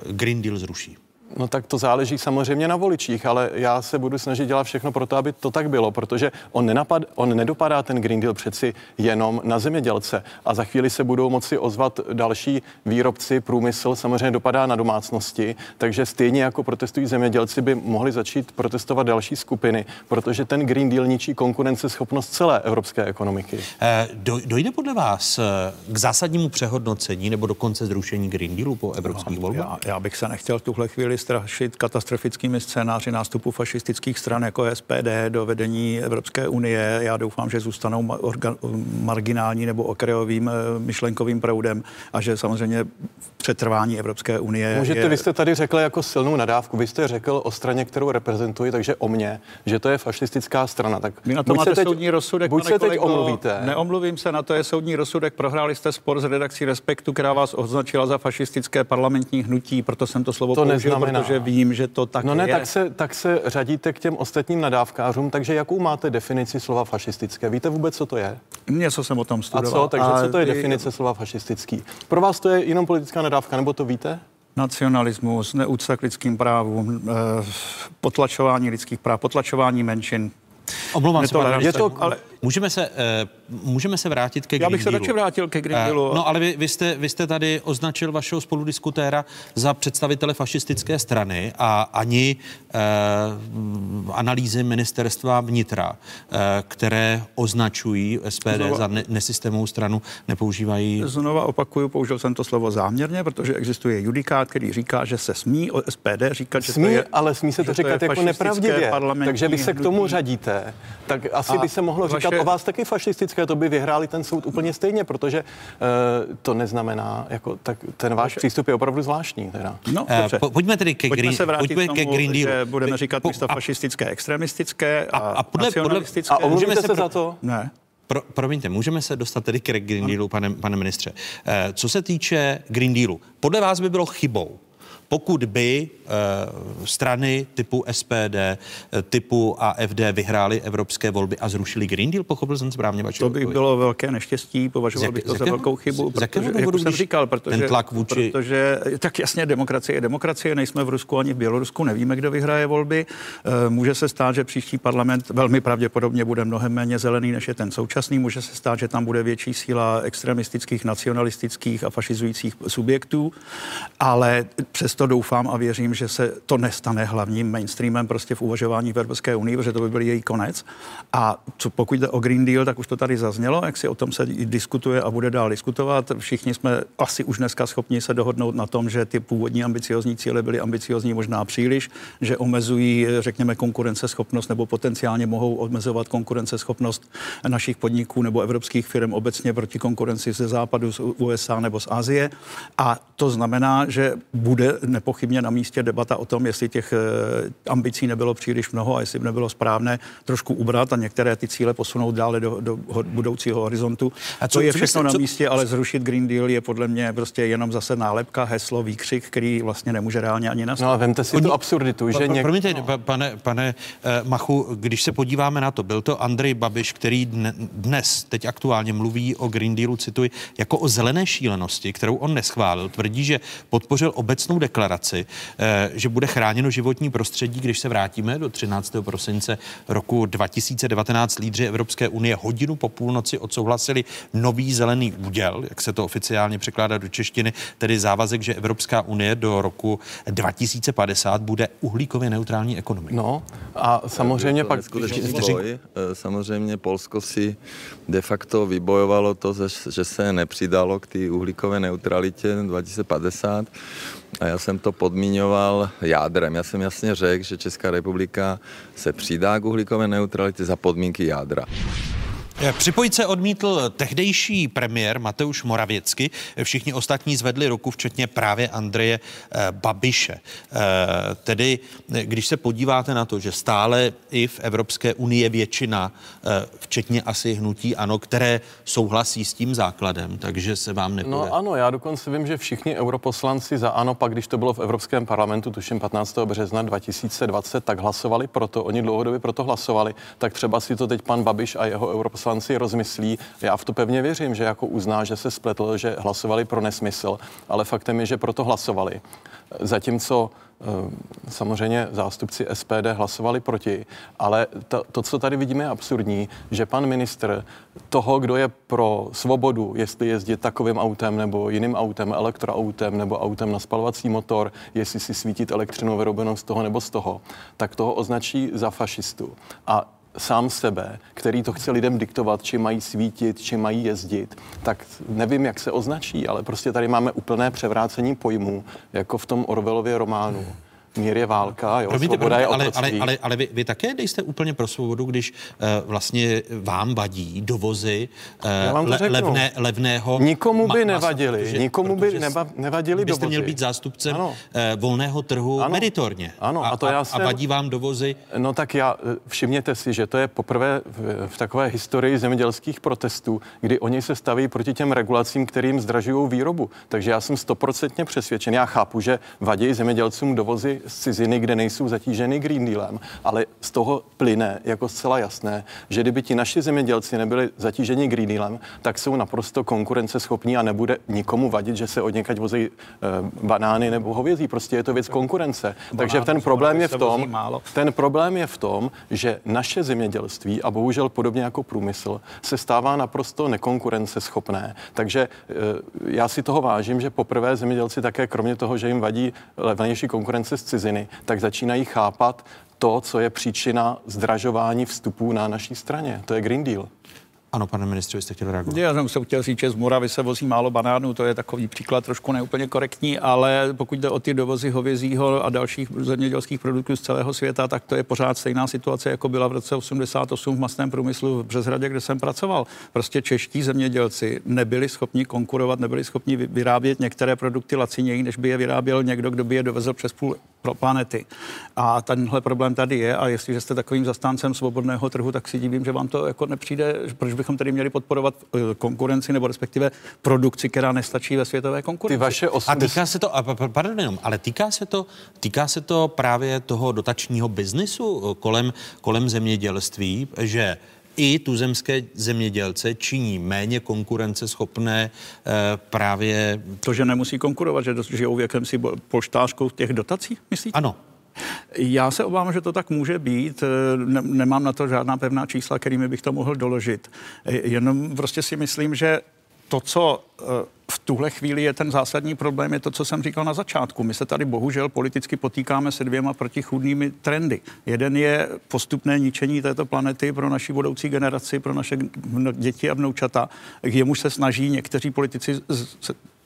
uh, Green Deal zruší? No tak to záleží samozřejmě na voličích, ale já se budu snažit dělat všechno pro to, aby to tak bylo, protože on, nenapad, on nedopadá ten Green Deal přeci jenom na zemědělce a za chvíli se budou moci ozvat další výrobci, průmysl samozřejmě dopadá na domácnosti, takže stejně jako protestují zemědělci by mohli začít protestovat další skupiny, protože ten Green Deal ničí konkurenceschopnost celé evropské ekonomiky. Eh, dojde podle vás eh, k zásadnímu přehodnocení nebo dokonce zrušení Green Dealu po evropských no, volbách? Já, já bych se nechtěl v tuhle chvíli strašit katastrofickými scénáři nástupu fašistických stran jako SPD do vedení Evropské unie. Já doufám, že zůstanou marginální nebo okrajovým eh, myšlenkovým proudem a že samozřejmě přetrvání Evropské unie. Můžete, je... vy jste tady řekl jako silnou nadávku, vy jste řekl o straně, kterou reprezentuji, takže o mně, že to je fašistická strana. Tak vy na to máte teď, soudní rozsudek, buď se teď omluvíte. Neomluvím se, na to je soudní rozsudek. Prohráli jste spor s redakcí Respektu, která vás označila za fašistické parlamentní hnutí, proto jsem to slovo to použil, neznamená. protože vím, že to tak No ne, je. tak se, tak se řadíte k těm ostatním nadávkářům, takže jakou máte definici slova fašistické? Víte vůbec, co to je? Něco jsem o tom studoval. A co? Takže co to je definice slova fašistický? Pro vás to je jenom politická nadávka, nebo to víte? Nacionalismus, neúcta k lidským právům, eh, potlačování lidských práv, potlačování menšin. Omlouvám se, je to, ale Můžeme se, uh, můžeme se vrátit ke Green Já bych se radši vrátil ke Green Dealu. Uh, no ale vy, vy, jste, vy jste tady označil vašeho spoludiskutéra za představitele fašistické strany a ani uh, analýzy ministerstva vnitra, uh, které označují SPD Znova, za ne, nesystémovou stranu, nepoužívají... Znova opakuju, použil jsem to slovo záměrně, protože existuje judikát, který říká, že se smí o SPD říkat, že smí, to je... ale smí se to říkat to jako nepravdivě. Takže vy se k tomu řadíte, tak asi by se mohlo říkat vaše... o vás taky fašistické, to by vyhráli ten soud úplně stejně, protože uh, to neznamená, jako, tak ten váš přístup je opravdu zvláštní. Teda. No, uh, po, pojďme tedy ke, pojďme green, se vrátit pojďme tomu, ke Green Dealu. Že budeme říkat po, místo a, fašistické, extremistické a, a, podle, nacionalistické. Podle, a omluvíte se, se pro... za to? Ne. Pro, promiňte, můžeme se dostat tedy k Green Dealu, pane, pane ministře. Eh, co se týče Green Dealu, podle vás by bylo chybou, pokud by uh, strany typu SPD, eh, typu AFD vyhrály evropské volby a zrušili Green Deal, pochopil jsem správně vaše To by bylo velké neštěstí, považoval jak, bych to za velkou chybu, z protože, jak jsem říkal, protože, ten tlak vůči... protože, tak jasně, demokracie je demokracie, nejsme v Rusku ani v Bělorusku, nevíme, kdo vyhraje volby. Eh, může se stát, že příští parlament velmi pravděpodobně bude mnohem méně zelený, než je ten současný. Může se stát, že tam bude větší síla extremistických, nacionalistických a fašizujících subjektů, ale přesto to doufám a věřím, že se to nestane hlavním mainstreamem prostě v uvažování v Evropské unii, protože to by byl její konec. A co pokud jde o Green Deal, tak už to tady zaznělo, jak si o tom se diskutuje a bude dál diskutovat. Všichni jsme asi už dneska schopni se dohodnout na tom, že ty původní ambiciozní cíle byly ambiciozní možná příliš, že omezují, řekněme, konkurenceschopnost nebo potenciálně mohou omezovat konkurenceschopnost našich podniků nebo evropských firm obecně proti konkurenci ze západu, z USA nebo z Asie. A to znamená, že bude nepochybně na místě debata o tom, jestli těch eh, ambicí nebylo příliš mnoho a jestli by nebylo správné trošku ubrat a některé ty cíle posunout dále do, do budoucího horizontu. A co, to je všechno co, na místě, ale zrušit Green Deal je podle mě prostě jenom zase nálepka, heslo, výkřik, který vlastně nemůže reálně ani nastat. No a vemte si tu absurditu, že někdo... Promiňte, pane, pane uh, Machu, když se podíváme na to, byl to Andrej Babiš, který dnes, teď aktuálně mluví o Green Dealu, cituji, jako o zelené šílenosti, kterou on neschválil. Tvrdí, že podpořil obecnou deklaraci eh, že bude chráněno životní prostředí, když se vrátíme do 13. prosince roku 2019. Lídři Evropské unie hodinu po půlnoci odsouhlasili nový zelený úděl, jak se to oficiálně překládá do češtiny, tedy závazek, že Evropská unie do roku 2050 bude uhlíkově neutrální ekonomikou. No a samozřejmě pak... Boj. Eh, samozřejmě Polsko si de facto vybojovalo to, že se nepřidalo k té uhlíkové neutralitě 2050. A já jsem to podmíňoval jádrem. Já jsem jasně řekl, že Česká republika se přidá k uhlíkové neutralitě za podmínky jádra. Připojit se odmítl tehdejší premiér Mateuš Moravěcky. Všichni ostatní zvedli ruku, včetně právě Andreje eh, Babiše. Eh, tedy, když se podíváte na to, že stále i v Evropské unii je většina, eh, včetně asi hnutí ANO, které souhlasí s tím základem, takže se vám nepůjde. No ano, já dokonce vím, že všichni europoslanci za ANO, pak když to bylo v Evropském parlamentu, tuším 15. března 2020, tak hlasovali proto, oni dlouhodobě proto hlasovali, tak třeba si to teď pan Babiš a jeho europoslanci rozmyslí. Já v to pevně věřím, že jako uzná, že se spletl, že hlasovali pro nesmysl, ale faktem je, že proto hlasovali. Zatímco eh, samozřejmě zástupci SPD hlasovali proti, ale to, to, co tady vidíme, je absurdní, že pan ministr toho, kdo je pro svobodu, jestli jezdit takovým autem nebo jiným autem, elektroautem nebo autem na spalovací motor, jestli si svítit elektřinou vyrobenou z toho nebo z toho, tak toho označí za fašistu. A sám sebe, který to chce lidem diktovat, či mají svítit, či mají jezdit, tak nevím, jak se označí, ale prostě tady máme úplné převrácení pojmů, jako v tom Orwellově románu mír je válka, jo, Promiňte, svoboda je ale, ale, ale, ale vy, vy také nejste úplně pro svobodu, když uh, vlastně vám vadí dovozy uh, řeknu. levné, levného Nikomu by ma- nevadili, protože- nikomu by neva- nevadili byste dovozy. měl být zástupcem Ano. uh, volného trhu Ano. meritorně. Ano, a, a to já jsem- a vadí vám dovozy No tak já, všimněte si, že to je poprvé v, v takové historii zemědělských protestů, kdy oni se staví proti těm regulacím, kterým zdražují výrobu. Takže já jsem stoprocentně přesvědčen. Já chápu, že vadí zemědělcům dovozy z ciziny, kde nejsou zatíženy Green Dealem, ale z toho plyne jako zcela jasné, že kdyby ti naši zemědělci nebyli zatíženi Green Dealem, tak jsou naprosto konkurenceschopní a nebude nikomu vadit, že se od někaď vozí eh, banány nebo hovězí. Prostě je to věc konkurence. Takže ten problém je v tom, málo. ten problém je v tom, že naše zemědělství a bohužel podobně jako průmysl se stává naprosto nekonkurenceschopné. Takže eh, já si toho vážím, že poprvé zemědělci také kromě toho, že jim vadí levnější konkurence z ciziny, tak začínají chápat to, co je příčina zdražování vstupů na naší straně. To je Green Deal. Ano, pane ministře, jste chtěl reagovat. Já jsem se chtěl říct, že z Moravy se vozí málo banánů, to je takový příklad trošku neúplně korektní, ale pokud jde o ty dovozy hovězího a dalších zemědělských produktů z celého světa, tak to je pořád stejná situace, jako byla v roce 88 v masném průmyslu v Březhradě, kde jsem pracoval. Prostě čeští zemědělci nebyli schopni konkurovat, nebyli schopni vy- vyrábět některé produkty laciněji, než by je vyráběl někdo, kdo by je dovezl přes půl pro planety. A tenhle problém tady je a jestliže jste takovým zastáncem svobodného trhu, tak si divím, že vám to jako nepřijde, proč bychom tedy měli podporovat eh, konkurenci nebo respektive produkci, která nestačí ve světové konkurenci. Ty vaše A týká se to, a pa- pa- pardon jenom, ale týká se to, týká se to právě toho dotačního biznisu eh, kolem, kolem zemědělství, že i tuzemské zemědělce činí méně konkurenceschopné eh, právě... To, že nemusí konkurovat, že žijou věkem si polštářkou těch dotací, myslíte? Ano. Já se obávám, že to tak může být. Eh, Ne, nemám na to žádná pevná čísla, kterými bych to mohl doložit. Eh, Jenom prostě si myslím, že to, co eh, v tuhle chvíli je ten zásadní problém, je to, co jsem říkal na začátku. My se tady bohužel politicky potýkáme se dvěma protichůdnými trendy. Jeden je postupné ničení této planety pro naši budoucí generaci, pro naše děti a vnoučata. K jemuž se snaží někteří politici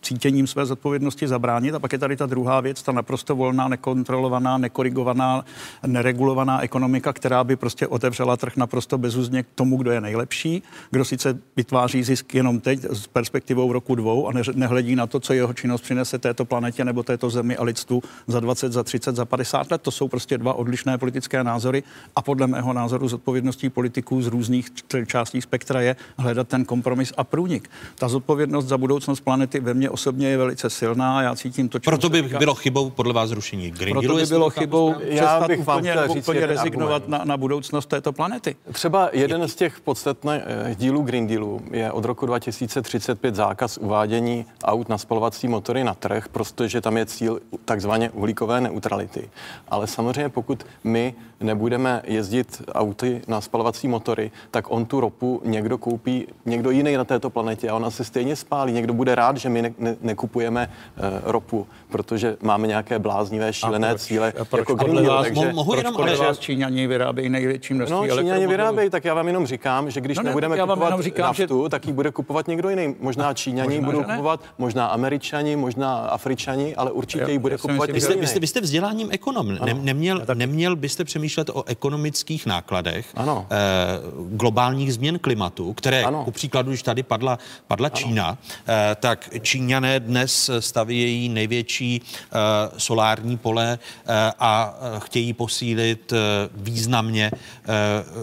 cítěním své zodpovědnosti zabránit. A pak je tady ta druhá věc, ta naprosto volná, nekontrolovaná, nekorigovaná, neregulovaná ekonomika, která by prostě otevřela trh naprosto bezúzně k tomu, kdo je nejlepší, kdo sice vytváří zisk jenom teď s perspektivou roku dvou a nehledí na to, co jeho činnost přinese této planetě nebo této zemi a lidstvu za 20, za 30, za 50 let. To jsou prostě dva odlišné politické názory a podle mého názoru zodpovědností politiků z různých částí spektra je hledat ten kompromis a průnik. Ta zodpovědnost za budoucnost planety ve mně osobně je velice silná. Já cítím to, Proto by říká- bylo chybou podle vás zrušení Green proto by bylo chybou přestat bych vám úplně, říct úplně rezignovat na, na budoucnost této planety. Třeba jeden z těch podstatných eh, dílů Green Dealu je od roku 2035 zákaz uvádění aut na spalovací motory na trh, protože tam je cíl takzvaně uhlíkové neutrality. Ale samozřejmě pokud my nebudeme jezdit auty na spalovací motory, tak on tu ropu někdo koupí, někdo jiný na této planetě a ona se stejně spálí. Někdo bude rád, že my ne- ne, nekupujeme uh, ropu, protože máme nějaké bláznivé, šílené proč? cíle A proč jako podle Green Deal. vás, Takže, mohu proč jenom, podle vás Číňani vyrábějí největší množství No, Číňani elektromobilů? vyrábějí, tak já vám jenom říkám, že když No no, ne, nebudeme kupovat jenom říkám, naftu, že... tak ji bude kupovat někdo jiný. Možná Číňani Možná, budou kupovat, možná Američani, možná Afričani, ale určitě ji bude kupovat někdo jste, jiný. vy, jste, vzděláním ekonom. Ne, neměl, neměl byste přemýšlet o ekonomických nákladech Ano. Eh, globálních změn klimatu, které, Ano. ku příkladu, když tady padla, padla Čína, eh, tak Číňané dnes stavějí největší eh, solární pole eh, a eh, chtějí posílit významně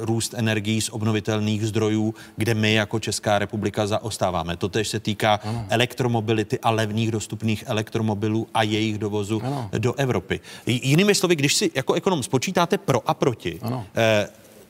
růst energií z obnovitelných zdrojů, kde my jako Česká republika zaostáváme. To tež se týká elektromobility a levných dostupných elektromobilů a jejich dovozu Ano. do Evropy. Jinými slovy, když si jako ekonom spočítáte pro a proti, Ano.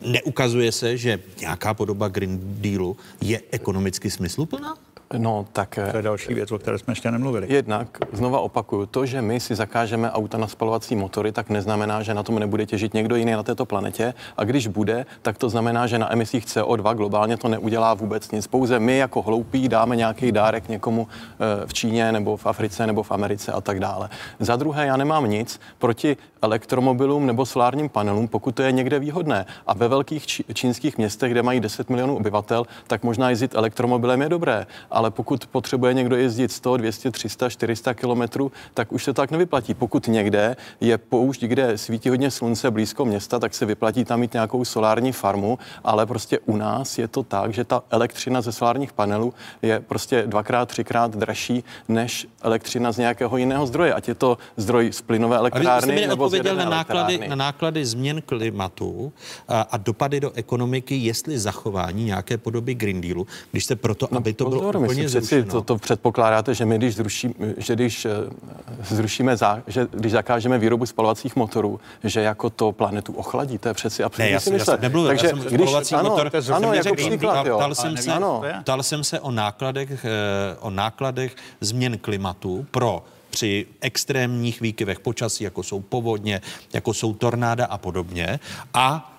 neukazuje se, že nějaká podoba Green Dealu je ekonomicky smysluplná? No, tak... To je další věc, o které jsme ještě nemluvili. Jednak, znova opakuju, to, že my si zakážeme auta na spalovací motory, tak neznamená, že na tom nebude těžit někdo jiný na této planetě. A když bude, tak to znamená, že na emisích CO2 globálně to neudělá vůbec nic. Pouze my jako hloupí dáme nějaký dárek někomu eh, v Číně nebo v Africe nebo v Americe a tak dále. Za druhé, já nemám nic proti elektromobilům nebo solárním panelům, pokud to je někde výhodné. A ve velkých čínských městech, kde mají 10 milionů obyvatel, tak možná jezdit elektromobilem je dobré. Ale pokud potřebuje někdo jezdit 100, 200, 300, 400 kilometrů, tak už se to tak nevyplatí. Pokud někde je poušť, kde svítí hodně slunce blízko města, tak se vyplatí tam mít nějakou solární farmu, ale prostě u nás je to tak, že ta elektřina ze solárních panelů je prostě dvakrát, třikrát dražší než elektřina z nějakého jiného zdroje, ať je to zdroj z plynové elektrárny mi nebo z na náklady, na náklady změn klimatu a, a dopady do ekonomiky, jestli zachování nějaké podoby Green Dealu, když jste proto, aby to bylo No, Pozor, my si úplně přeci to, to předpokládáte, že my, když, zruší, že když eh, zrušíme, zá, že když zakážeme výrobu spalovacích motorů, že jako to planetu ochladí, to je přeci Ne, absolutně já jsem, já jsem nemluvil, Takže já jsem spalovací ano, motor, ano, jsem jako neřekl, příklad, ptal, jo. ptal, jsem se, ano. ptal jsem se o nákladech, eh, o nákladech změn klimatu pro při extrémních výkyvech počasí, jako jsou povodně, jako jsou tornáda a podobně, a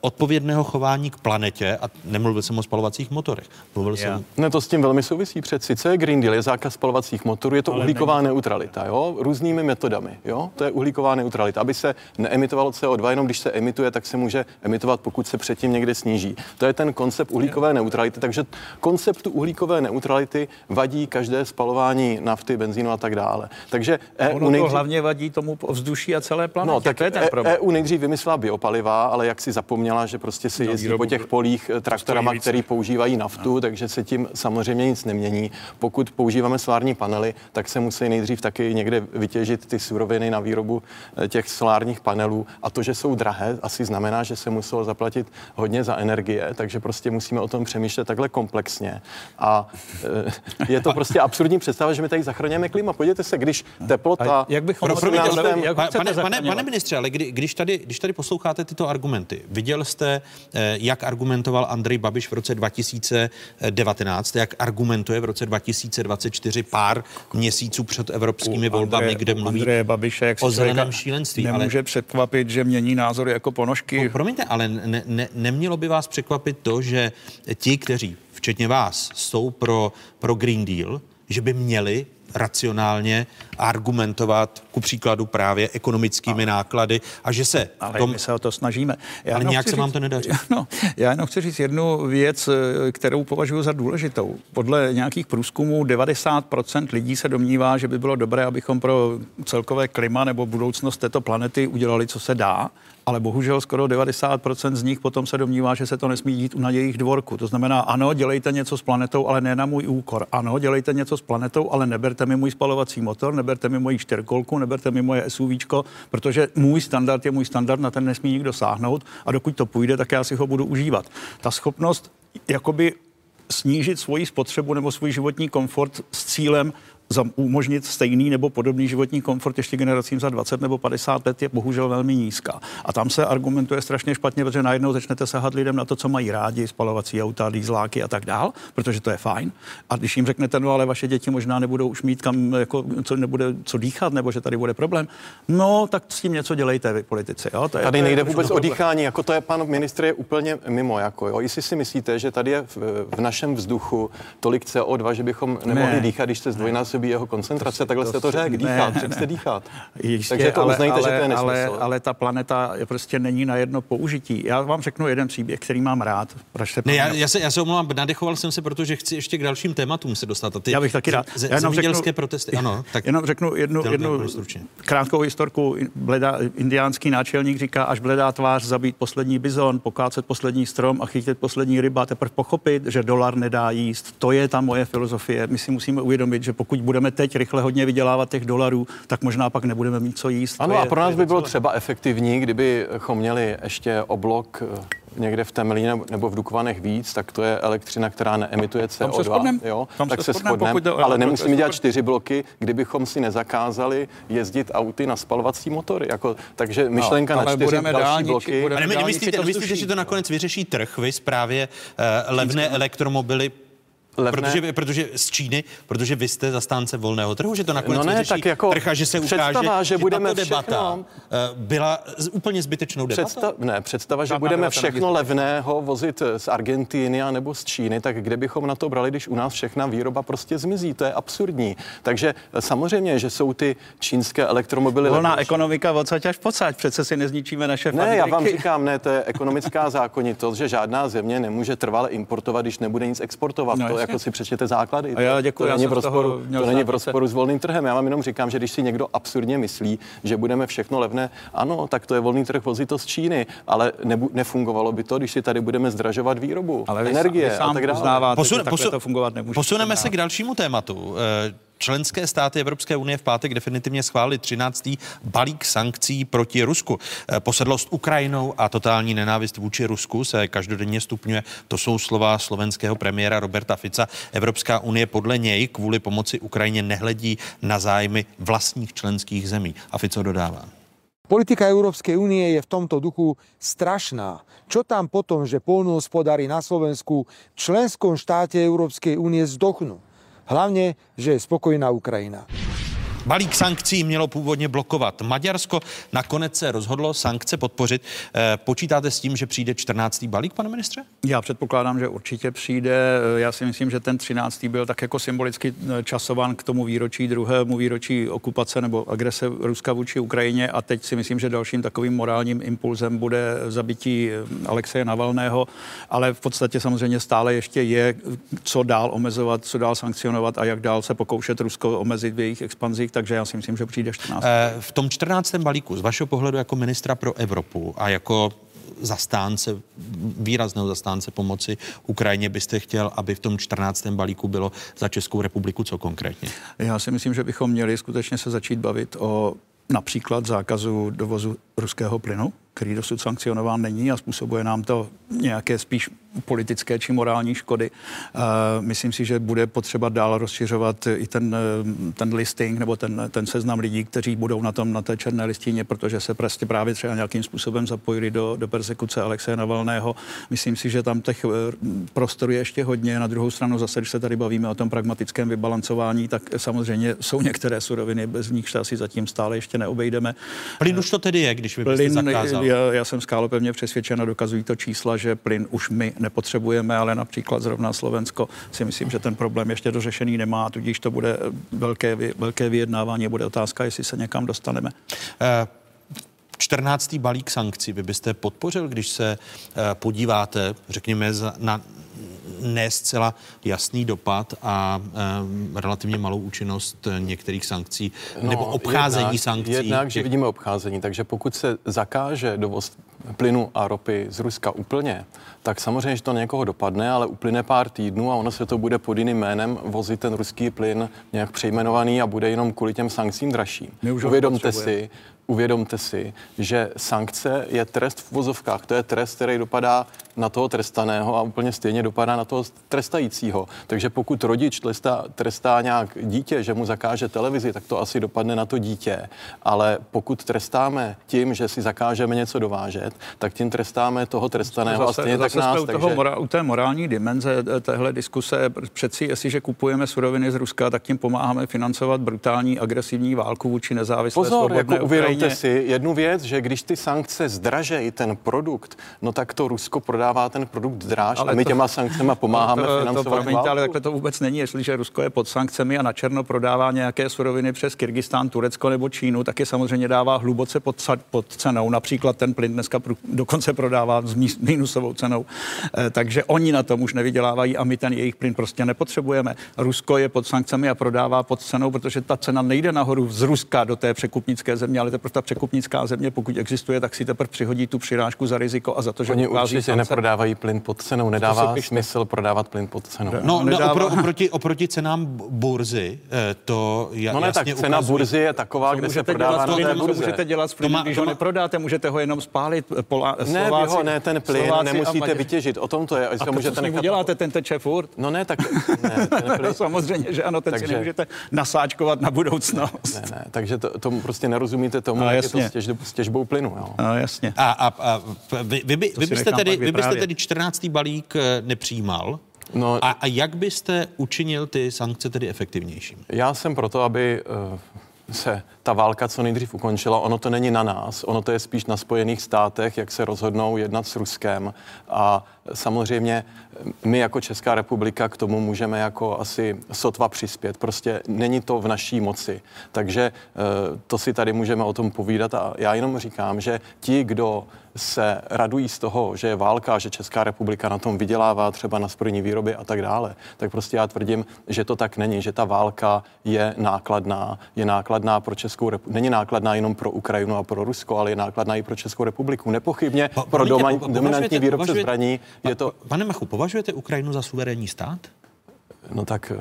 odpovědného chování k planetě, a nemluvil jsem o spalovacích motorech, mluvil jsem Ne, to s tím velmi souvisí přeci. Co je Green Deal? Je zákaz spalovacích motorů, je to Ale uhlíková neutralita, jo? Různými metodami, jo? To je uhlíková neutralita. Aby se neemitovalo CO2, jenom když se emituje, tak se může emitovat, pokud se předtím někde sníží. To je ten koncept uhlíkové neutrality. Takže konceptu uhlíkové neutrality vadí každé spalování nafty, benzínu a tak dále. Takže EU Ono to nejdřív... hlavně vadí tomu vzduší a celé planetě. No, tak to je ten E- problém. EU nejdřív vymyslela biopaliva, ale jak si zapomněla, že prostě si No, jezdí výrobu po těch polích eh, traktorama, který používají naftu, takže se tím samozřejmě nic nemění. Pokud používáme solární panely, tak se musí nejdřív taky někde vytěžit ty suroviny na výrobu eh, těch solárních panelů. A to, že jsou drahé, asi znamená, že se muselo zaplatit hodně za energie, takže prostě musíme o tom přemýšlet takhle komplexně. A eh, je to (laughs) prostě absurdní představa, že my tady zachraňujeme klima. Podívejte se, když teplota... jak bychom Pro, jak chcete pane, pane, pane ministře, ale kdy, když, tady, když tady posloucháte tyto argumenty, viděl jste, eh, jak argumentoval Andrej Babiš v roce 2019, jak argumentuje v roce 2024 pár měsíců před evropskými volbami, Andreje- kde mluví Andreje Babiše, jak o zeleném šílenství. Nemůže ale... překvapit, že mění názory jako ponožky. No, promiňte, ale ne, ne, nemělo by vás překvapit to, že ti, kteří, včetně vás, jsou pro, pro Green Deal, že by měli racionálně argumentovat ku příkladu právě ekonomickými náklady a že se Ale tom... my se o to snažíme. Ale jenom nějak se vám to nedaří. (laughs) No, já jenom chci říct jednu věc, eh, kterou považuji za důležitou. Podle nějakých průzkumů 90% lidí se domnívá, že by bylo dobré, abychom pro celkové klima nebo budoucnost této planety udělali, co se dá, ale bohužel skoro 90% z nich potom se domnívá, že se to nesmí dít na jejich dvorku. To znamená, ano, dělejte něco s planetou, ale ne na můj úkor. Ano, dělejte něco s planetou, ale neberte mi můj spalovací motor, neberte mi moji čtyřkolku, neberte mi moje SUVčko, protože můj standard je můj standard, na ten nesmí nikdo sáhnout a dokud to půjde, tak já si ho budu užívat. Ta schopnost jakoby snížit svoji spotřebu nebo svůj životní komfort s cílem za umožnit stejný nebo podobný životní komfort ještě generacím za 20 nebo 50 let je bohužel velmi nízká. A tam se argumentuje strašně špatně, protože najednou začnete sahat lidem na to, co mají rádi, spalovací auta, dýzláky a tak dál, protože to je fajn. A když jim řeknete, no ale vaše děti možná nebudou už mít kam, jako, co nebude co dýchat, nebo že tady bude problém, no tak s tím něco dělejte vy politici. Jo? To je, Tady to je nejde trošku vůbec o dýchání, jako to je pan ministr je úplně mimo. Jako, jo. Jestli si myslíte, že tady je v, v našem vzduchu tolik CO2, že bychom nemohli Ne. dýchat, když se zdvojnásobí způsobí jeho koncentrace, takhle jste to řekl, dýchat, řekl jste dýchat. Jistě, Takže to ale, uznejte, ale, že to je nesmysl. ale, ale ta planeta je prostě není na jedno použití. Já vám řeknu jeden příběh, který mám rád. Proč se Ne, já, já, se, já se omlouvám, nadechoval jsem se, protože chci ještě k dalším tématům se dostat. A ty Já bych taky rád. ze- Já jenom řeknu- protesty, ano. Tak Jenom řeknu jednu, jednu krátkou historku. Bleda, indiánský náčelník říká, až bledá tvář zabít poslední bizon, pokácet poslední strom a chytit poslední ryba, teprve pochopit, že dolar nedá jíst. To je ta moje filozofie. My si musíme uvědomit, že pokud budeme teď rychle hodně vydělávat těch dolarů, tak možná pak nebudeme mít co jíst. Ano, je, a pro nás by bylo třeba efektivní, kdybychom měli ještě oblok eh, někde v Temelíně nebo v Dukovanech víc, tak to je elektřina, která neemituje Tam se CO2. shodnem. jo? Tam tak se se shodnem, shodneme, ale nemusíme dělat čtyři bloky, kdybychom si nezakázali jezdit auty na spalovací motory. Jako, takže myšlenka na ale čtyři budeme další dálniči- bloky. budeme Ale my, dálnici myslíte, to myslíte, vzduší. že to nakonec vyřeší trh, vy právě uh, levné elektromobily Levné? Protože, protože z Číny, protože vy jste zastánce volného trhu, že to nakonec No ne, vyřeší tak jako trh a že se ukáže, představa, že budeme tato debata všechno- eh, byla úplně zbytečnou debatou. Představ, ne, představa, že Žádná budeme všechno levného vozit z Argentíny a nebo z Číny, tak kde bychom na to brali, když u nás všechna výroba prostě zmizí? To je absurdní. Takže eh, samozřejmě, že jsou ty čínské elektromobily Volná levnější. ekonomika odsaď až pocať, přece si nezničíme naše Ne, já vám říkám, ne, to je ekonomická zákonitost, že žádná země nemůže trvale importovat, když nebude nic exportovat. No, to jasně. Jako si přečtěte základy. A já To- děkuji, to já není v rozporu, to není v rozporu s volným trhem. Já vám jenom říkám, že když si někdo absurdně myslí, že budeme všechno levné, ano, tak to je volný trh vozit to z Číny, ale nebu, nefungovalo by to, když si tady budeme zdražovat výrobu, Ale vy energie sám- vy sám a tak dále. uznáváte, Posun- takhle to fungovat nemůže. Posuneme se k dalšímu tématu. Členské státy Evropské unie v pátek definitivně schválili 13. balík sankcí proti Rusku. Eh, Posedlost Ukrajinou a totální nenávist vůči Rusku se každodenně stupňuje. To jsou slova slovenského premiéra Roberta Fica. Evropská unie podle něj kvůli pomoci Ukrajině nehledí na zájmy vlastních členských zemí. A Fico dodává. Politika Európskej únie je v tomto duchu strašná. Čo tam potom, že polnohospodári na Slovensku v členskom štáte Európskej únie zdochnú? Hlavne, že je spokojná Ukrajina. Balík sankcí mělo původně blokovat Maďarsko. Nakonec se rozhodlo sankce podpořit. Eh, Počítáte s tím, že přijde 14. balík, pane ministře? Já předpokládám, že určitě přijde. Já si myslím, že ten 13. byl tak jako symbolicky eh, časován k tomu výročí, druhému výročí okupace nebo agrese Ruska vůči Ukrajině a teď si myslím, že dalším takovým morálním impulzem bude zabití eh, Alexeje Navalného, ale v podstatě samozřejmě stále ještě je, co dál omezovat, co dál sankcionovat a jak dál se pokoušet Rusko omezit v jejich expanzích, takže já si myslím, že přijde 14. Eh, V tom 14. balíku, z vašeho pohledu jako ministra pro Evropu a jako zastánce, výrazného zastánce pomoci Ukrajině byste chtěl, aby v tom 14. balíku bylo za Českou republiku co konkrétně? Já si myslím, že bychom měli skutečně se začít bavit o například zákazu dovozu ruského plynu, který dosud sankcionován není a způsobuje nám to nějaké spíš politické či morální škody. Eh, Myslím si, že bude potřeba dál rozšiřovat i ten, eh, ten listing nebo ten, ten seznam lidí, kteří budou na tom na té černé listině, protože se prostě právě třeba nějakým způsobem zapojili do, do persekuce Alexeje Navalného. Myslím si, že tam těch eh, prostorů je ještě hodně. Na druhou stranu zase, když se tady bavíme o tom pragmatickém vybalancování, tak samozřejmě jsou některé suroviny, bez nich se asi zatím stále ještě neobejdeme. Plyn už to tedy je, když vy byste Plyn, zakázal. Já, já jsem skálopevně přesvědčen a dokazují to čísla, že plyn už my nepotřebujeme, ale například zrovna Slovensko si myslím, že ten problém ještě dořešený nemá, tudíž to bude velké, vy- velké vyjednávání, bude otázka, jestli se někam dostaneme. Eh, 14. balík sankcí vy byste podpořil, když se eh, podíváte, řekněme, na ne zcela jasný dopad a eh, relativně malou účinnost eh, některých sankcí nebo obcházení No, jednak, sankcí. Jednak, že těch- vidíme obcházení, takže pokud se zakáže dovoz plynu a ropy z Ruska úplně, tak samozřejmě, že to někoho dopadne, ale uplyne pár týdnů a ono se to bude pod jiným jménem vozit ten ruský plyn nějak přejmenovaný a bude jenom kvůli těm sankcím dražší. Uvědomte si, uvědomte si, že sankce je trest v vozovkách. To je trest, který dopadá na toho trestaného a úplně stejně dopadá na toho trestajícího. Takže pokud rodič trestá, trestá nějak dítě, že mu zakáže televizi, tak to asi dopadne na to dítě. Ale pokud trestáme tím, že si zakážeme něco dovážet, tak tím trestáme toho trestaného a stejně tak zase nás. u, toho Takže... mora, u té morální dimenze eh, téhle diskuse. Přeci, jestliže kupujeme suroviny z Ruska, tak tím pomáháme financovat brutální agresivní válku vůči nezávislé Pozor, svobodné jako uvědomte uvědomte si jednu věc, že když ty sankce zdražejí ten produkt, no tak to Rusko prodává ten produkt dráž ale a my to, těma sankcemi (laughs) pomáháme to, to, financovat to, promiňte, ale takhle to vůbec není. Jestliže Rusko je pod sankcemi a na černo prodává nějaké suroviny přes Kyrgyzstán, Turecko nebo Čínu, tak je samozřejmě dává hluboce pod, pod cenou. Například ten plyn dneska dokonce prodává s minusovou cenou. Eh, takže oni na tom už nevydělávají a my ten jejich plyn prostě nepotřebujeme. Rusko je pod sankcemi a prodává pod cenou, protože ta cena nejde nahoru z Ruska do té překupnické země, ale teprve ta překupnická země, pokud existuje, tak si teprve přihodí tu přirážku za riziko a za to, že Oni určitě sankce. neprodávají plyn pod cenou, nedává smysl prodávat plyn pod cenou. No, no opro, oproti, oproti cenám burzy, eh, to ja, no ne, tak cena ukazuje, burzy je taková, kde se prodává na té burze. můžete dělat s plynem, když ho neprodáte, můžete ho jenom spálit. Eh, Pola, ne, Slováci, ho, ne, ten plyn Slováci nemusíte vytěžit, o tom to je. A můžete nechat... děláte, ten teče furt? No ne, tak (laughs) ne, ten plyn... no, samozřejmě, že ano, ten takže... si nemůžete nasáčkovat na budoucnost. Ne, ne, takže to, tomu prostě nerozumíte tomu, no, jak je to s, těž, s těžbou plynu. Jo. No, jasně. A, a, a vy, vy, by, vy, byste tedy, vy byste tedy 14. balík eh, nepřijímal? No, a, a jak byste učinil ty sankce tedy efektivnější? Já jsem proto, aby uh, se ta válka co nejdřív ukončila. Ono to není na nás, ono to je spíš na Spojených státech, jak se rozhodnou jednat s Ruskem. A samozřejmě my jako Česká republika k tomu můžeme jako asi sotva přispět. Prostě není to v naší moci. Takže eh, to si tady můžeme o tom povídat a já jenom říkám, že ti, kdo se radují z toho, že je válka, že Česká republika na tom vydělává třeba na zbrojní výroby a tak dále, tak prostě já tvrdím, že to tak není, že ta válka je nákladná, je nákladná pro Českou republiku, není nákladná jenom pro Ukrajinu a pro Rusko, ale je nákladná i pro Českou republiku. Nepochybně pro doma, dominantní výrobce zbraní je to... Pane Machu, považujete Ukrajinu za suverénní stát? No tak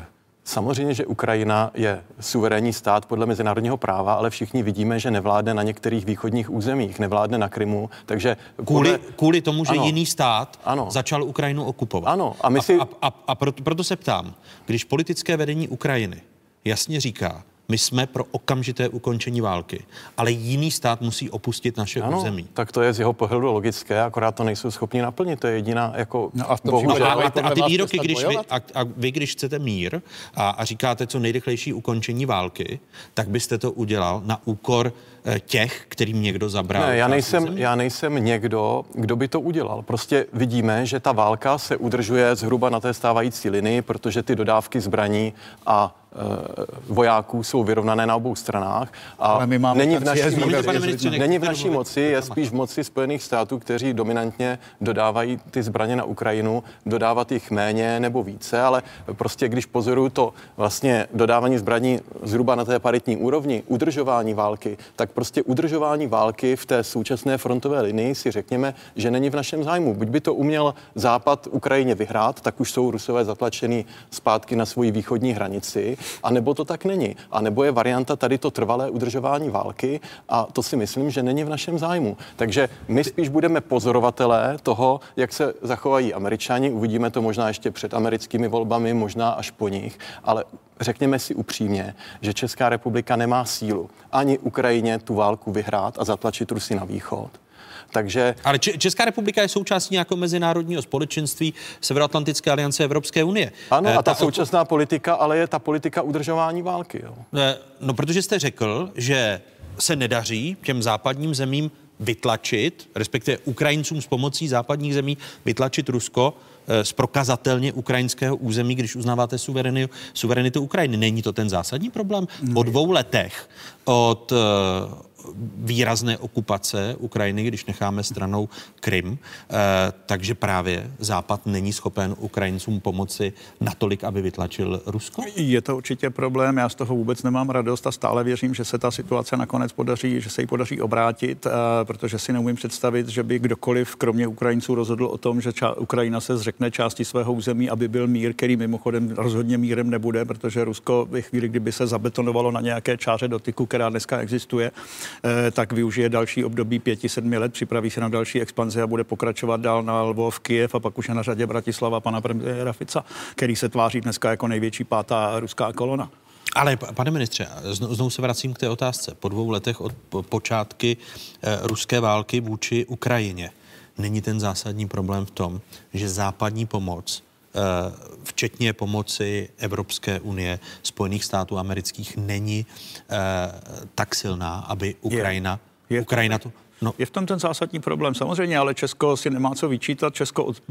Samozřejmě, že Ukrajina je suverénní stát podle mezinárodního práva, ale všichni vidíme, že nevládne na některých východních územích, nevládne na Krymu, takže... Kvůli, podle... kvůli tomu, že ano. jiný stát ano. začal Ukrajinu okupovat. Ano, a my si... A, a, a, a proto, proto se ptám, když politické vedení Ukrajiny jasně říká, my jsme pro okamžité ukončení války, ale jiný stát musí opustit naše ano, území. Tak to je z jeho pohledu logické, akorát to nejsou schopni naplnit. To je jediná jako. No a, bohužel, a, a, a ty výroky, když vy, a, a vy, když chcete mír a, a říkáte co nejrychlejší ukončení války, tak byste to udělal na úkor eh, těch, kterým někdo zabral. Ne, já nejsem, já nejsem někdo, kdo by to udělal. Prostě vidíme, že ta válka se udržuje zhruba na té stávající linii, protože ty dodávky zbraní a vojáků jsou vyrovnané na obou stranách. A Ale my máme není v naší, moci, není v naší moci, je spíš v moci Spojených států, kteří dominantně dodávají ty zbraně na Ukrajinu, dodávat jich méně nebo více, ale prostě když pozoruju to vlastně dodávání zbraní zhruba na té paritní úrovni, udržování války, tak prostě udržování války v té současné frontové linii si řekněme, že není v našem zájmu. Buď by to uměl Západ Ukrajině vyhrát, tak už jsou Rusové zatlačený zpátky na svoji východní hranici, a nebo to tak není. A nebo je varianta tady to trvalé udržování války a to si myslím, že není v našem zájmu. Takže my spíš budeme pozorovatelé toho, jak se zachovají američani. Uvidíme to možná ještě před americkými volbami, možná až po nich, ale řekněme si upřímně, že Česká republika nemá sílu ani Ukrajině tu válku vyhrát a zatlačit Rusy na východ takže... Ale Česká republika je součástí nějakého mezinárodního společenství Severoatlantické aliance Evropské unie. Ano, eh, a ta, ta současná politika, ale je ta politika udržování války. Jo. Eh, no, protože jste řekl, že se nedaří těm západním zemím vytlačit, respektive Ukrajincům s pomocí západních zemí vytlačit Rusko eh, z prokazatelně ukrajinského území, když uznáváte suverenitu, suverenitu Ukrajiny. Není to ten zásadní problém? Po dvou letech od výrazné okupace Ukrajiny, když necháme stranou Krym, eh, takže právě Západ není schopen Ukrajincům pomoci natolik, aby vytlačil Rusko? Je to určitě problém, já z toho vůbec nemám radost a stále věřím, že se ta situace nakonec podaří, že se jí podaří obrátit, eh, protože si neumím představit, že by kdokoliv, kromě Ukrajinců, rozhodl o tom, že ča- Ukrajina se zřekne části svého území, aby byl mír, který mimochodem rozhodně mírem nebude, protože Rusko ve chvíli, kdyby se zabetonovalo na nějaké čáře dotyku, která dneska existuje, Eh, tak využije další období pěti, sedmi let, připraví se na další expanzi a bude pokračovat dál na Lvov, Kyjev a pak už je na řadě Bratislava pana premiéra Fica, který se tváří dneska jako největší pátá ruská kolona. Ale pane ministře, znovu se vracím k té otázce. Po dvou letech od počátky eh, ruské války vůči Ukrajině není ten zásadní problém v tom, že západní pomoc včetně pomoci Evropské unie, Spojených států amerických, není tak silná, aby Ukrajina, je, je Ukrajina to No. Je v tom ten zásadní problém. Samozřejmě, ale Česko si nemá co vyčítat. Česko od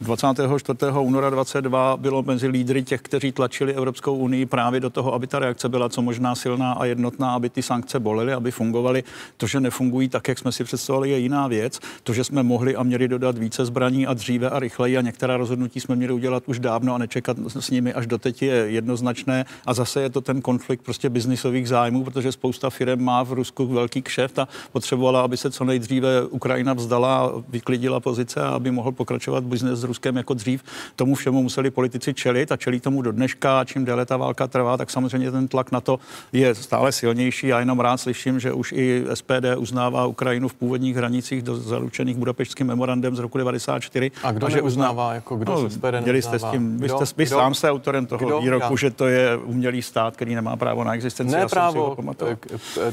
24. února 22 bylo mezi lídry těch, kteří tlačili Evropskou unii právě do toho, aby ta reakce byla co možná silná a jednotná, aby ty sankce bolely, aby fungovaly. To, že nefungují tak, jak jsme si představovali, je jiná věc. To, že jsme mohli a měli dodat více zbraní a dříve a rychleji a některá rozhodnutí jsme měli udělat už dávno a nečekat s nimi až doteď je jednoznačné. A zase je to ten konflikt prostě biznisových zájmů, protože spousta firm má v Rusku velký kšeft a potřebovala aby se co nejdříve Ukrajina vzdala, vyklidila pozice a aby mohl pokračovat biznes s Ruskem jako dřív. Tomu všemu museli politici čelit a čelí tomu do dneška. Čím déle ta válka trvá, tak samozřejmě ten tlak na to je stále silnější. Já jenom rád slyším, že už i SPD uznává Ukrajinu v původních hranicích do zaručených Budapešťským memorandem z roku 94. A kdo a že uznává, jako kdo no, SPD Měli jste s tím, vy, jste, vy sám jste autorem toho kdo? výroku, Já. že to je umělý stát, který nemá právo na existenci. Ne právo,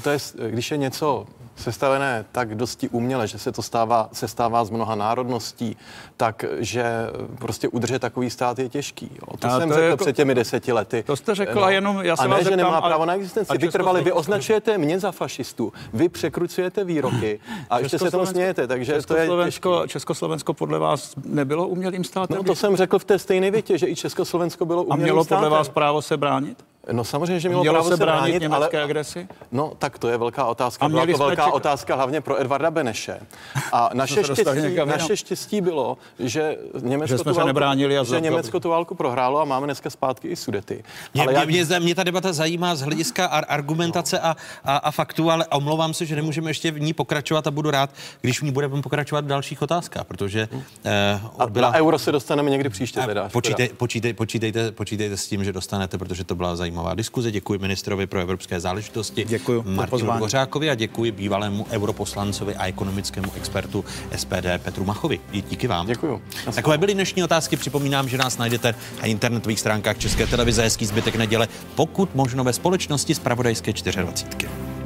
to je, když je něco sestavené tak dosti uměle, že se to stává, se stává z mnoha národností, takže prostě udržet takový stát je těžký. Jo. To a jsem to řekl jako, před těmi deseti lety. To jste řekla no. jenom, já se A ne, že nemá právo na existenci. Vytrvali, vy označujete mě za fašistu, vy překrucujete výroky a ještě se tomu smějete, takže to je těžký. Československo podle vás nebylo umělým státem? No to jsem řekl v té stejné větě, že i Československo bylo umělým A mělo státem. podle vás právo se bránit? No samozřejmě, že mělo, mělo právo se bránit, bránit německé ale... agresi? No tak to je velká otázka. A Byla to velká ček... otázka hlavně pro Edvarda Beneše. A (laughs) naše, štěstí, naše štěstí bylo, že Německo, že tu, válku, nebránili a že Německo tu válku prohrálo a máme dneska zpátky i Sudety. Mě, ale mě, já... mě, mě ta debata zajímá z hlediska ar- argumentace no. a, a, a faktů, ale omlouvám se, že nemůžeme ještě v ní pokračovat a budu rád, když v ní budeme pokračovat v dalších otázkách, protože... Eh, byla... A na euro se dostaneme někdy příště teda. Počítej, počítej, počítejte, počítejte s tím, že dostanete, protože to byla zajímavá diskuze. Děkuji ministrovi pro evropské záležitosti děkuji Martinu Dvořákovi a děkuji bývalému europoslancovi a ekonomickému expertu SPD Petru Machovi. Díky vám. Děkuji. Takové byly dnešní otázky. Připomínám, že nás najdete na internetových stránkách České televize. Hezký zbytek neděle, pokud možno ve společnosti z Pravodajské 24.